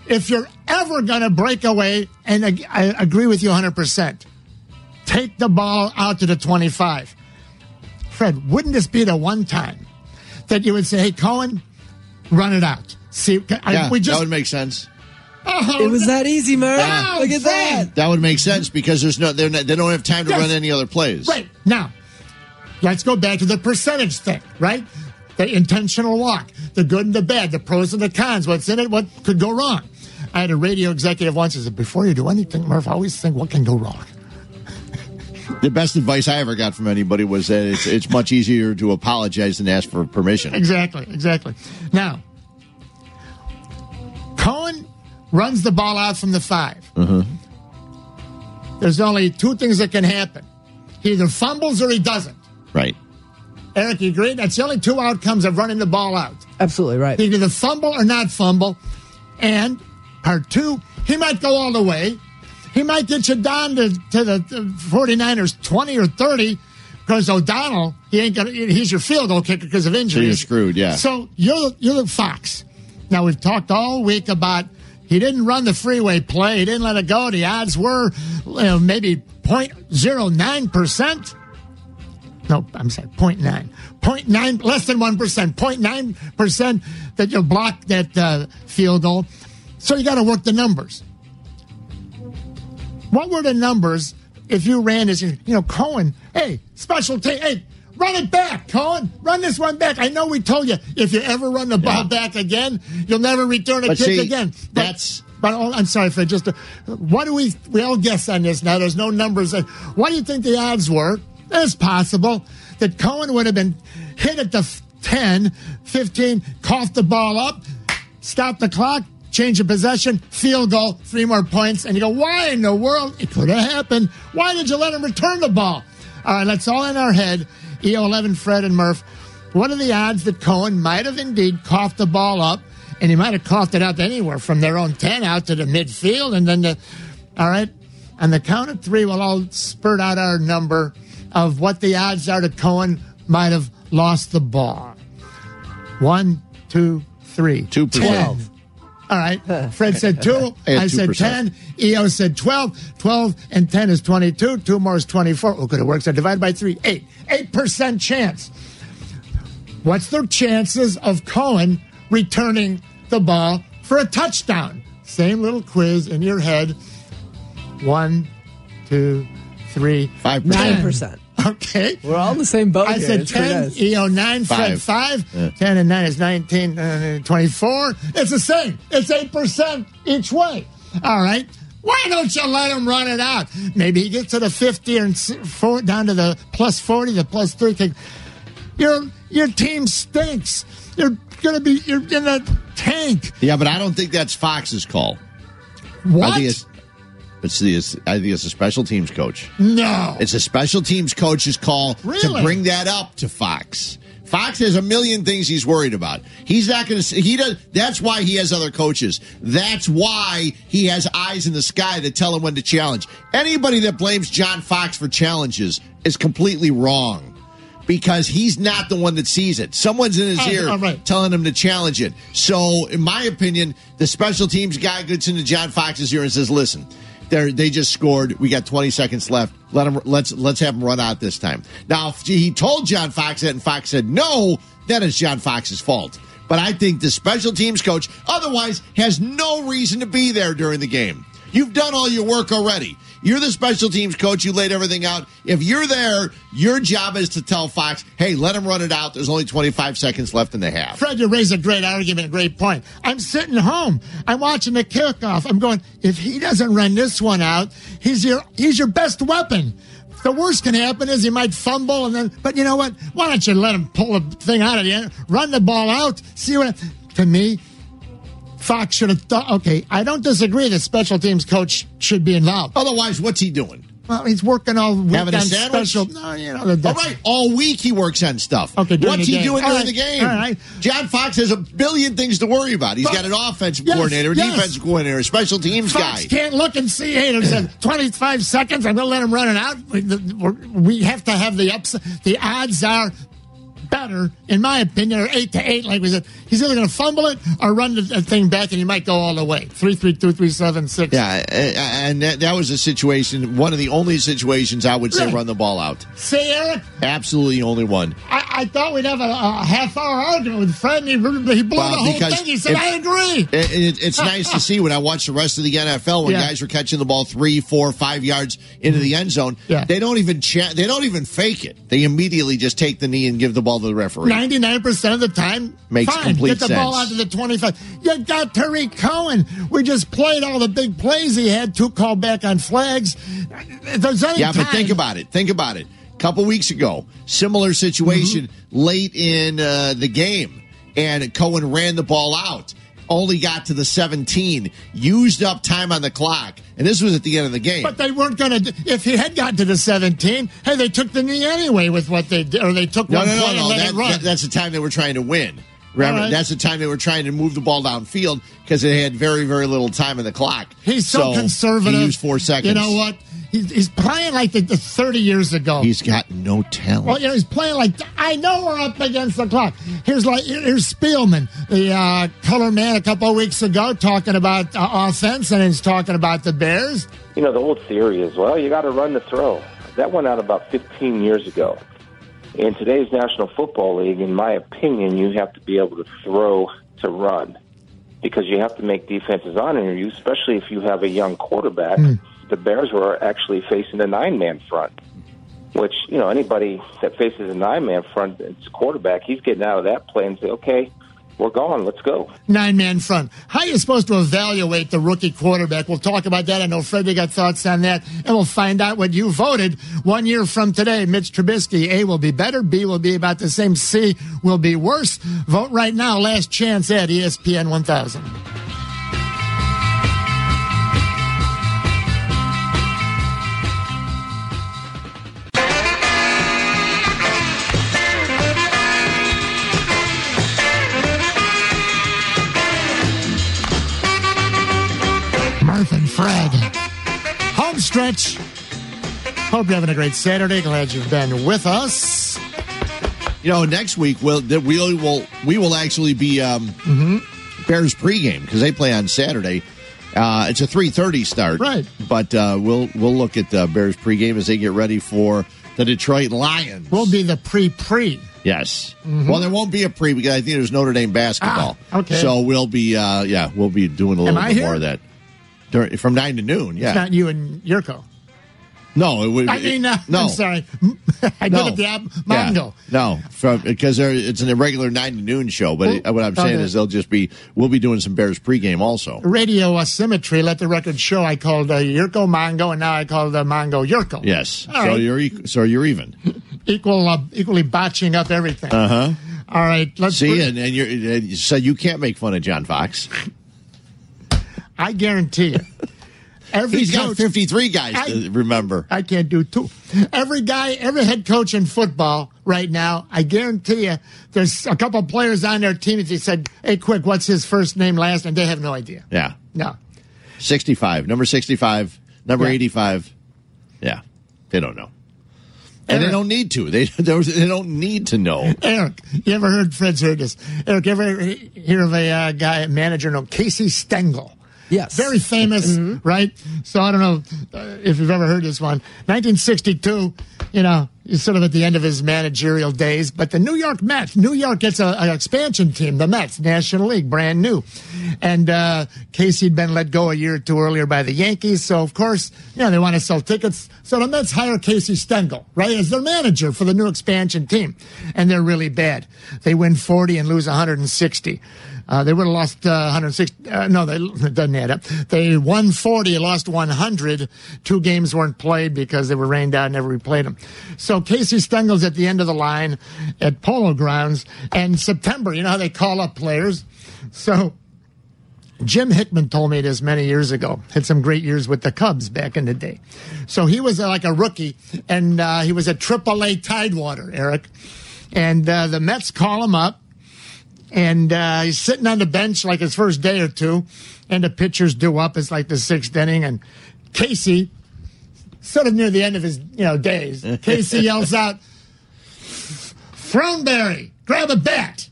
If you're ever going to break away, and I agree with you 100%, take the ball out to the 25. Fred, wouldn't this be the one time that you would say, hey, Cohen, run it out? See, I, Yeah, we just. that would make sense. Oh, It was that easy, Murph. Yeah. Look at that. That would make sense because there's no they're not, they don't have time to Yes. run any other plays. Right. Now, let's go back to the percentage thing, right? The intentional walk, the good and the bad, the pros and the cons, what's in it, what could go wrong. I had a radio executive once who said, before you do anything, Murph, always think what can go wrong. The best advice I ever got from anybody was that it's it's much easier to apologize than ask for permission. Exactly, exactly. Now, Cohen runs the ball out from the five. Uh-huh. There's only two things that can happen. He either fumbles or he doesn't. Right. Eric, you agree? That's the only two outcomes of running the ball out. Absolutely right. He can either fumble or not fumble. And part two, he might go all the way. He might get you down to, to the, the 49ers 20 or 30 because O'Donnell, he ain't gonna, he's your field goal kicker because of injuries. So you're screwed, yeah. So you're, you're the Fox. Now, we've talked all week about he didn't run the freeway play. He didn't let it go. The odds were you know, maybe 0.09%. No, I'm sorry, 0.9. 0.9, less than 1%. 0.9% that you'll block that uh, field goal. So you got to work the numbers. What were the numbers if you ran this? You know, Cohen, hey, special team, hey, run it back, Cohen. Run this one back. I know we told you if you ever run the ball back again, you'll never return a But kick see, again. But, that's- But oh, I'm sorry, Fred. Just uh, what do we? We all guess on this now. There's no numbers. Uh, What do you think the odds were? It's possible that Cohen would have been hit at the f- 10, 15, coughed the ball up, stopped the clock, change of possession, field goal, three more points, and you go, why in the world? It could have happened. Why did you let him return the ball? All right, that's all in our head. EO11, Fred, and Murph. What are the odds that Cohen might have indeed coughed the ball up, and he might have coughed it up anywhere from their own 10 out to the midfield, and then the. All right, on the count of three, we'll all spurt out our number of what the odds are that Cohen might have lost the ball. One, two, three. Two percent. All right. Fred said two. I I said 2%. 10. EO said 12. 12 and 10 is 22. Two more is 24. Oh, good. It works I divide by three. Eight. 8% chance. What's the chances of Cohen returning the ball for a touchdown? Same little quiz in your head. One, two, three. Five percent. Percent. Okay. We're all in the same boat I here. said It's 10, nice. EO 9, Fred Five. 5. Yeah. 10 and 9 is 19, uh, 24. It's the same. It's 8% each way. All right. Why don't you let him run it out? Maybe he gets to the 50 and four, down to the plus 40, the plus 3. kick. Your, your team stinks. You're going to be you're in a tank. Yeah, but I don't think that's Fox's call. What? It's, the it's, I think it's a special teams coach. no. It's a special teams coach's call Really? to bring that up to Fox. Fox has a million things he's worried about. He's not going to. He does. That's why he has other coaches. That's why he has eyes in the sky that tell him when to challenge. Anybody that blames John Fox for challenges is completely wrong. Because he's not the one that sees it. Someone's in his Oh, ear right. telling him to challenge it. So, in my opinion, the special teams guy gets into John Fox's ear and says, "Listen, they they just scored. We got 20 seconds left. Let him let's let's have him run out this time." Now, if he told John Fox that and Fox said no, then it's John Fox's fault. But I think the special teams coach otherwise has no reason to be there during the game. You've done all your work already. You're the special teams coach. You laid everything out. If you're there, your job is to tell Fox, "Hey, let him run it out. There's only 25 seconds left in the half." Fred, you raise a great argument, a great point. I'm sitting home. I'm watching the kickoff. I'm going, if he doesn't run this one out, he's your he's your best weapon. The worst can happen is he might fumble and then but you know what? Why don't you let him pull the thing out of the end, run the ball out, see what to me, Fox should have thought okay, I don't disagree that special teams coach should be involved. Otherwise, what's he doing? Well, he's working all week Having a on sandwich? special. No, you know, the, All right, all week he works on stuff. Okay, what's he game. doing All during right, the game? all right. John Fox has a billion things to worry about. He's But- got an offensive Yes, coordinator, a yes. defensive coordinator, a special teams Fox guy. can't look and see. Hey, there's 25 seconds. I'm going to let him run it out. We, we have to have the ups. The odds are better, in my opinion, are eight to eight. Like we said, he's either going to fumble it or run the, thing back, and he might go all the way. Three, three, two, three, seven, six. Yeah, uh, and that, that was a situation, one of the only situations I would say Right. run the ball out. See, Eric, Absolutely the only one. I, I thought we'd have a, a half hour argument with Fred, and he, he blew Well, the whole thing. He said, "I agree." It, it, it's nice to see when I watch the rest of the NFL when Yeah. guys are catching the ball three, four, five yards into the end zone. Yeah. They don't even cha- they don't even fake it. They immediately just take the knee and give the ball the referee. Ninety-nine percent of the time, Makes fine. complete Get the ball out to the twenty-five. You got Tarik Cohen. We just played all the big plays he had. Two called back on flags. If there's any Yeah, but think about it. Think about it. A couple weeks ago, similar situation Mm-hmm. late in uh, the game, and Cohen ran the ball out. Only got to the 17, used up time on the clock, and this was at the end of the game. But they weren't going to. If he had gotten to the seventeen, hey, they took the knee anyway with what they did, or they took no, one no, no, no. let That- it run. that- that's the time they were trying to win. Remember, All right. that's the time they were trying to move the ball downfield because they had very, very little time in the clock. He's so, So, conservative. He used four seconds. You know what? He's, he's playing like the, the thirty years ago. He's got no talent. Well, you know, he's playing like I know we're up against the clock. Here's like here's Spielman, the uh, color man, a couple of weeks ago, talking about uh, offense, and he's talking about the Bears. You know, the old theory is, well, you got to run the throw. That went out about 15 years ago. In today's National Football League, in my opinion, you have to be able to throw to run because you have to make defenses honor you, especially if you have a young quarterback. Hmm. The Bears were actually facing a nine man front, which, you know, anybody that faces a nine man front, it's a quarterback, he's getting out of that play and say, okay, we're going, let's go. Nine man front. How are you supposed to evaluate the rookie quarterback? We'll talk about that. I know Freddie got thoughts on that, and we'll find out what you voted one year from today. Mitch Trubisky, A will be better, B will be about the same, C will be worse. Vote right now. Last chance at ESPN 1000. Stretch. Hope you're having a great Saturday. Glad you've been with us. You know, next week we'll we will we will actually be um, Mm-hmm. Bears pregame because they play on Saturday. Uh, it's a three thirty start, Right. But uh, we'll we'll look at uh, Bears pregame as they get ready for the Detroit Lions. We'll be the pre pre. Yes. Mhm. Well, there won't be a pre because I think there's Notre Dame basketball. Ah, okay. So we'll be uh, yeah we'll be doing a little bit here? more of that during, from nine to noon. Yeah. It's not you and Yurko. No, it would. I mean, uh, no. I'm sorry. I No. did it the ab- Yeah. No, from because it's an irregular nine to noon show. But it- what I'm saying okay. is they'll just be. We'll be doing some Bears pregame also. Radio asymmetry. Let the record show. I called uh, Yurko Mongo, and now I call the Mongo Yurko. Yes. All so right. you're e- so you're even. Equal, uh, equally botching up everything. Uh huh. All right, let's See, bring- and, and you're and so you can't make fun of John Fox. I guarantee you. Every He's got 53 guys I- to remember. I can't do two. Every guy, every head coach in football right now, I guarantee you, there's a couple players on their team that they said, "Hey, quick, what's his first name, last?" and they have no idea. Yeah. No. 65, number 65, number Yeah. 85. Yeah. They don't know. And they don't need to. They they don't need to know. Eric, you ever heard Fred's heard this? Eric, you ever hear of a uh, guy, a manager named Casey Stengel? Yes. Very famous, right? So I don't know uh, if you've ever heard this one. 1962, you know, he's sort of at the end of his managerial days, but the New York Mets, New York gets a- an expansion team, the Mets, National League, brand new. And uh, Casey had been let go a year or two earlier by the Yankees, so of course, you know, they want to sell tickets. So the Mets hire Casey Stengel, right, as their manager for the new expansion team. And they're really bad. They win 40 and lose 160. Uh, they would have lost uh, 160. Uh, no, they, it doesn't add up. They won 40, lost 100. Two games weren't played because they were rained out and never replayed them. So Casey Stengel's at the end of the line at Polo Grounds. And September, you know how they call up players? So Jim Hickman told me this many years ago. Had some great years with the Cubs back in the day. So he was uh, like a rookie, and uh, he was at AAA Tidewater, Eric. And uh, the Mets call him up, and uh, he's sitting on the bench like his first day or two, and the pitchers do up. It's like the sixth inning, and Casey, sort of near the end of his you know days, Casey yells out, "Throneberry, grab a bat!"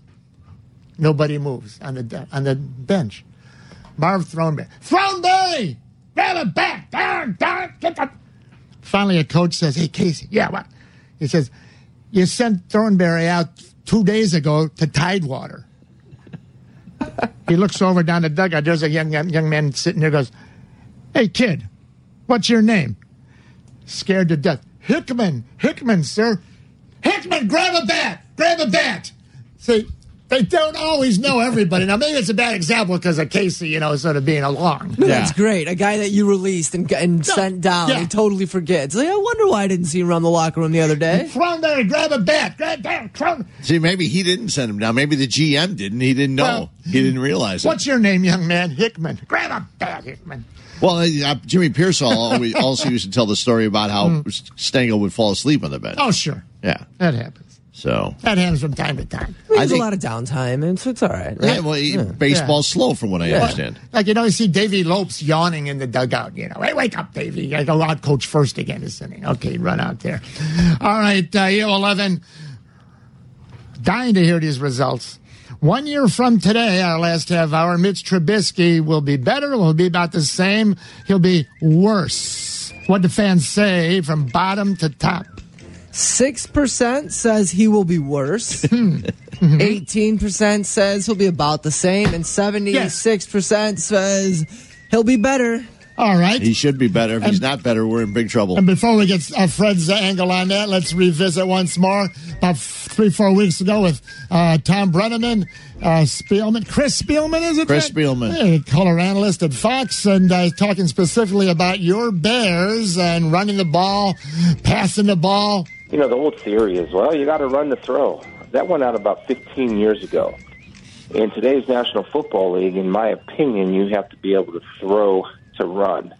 Nobody moves on the de- on the bench. Marv Throneberry, Throneberry, grab a bat! Down, down, get the. Finally, a coach says, "Hey, Casey, yeah, what?" He says, "You sent Throneberry out two days ago to Tidewater." He looks over down the dugout. There's a young young, man sitting there. Goes, "Hey, kid, what's your name?" Scared to death. Hickman, Hickman, sir. Hickman, grab a bat, grab a bat. See, they don't always know everybody. Now, maybe it's a bad example because of Casey, you know, sort of being along. No, That's great. A guy that you released and, and sent down, yeah. he totally forgets. Like, I wonder why I didn't see him around the locker room the other day. Throneberry, grab a bat, grab down, Thron- See, maybe he didn't send him down. Maybe the GM didn't. He didn't know. Well, he didn't realize it. What's your name, young man? Hickman. Grab a bat, Hickman. Well, uh, Jimmy Piersall always also used to tell the story about how Stengel would fall asleep on the bench. Oh, sure. Yeah. That happens. So That happens from time to time. There's a lot of downtime, and so it's all right. yeah, well, he- baseball's slow from what I Yeah. understand. Like, you know, you see Davey Lopes yawning in the dugout, you know. Hey, wake up, Davy. I go out coach first again this inning. Okay, run out there. All right, uh, EO11. Dying to hear these results. One year from today, our last half hour, Mitch Trubisky will be better, will be about the same. He'll be worse. What the fans say from bottom to top. Six percent says he will be worse. Hmm. Eighteen percent says he'll be about the same, and seventy-six percent says he'll be better. All right. He should be better. If he's not better, we're in big trouble. And before we get uh, Fred's angle on that, let's revisit once more about f- three, four weeks ago with uh, Thom Brennaman, uh, Spielman, Chris Spielman, is it? Chris Fred? Spielman. Hey, color analyst at Fox, and uh, talking specifically about your Bears and running the ball, passing the ball. You know, the old theory is, well, you got to run to throw. That went out about 15 years ago. In today's National Football League, in my opinion, you have to be able to throw to run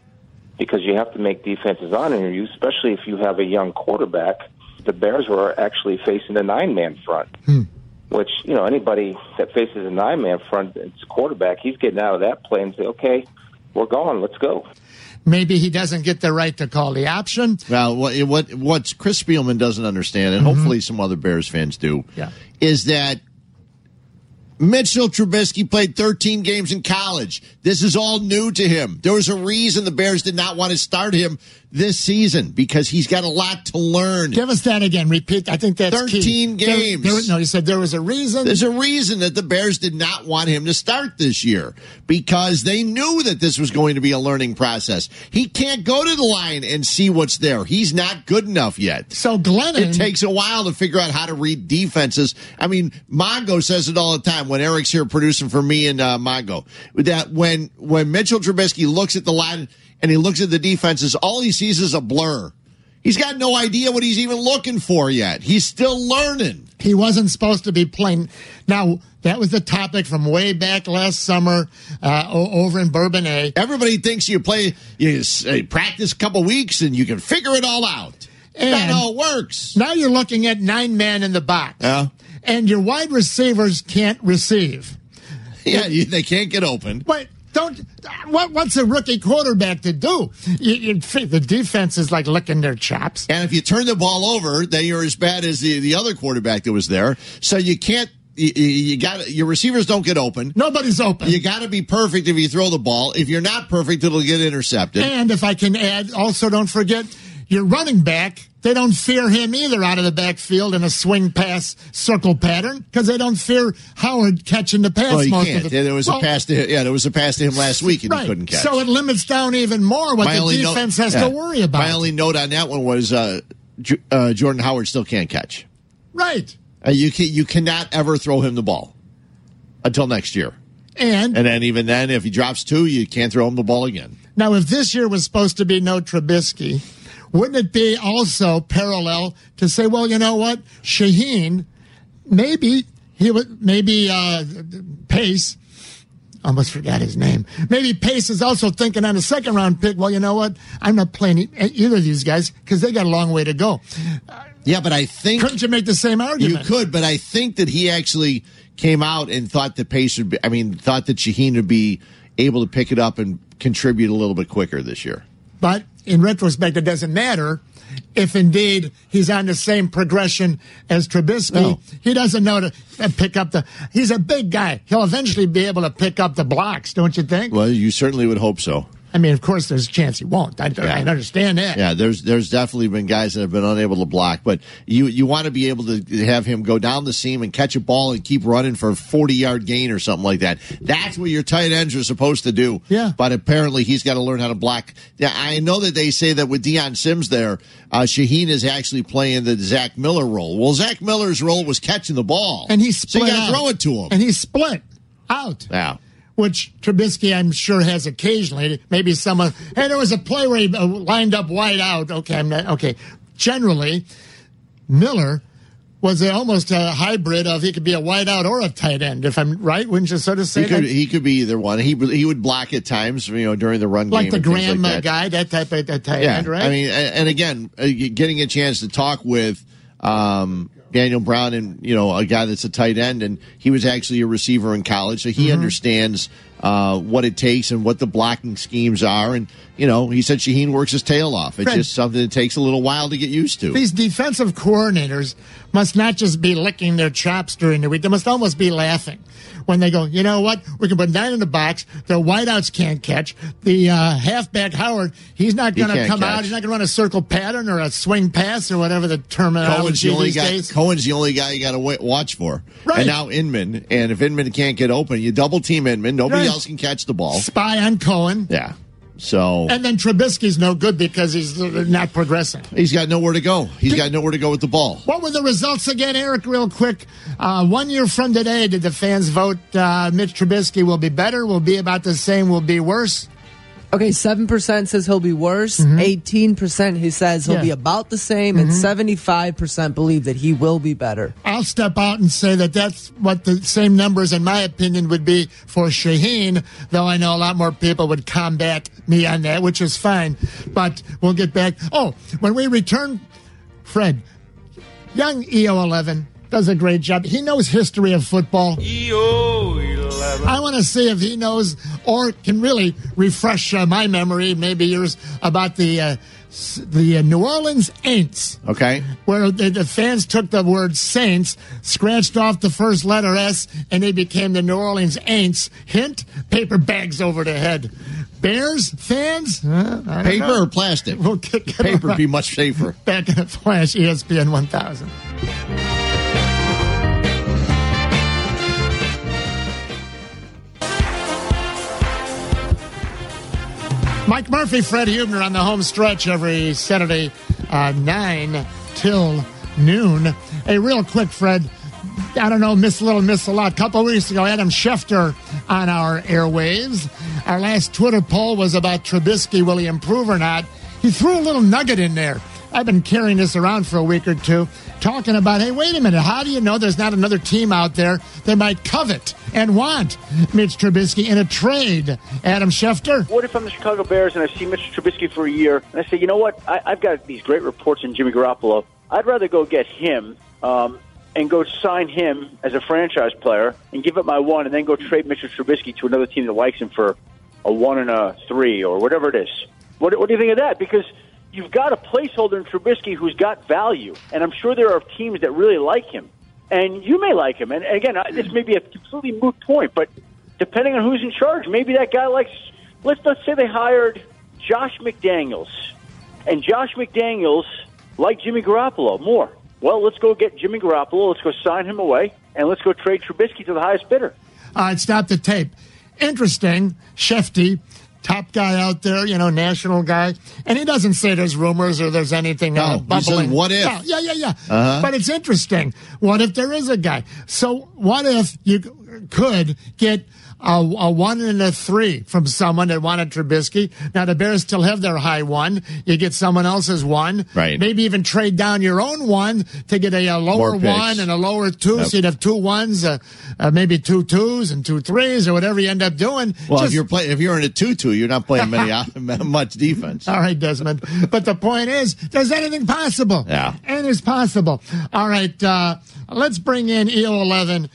because you have to make defenses honor you, especially if you have a young quarterback. The Bears were actually facing a nine-man front, hmm. which, you know, anybody that faces a nine-man front, it's a quarterback, he's getting out of that play and say, okay, we're going, let's go. Maybe he doesn't get the right to call the option. Well, what what what Chris Spielman doesn't understand, and mm-hmm. hopefully some other Bears fans do, Yeah. is that Mitchell Trubisky played 13 games in college. This is all new to him. There was a reason the Bears did not want to start him this season because he's got a lot to learn. Give us that again. Repeat. I think that's key. 13 There- games. there- no, you said there was a reason. There's a reason that the Bears did not want him to start this year because they knew that this was going to be a learning process. He can't go to the line and see what's there. He's not good enough yet. So Glennon, It takes a while to figure out how to read defenses. I mean, Mongo says it all the time when Eric's here producing for me and uh, Mongo. That when when Mitchell Trubisky looks at the line and he looks at the defenses, all he sees is a blur. He's got no idea what he's even looking for yet. He's still learning. he wasn't supposed to be playing. Now that was the topic from way back last summer uh, over in Bourbonnais. Everybody thinks you play, you uh, practice a couple weeks and you can figure it all out. And Not how it works. Now you're looking at nine men in the box, Yeah. and your wide receivers can't receive. Yeah, they can't get open. But don't. What, what's a rookie quarterback to do? You, you, the defense is like licking their chops. And if you turn the ball over, then you're as bad as the, the other quarterback that was there. So you can't. You, you got your receivers don't get open. Nobody's open. You got to be perfect if you throw the ball. If you're not perfect, it'll get intercepted. And if I can add, also don't forget your running back. They don't fear him either out of the backfield in a swing pass circle pattern because they don't fear Howard catching the pass well, you most can't. the Yeah, there was Well, a pass to yeah, there was a pass to him last week and right. he couldn't catch. So it limits down even more what the note- defense has yeah. to worry about. My only note on that one was uh, J- uh, Jordan Howard still can't catch. right. Uh, you can, you cannot ever throw him the ball until next year. And And then even then, if he drops two, you can't throw him the ball again. Now, if this year was supposed to be no Trubisky, wouldn't it be also parallel to say, well, you know what, Shaheen, maybe he would, maybe uh, Pace. Almost forgot his name. Maybe Pace is also thinking on a second round pick. Well, you know what? I'm not playing e- either of these guys because they got a long way to go. Yeah, but I think couldn't you make the same argument? You could, but I think that he actually came out and thought that Pace would be, I mean, thought that Shaheen would be able to pick it up and contribute a little bit quicker this year. But in retrospect, it doesn't matter if indeed he's on the same progression as Trubisky. No. He doesn't know to uh, pick up the. He's a big guy. He'll eventually be able to pick up the blocks, don't you think? Well, you certainly would hope so. I mean, of course, there's a chance he won't. I, I understand that. Yeah, there's there's definitely been guys that have been unable to block, but you you want to be able to have him go down the seam and catch a ball and keep running for a 40 yard gain or something like that. That's what your tight ends are supposed to do. Yeah. But apparently he's got to learn how to block. Yeah, I know that they say that with Dion Sims there, uh, Shaheen is actually playing the Zach Miller role. Well, Zach Miller's role was catching the ball, And he so you got to throw it to him. And he split out. yeah. Which Trubisky, I'm sure, has occasionally. Maybe someone, hey, there was a play where he uh, lined up wide out. Okay, I'm not, okay. Generally, Miller was almost a hybrid of he could be a wide out or a tight end, if I'm right. Wouldn't you sort of say He could that? he could be either one. He he would block at times, you know, during the run like game. the Graham like uh, that. guy, that type of that tight yeah, end, right? I mean, and again, uh, getting a chance to talk with um, Daniel Brown and you know a guy that's a tight end, and he was actually a receiver in college, so he Mm-hmm. understands uh, what it takes and what the blocking schemes are. And you know, he said Shaheen works his tail off. It's Fred. just something that takes a little while to get used to. These defensive coordinators must not just be licking their chops during the week; they must almost be laughing when they go, "You know what? We can put nine in the box. The wideouts can't catch. The uh, halfback Howard, he's not going to come out. He's not going to run a circle pattern or a swing pass or whatever the terminology Cohen's the only these guy. days." Cohen's the only guy you got to watch for. Right. And now Inman, and if Inman can't get open, you double team Inman. Nobody Right. Else can catch the ball. Spy on Cohen, Yeah. So and then Trubisky's no good because he's not progressing. he's got nowhere to go. He's got nowhere to go with the ball. What were the results again, Eric? Real quick. Uh, one year from today, did the fans vote uh, Mitch Trubisky will be better, will be about the same, will be worse? Okay, 7% says he'll be worse, mm-hmm. 18% he says he'll Yeah. be about the same, and mm-hmm. 75% believe that he will be better. I'll step out and say that that's what the same numbers, in my opinion, would be for Shaheen, though I know a lot more people would combat me on that, which is fine. But we'll get back. Oh, when we return, Fred, young EO11 does a great job. He knows history of football. I want to see if he knows or can really refresh uh, my memory, maybe yours, about the uh, the uh, New Orleans Aints Okay. where the, the fans took the word Saints, scratched off the first letter S, and they became the New Orleans Aints. Hint: paper bags over the head. Bears fans? Uh, Paper know. or plastic? We'll get, get Paper would be much safer. Back in a flash, ESPN 1000. Mike Murphy, Fred Huebner on the home stretch every Saturday, uh, 9 till noon. A real quick, Fred. I don't know, miss a little, miss a lot. A couple weeks ago, Adam Schefter on our airwaves. Our last Twitter poll was about Trubisky. Will he improve or not? He threw a little nugget in there. I've been carrying this around for a week or two, talking about, hey, wait a minute, how do you know there's not another team out there that might covet and want Mitch Trubisky in a trade? Adam Schefter? What if I'm the Chicago Bears and I've seen Mr. Trubisky for a year and I say, you know what? I, I've got these great reports on Jimmy Garoppolo. I'd rather go get him um, and go sign him as a franchise player and give up my one and then go trade Mr. Trubisky to another team that likes him for a one and a three or whatever it is. What, what do you think of that? Because you've got a placeholder in Trubisky who's got value, and I'm sure there are teams that really like him. And you may like him. And again, this may be a completely moot point, but depending on who's in charge, maybe that guy likes. Let's let's say they hired Josh McDaniels, and Josh McDaniels liked Jimmy Garoppolo more. Well, let's go get Jimmy Garoppolo. Let's go sign him away, and let's go trade Trubisky to the highest bidder. Right, stop the tape. Interesting, Schefty, top guy out there, you know, national guy, and he doesn't say there's rumors or there's anything No, uh, he says, bubbling. "What if?" No, yeah, yeah, yeah. Uh-huh. But it's interesting. What if there is a guy? So what if you could get a, a one and a three from someone that wanted Trubisky? Now the Bears still have their high one. You get someone else's one. Right. Maybe even trade down your own one to get a, a lower one and a lower two. Yep. So you'd have two ones, uh, uh, maybe two twos and two threes or whatever you end up doing. Well, if you're playing, if you're in a two-two, you're not playing many much defense. all right, Desmond. But the point is, there's anything possible. Yeah. And it's possible. All right, uh, let's bring in EO11.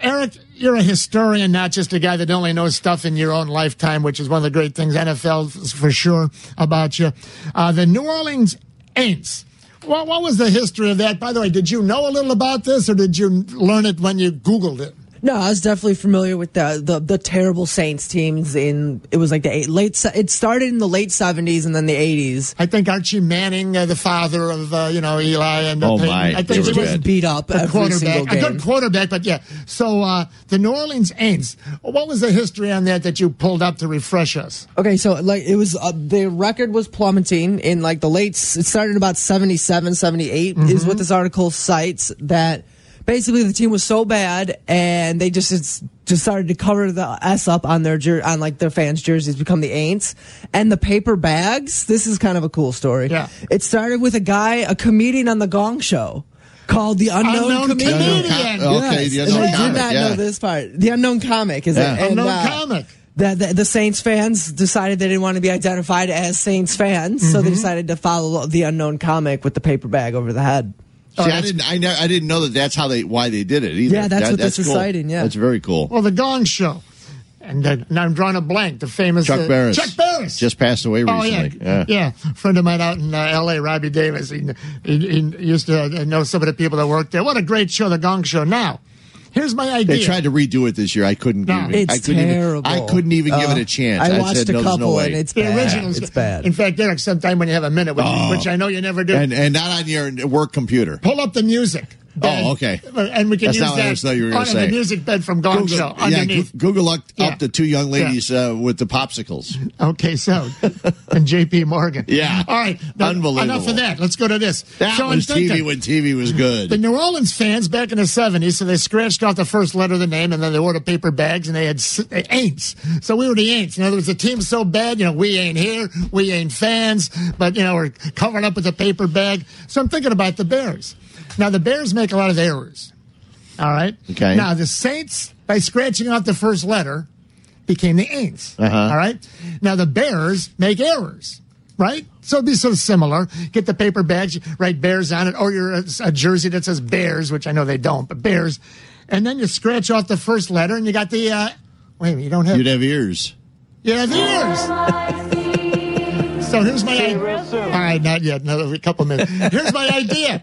Eric, you're a historian, not just a guy that only knows stuff in your own lifetime, which is one of the great things NFL for sure about you. Uh, the New Orleans Aints. What, what was the history of that? By the way, did you know a little about this, or did you learn it when you Googled it? No, I was definitely familiar with the the, the terrible Saints teams in it was like the eight, late it started in the late 70s and then the 80s. I think Archie Manning, uh, the father of uh, you know Eli and uh, Oh, Peyton, my. I They think were he was good. beat up a quarterback, single a good quarterback. But yeah, so uh, the New Orleans Aints. What was the history on that that you pulled up to refresh us? Okay, so like it was uh, the record was plummeting in like the late it started about 77 78 is what this article cites that basically the team was so bad and they just it's, just started to cover the s up on their jer- on like their fans jerseys become the Aints and the paper bags this is kind of a cool story Yeah. it started with a guy a comedian on the gong show called the unknown, Unknown comedian comedian. Okay, Yes, the and unknown I did comic, not yeah. know this part the unknown comic is Yeah. it And, Unknown uh, comic. that the, the Saints fans decided they didn't want to be identified as Saints fans, so Mm-hmm. they decided to follow the unknown comic with the paper bag over the head. See, I didn't, I, ne- I didn't know that that's how they, why they did it either. Yeah, that's That- what this is cool. citing, yeah. that's very cool. Well, the Gong Show, and uh, now I'm drawing a blank. The famous Chuck uh, Barris. Chuck Barris. just passed away Oh yeah, recently. yeah, Friend of mine out in uh, L.A., Robbie Davis. He, he, he used to uh, know some of the people that worked there. What a great show, the Gong Show. Now, here's my idea. They tried to redo it this year. I couldn't. No. give it, I It's couldn't terrible. Even, I couldn't even give Uh, it a chance. I I, watched said a no, couple no way. and it's the bad. originals. It's bad. In fact, Eric, sometime when you have a minute, which, Oh. which I know you never do, and and not on your work computer. pull up the music. Bed, Oh, okay. And we can That's use not what I that you were on say. the music bed from Gong Show yeah, underneath. Goo- Google looked Yeah. up the two young ladies uh, with the popsicles. Okay, so and Jaye P. Morgan. Yeah. All right. now, Unbelievable. Enough of that. Let's go to this. That was TV when TV was good. The New Orleans fans back in the 70s, so they scratched off the first letter of the name and then they ordered paper bags and they had Aints. So we were the Aints. In other words, the team's so bad, you know, we ain't here, we ain't fans, but, you know, we're covered up with a paper bag. So I'm thinking about the Bears. Now, the Bears make a lot of errors. All right? Okay. Now, the Saints, by scratching off the first letter, became the Aints. Uh-huh. All right? Now, the Bears make errors. Right? So it'd be so similar. Get the paper bags, write Bears on it, or you're a, a jersey that says Bears, which I know they don't, but Bears. And then you scratch off the first letter and you got the, uh, wait a minute, you don't have, You'd have ears. you have ears. So here's my idea. All right, not yet. Another couple minutes. Here's my idea.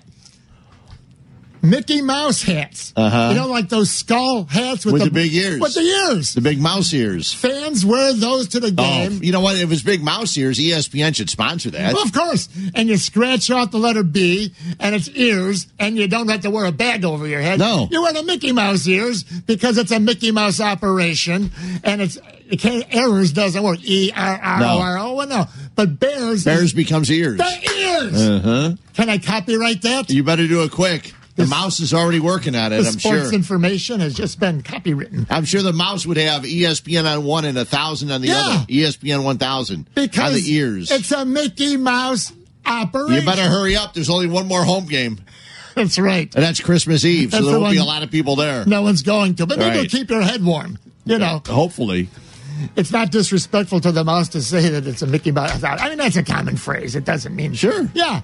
Mickey Mouse hats. Uh-huh. You know, like those skull hats with, with the, big ears. With the ears. The big mouse ears. Fans wear those to the Oh, game. you know what? If it's big mouse ears, ESPN should sponsor that. Well, of course. And you scratch off the letter B and it's ears, and you don't have to wear a bag over your head. No. You wear the Mickey Mouse ears because it's a Mickey Mouse operation, and it's it can't, errors doesn't work. E R R O R O. Well, no. But Bears. Bears becomes ears. The ears. Uh huh. Can I copyright that? You better do it quick. The mouse is already working on it. The I'm sports sure. information has just been copywritten. I'm sure the mouse would have ESPN on one and a thousand on the Yeah. other. ESPN one thousand Because on the ears. It's a Mickey Mouse operation. You better hurry up. There's only one more home game, That's right. and that's Christmas Eve, so That's there the won't be a lot of people there. No one's going to, but maybe Right. keep your head warm. You know, Hopefully. it's not disrespectful to the mouse to say that it's a Mickey Mouse. I mean, that's a common phrase. It doesn't mean Sure. Yeah,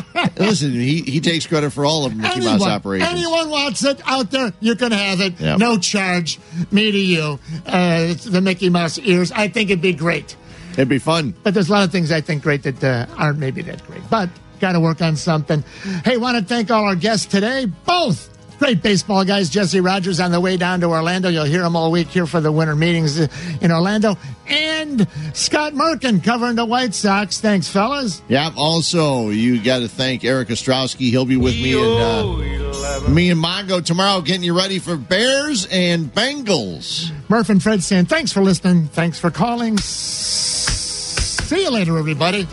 Listen, he, he takes credit for all of Mickey anyone, Mouse operations. anyone wants it out there, you can have it. Yep. No charge. Me to you. Uh, it's the Mickey Mouse ears. I think it'd be great. It'd be fun. But there's a lot of things I think great that uh, aren't maybe that great. But got to work on something. Hey, want to thank all our guests today. Both great baseball guys. Jesse Rogers on the way down to Orlando. You'll hear him all week here for the winter meetings in Orlando. And Scott Merkin covering the White Sox. Thanks, fellas. Yeah. Also, you got to thank Eric Ostrowski. He'll be with me and uh, me and Mongo tomorrow, getting you ready for Bears and Bengals. Murph and Fred saying thanks for listening. Thanks for calling. See you later, everybody.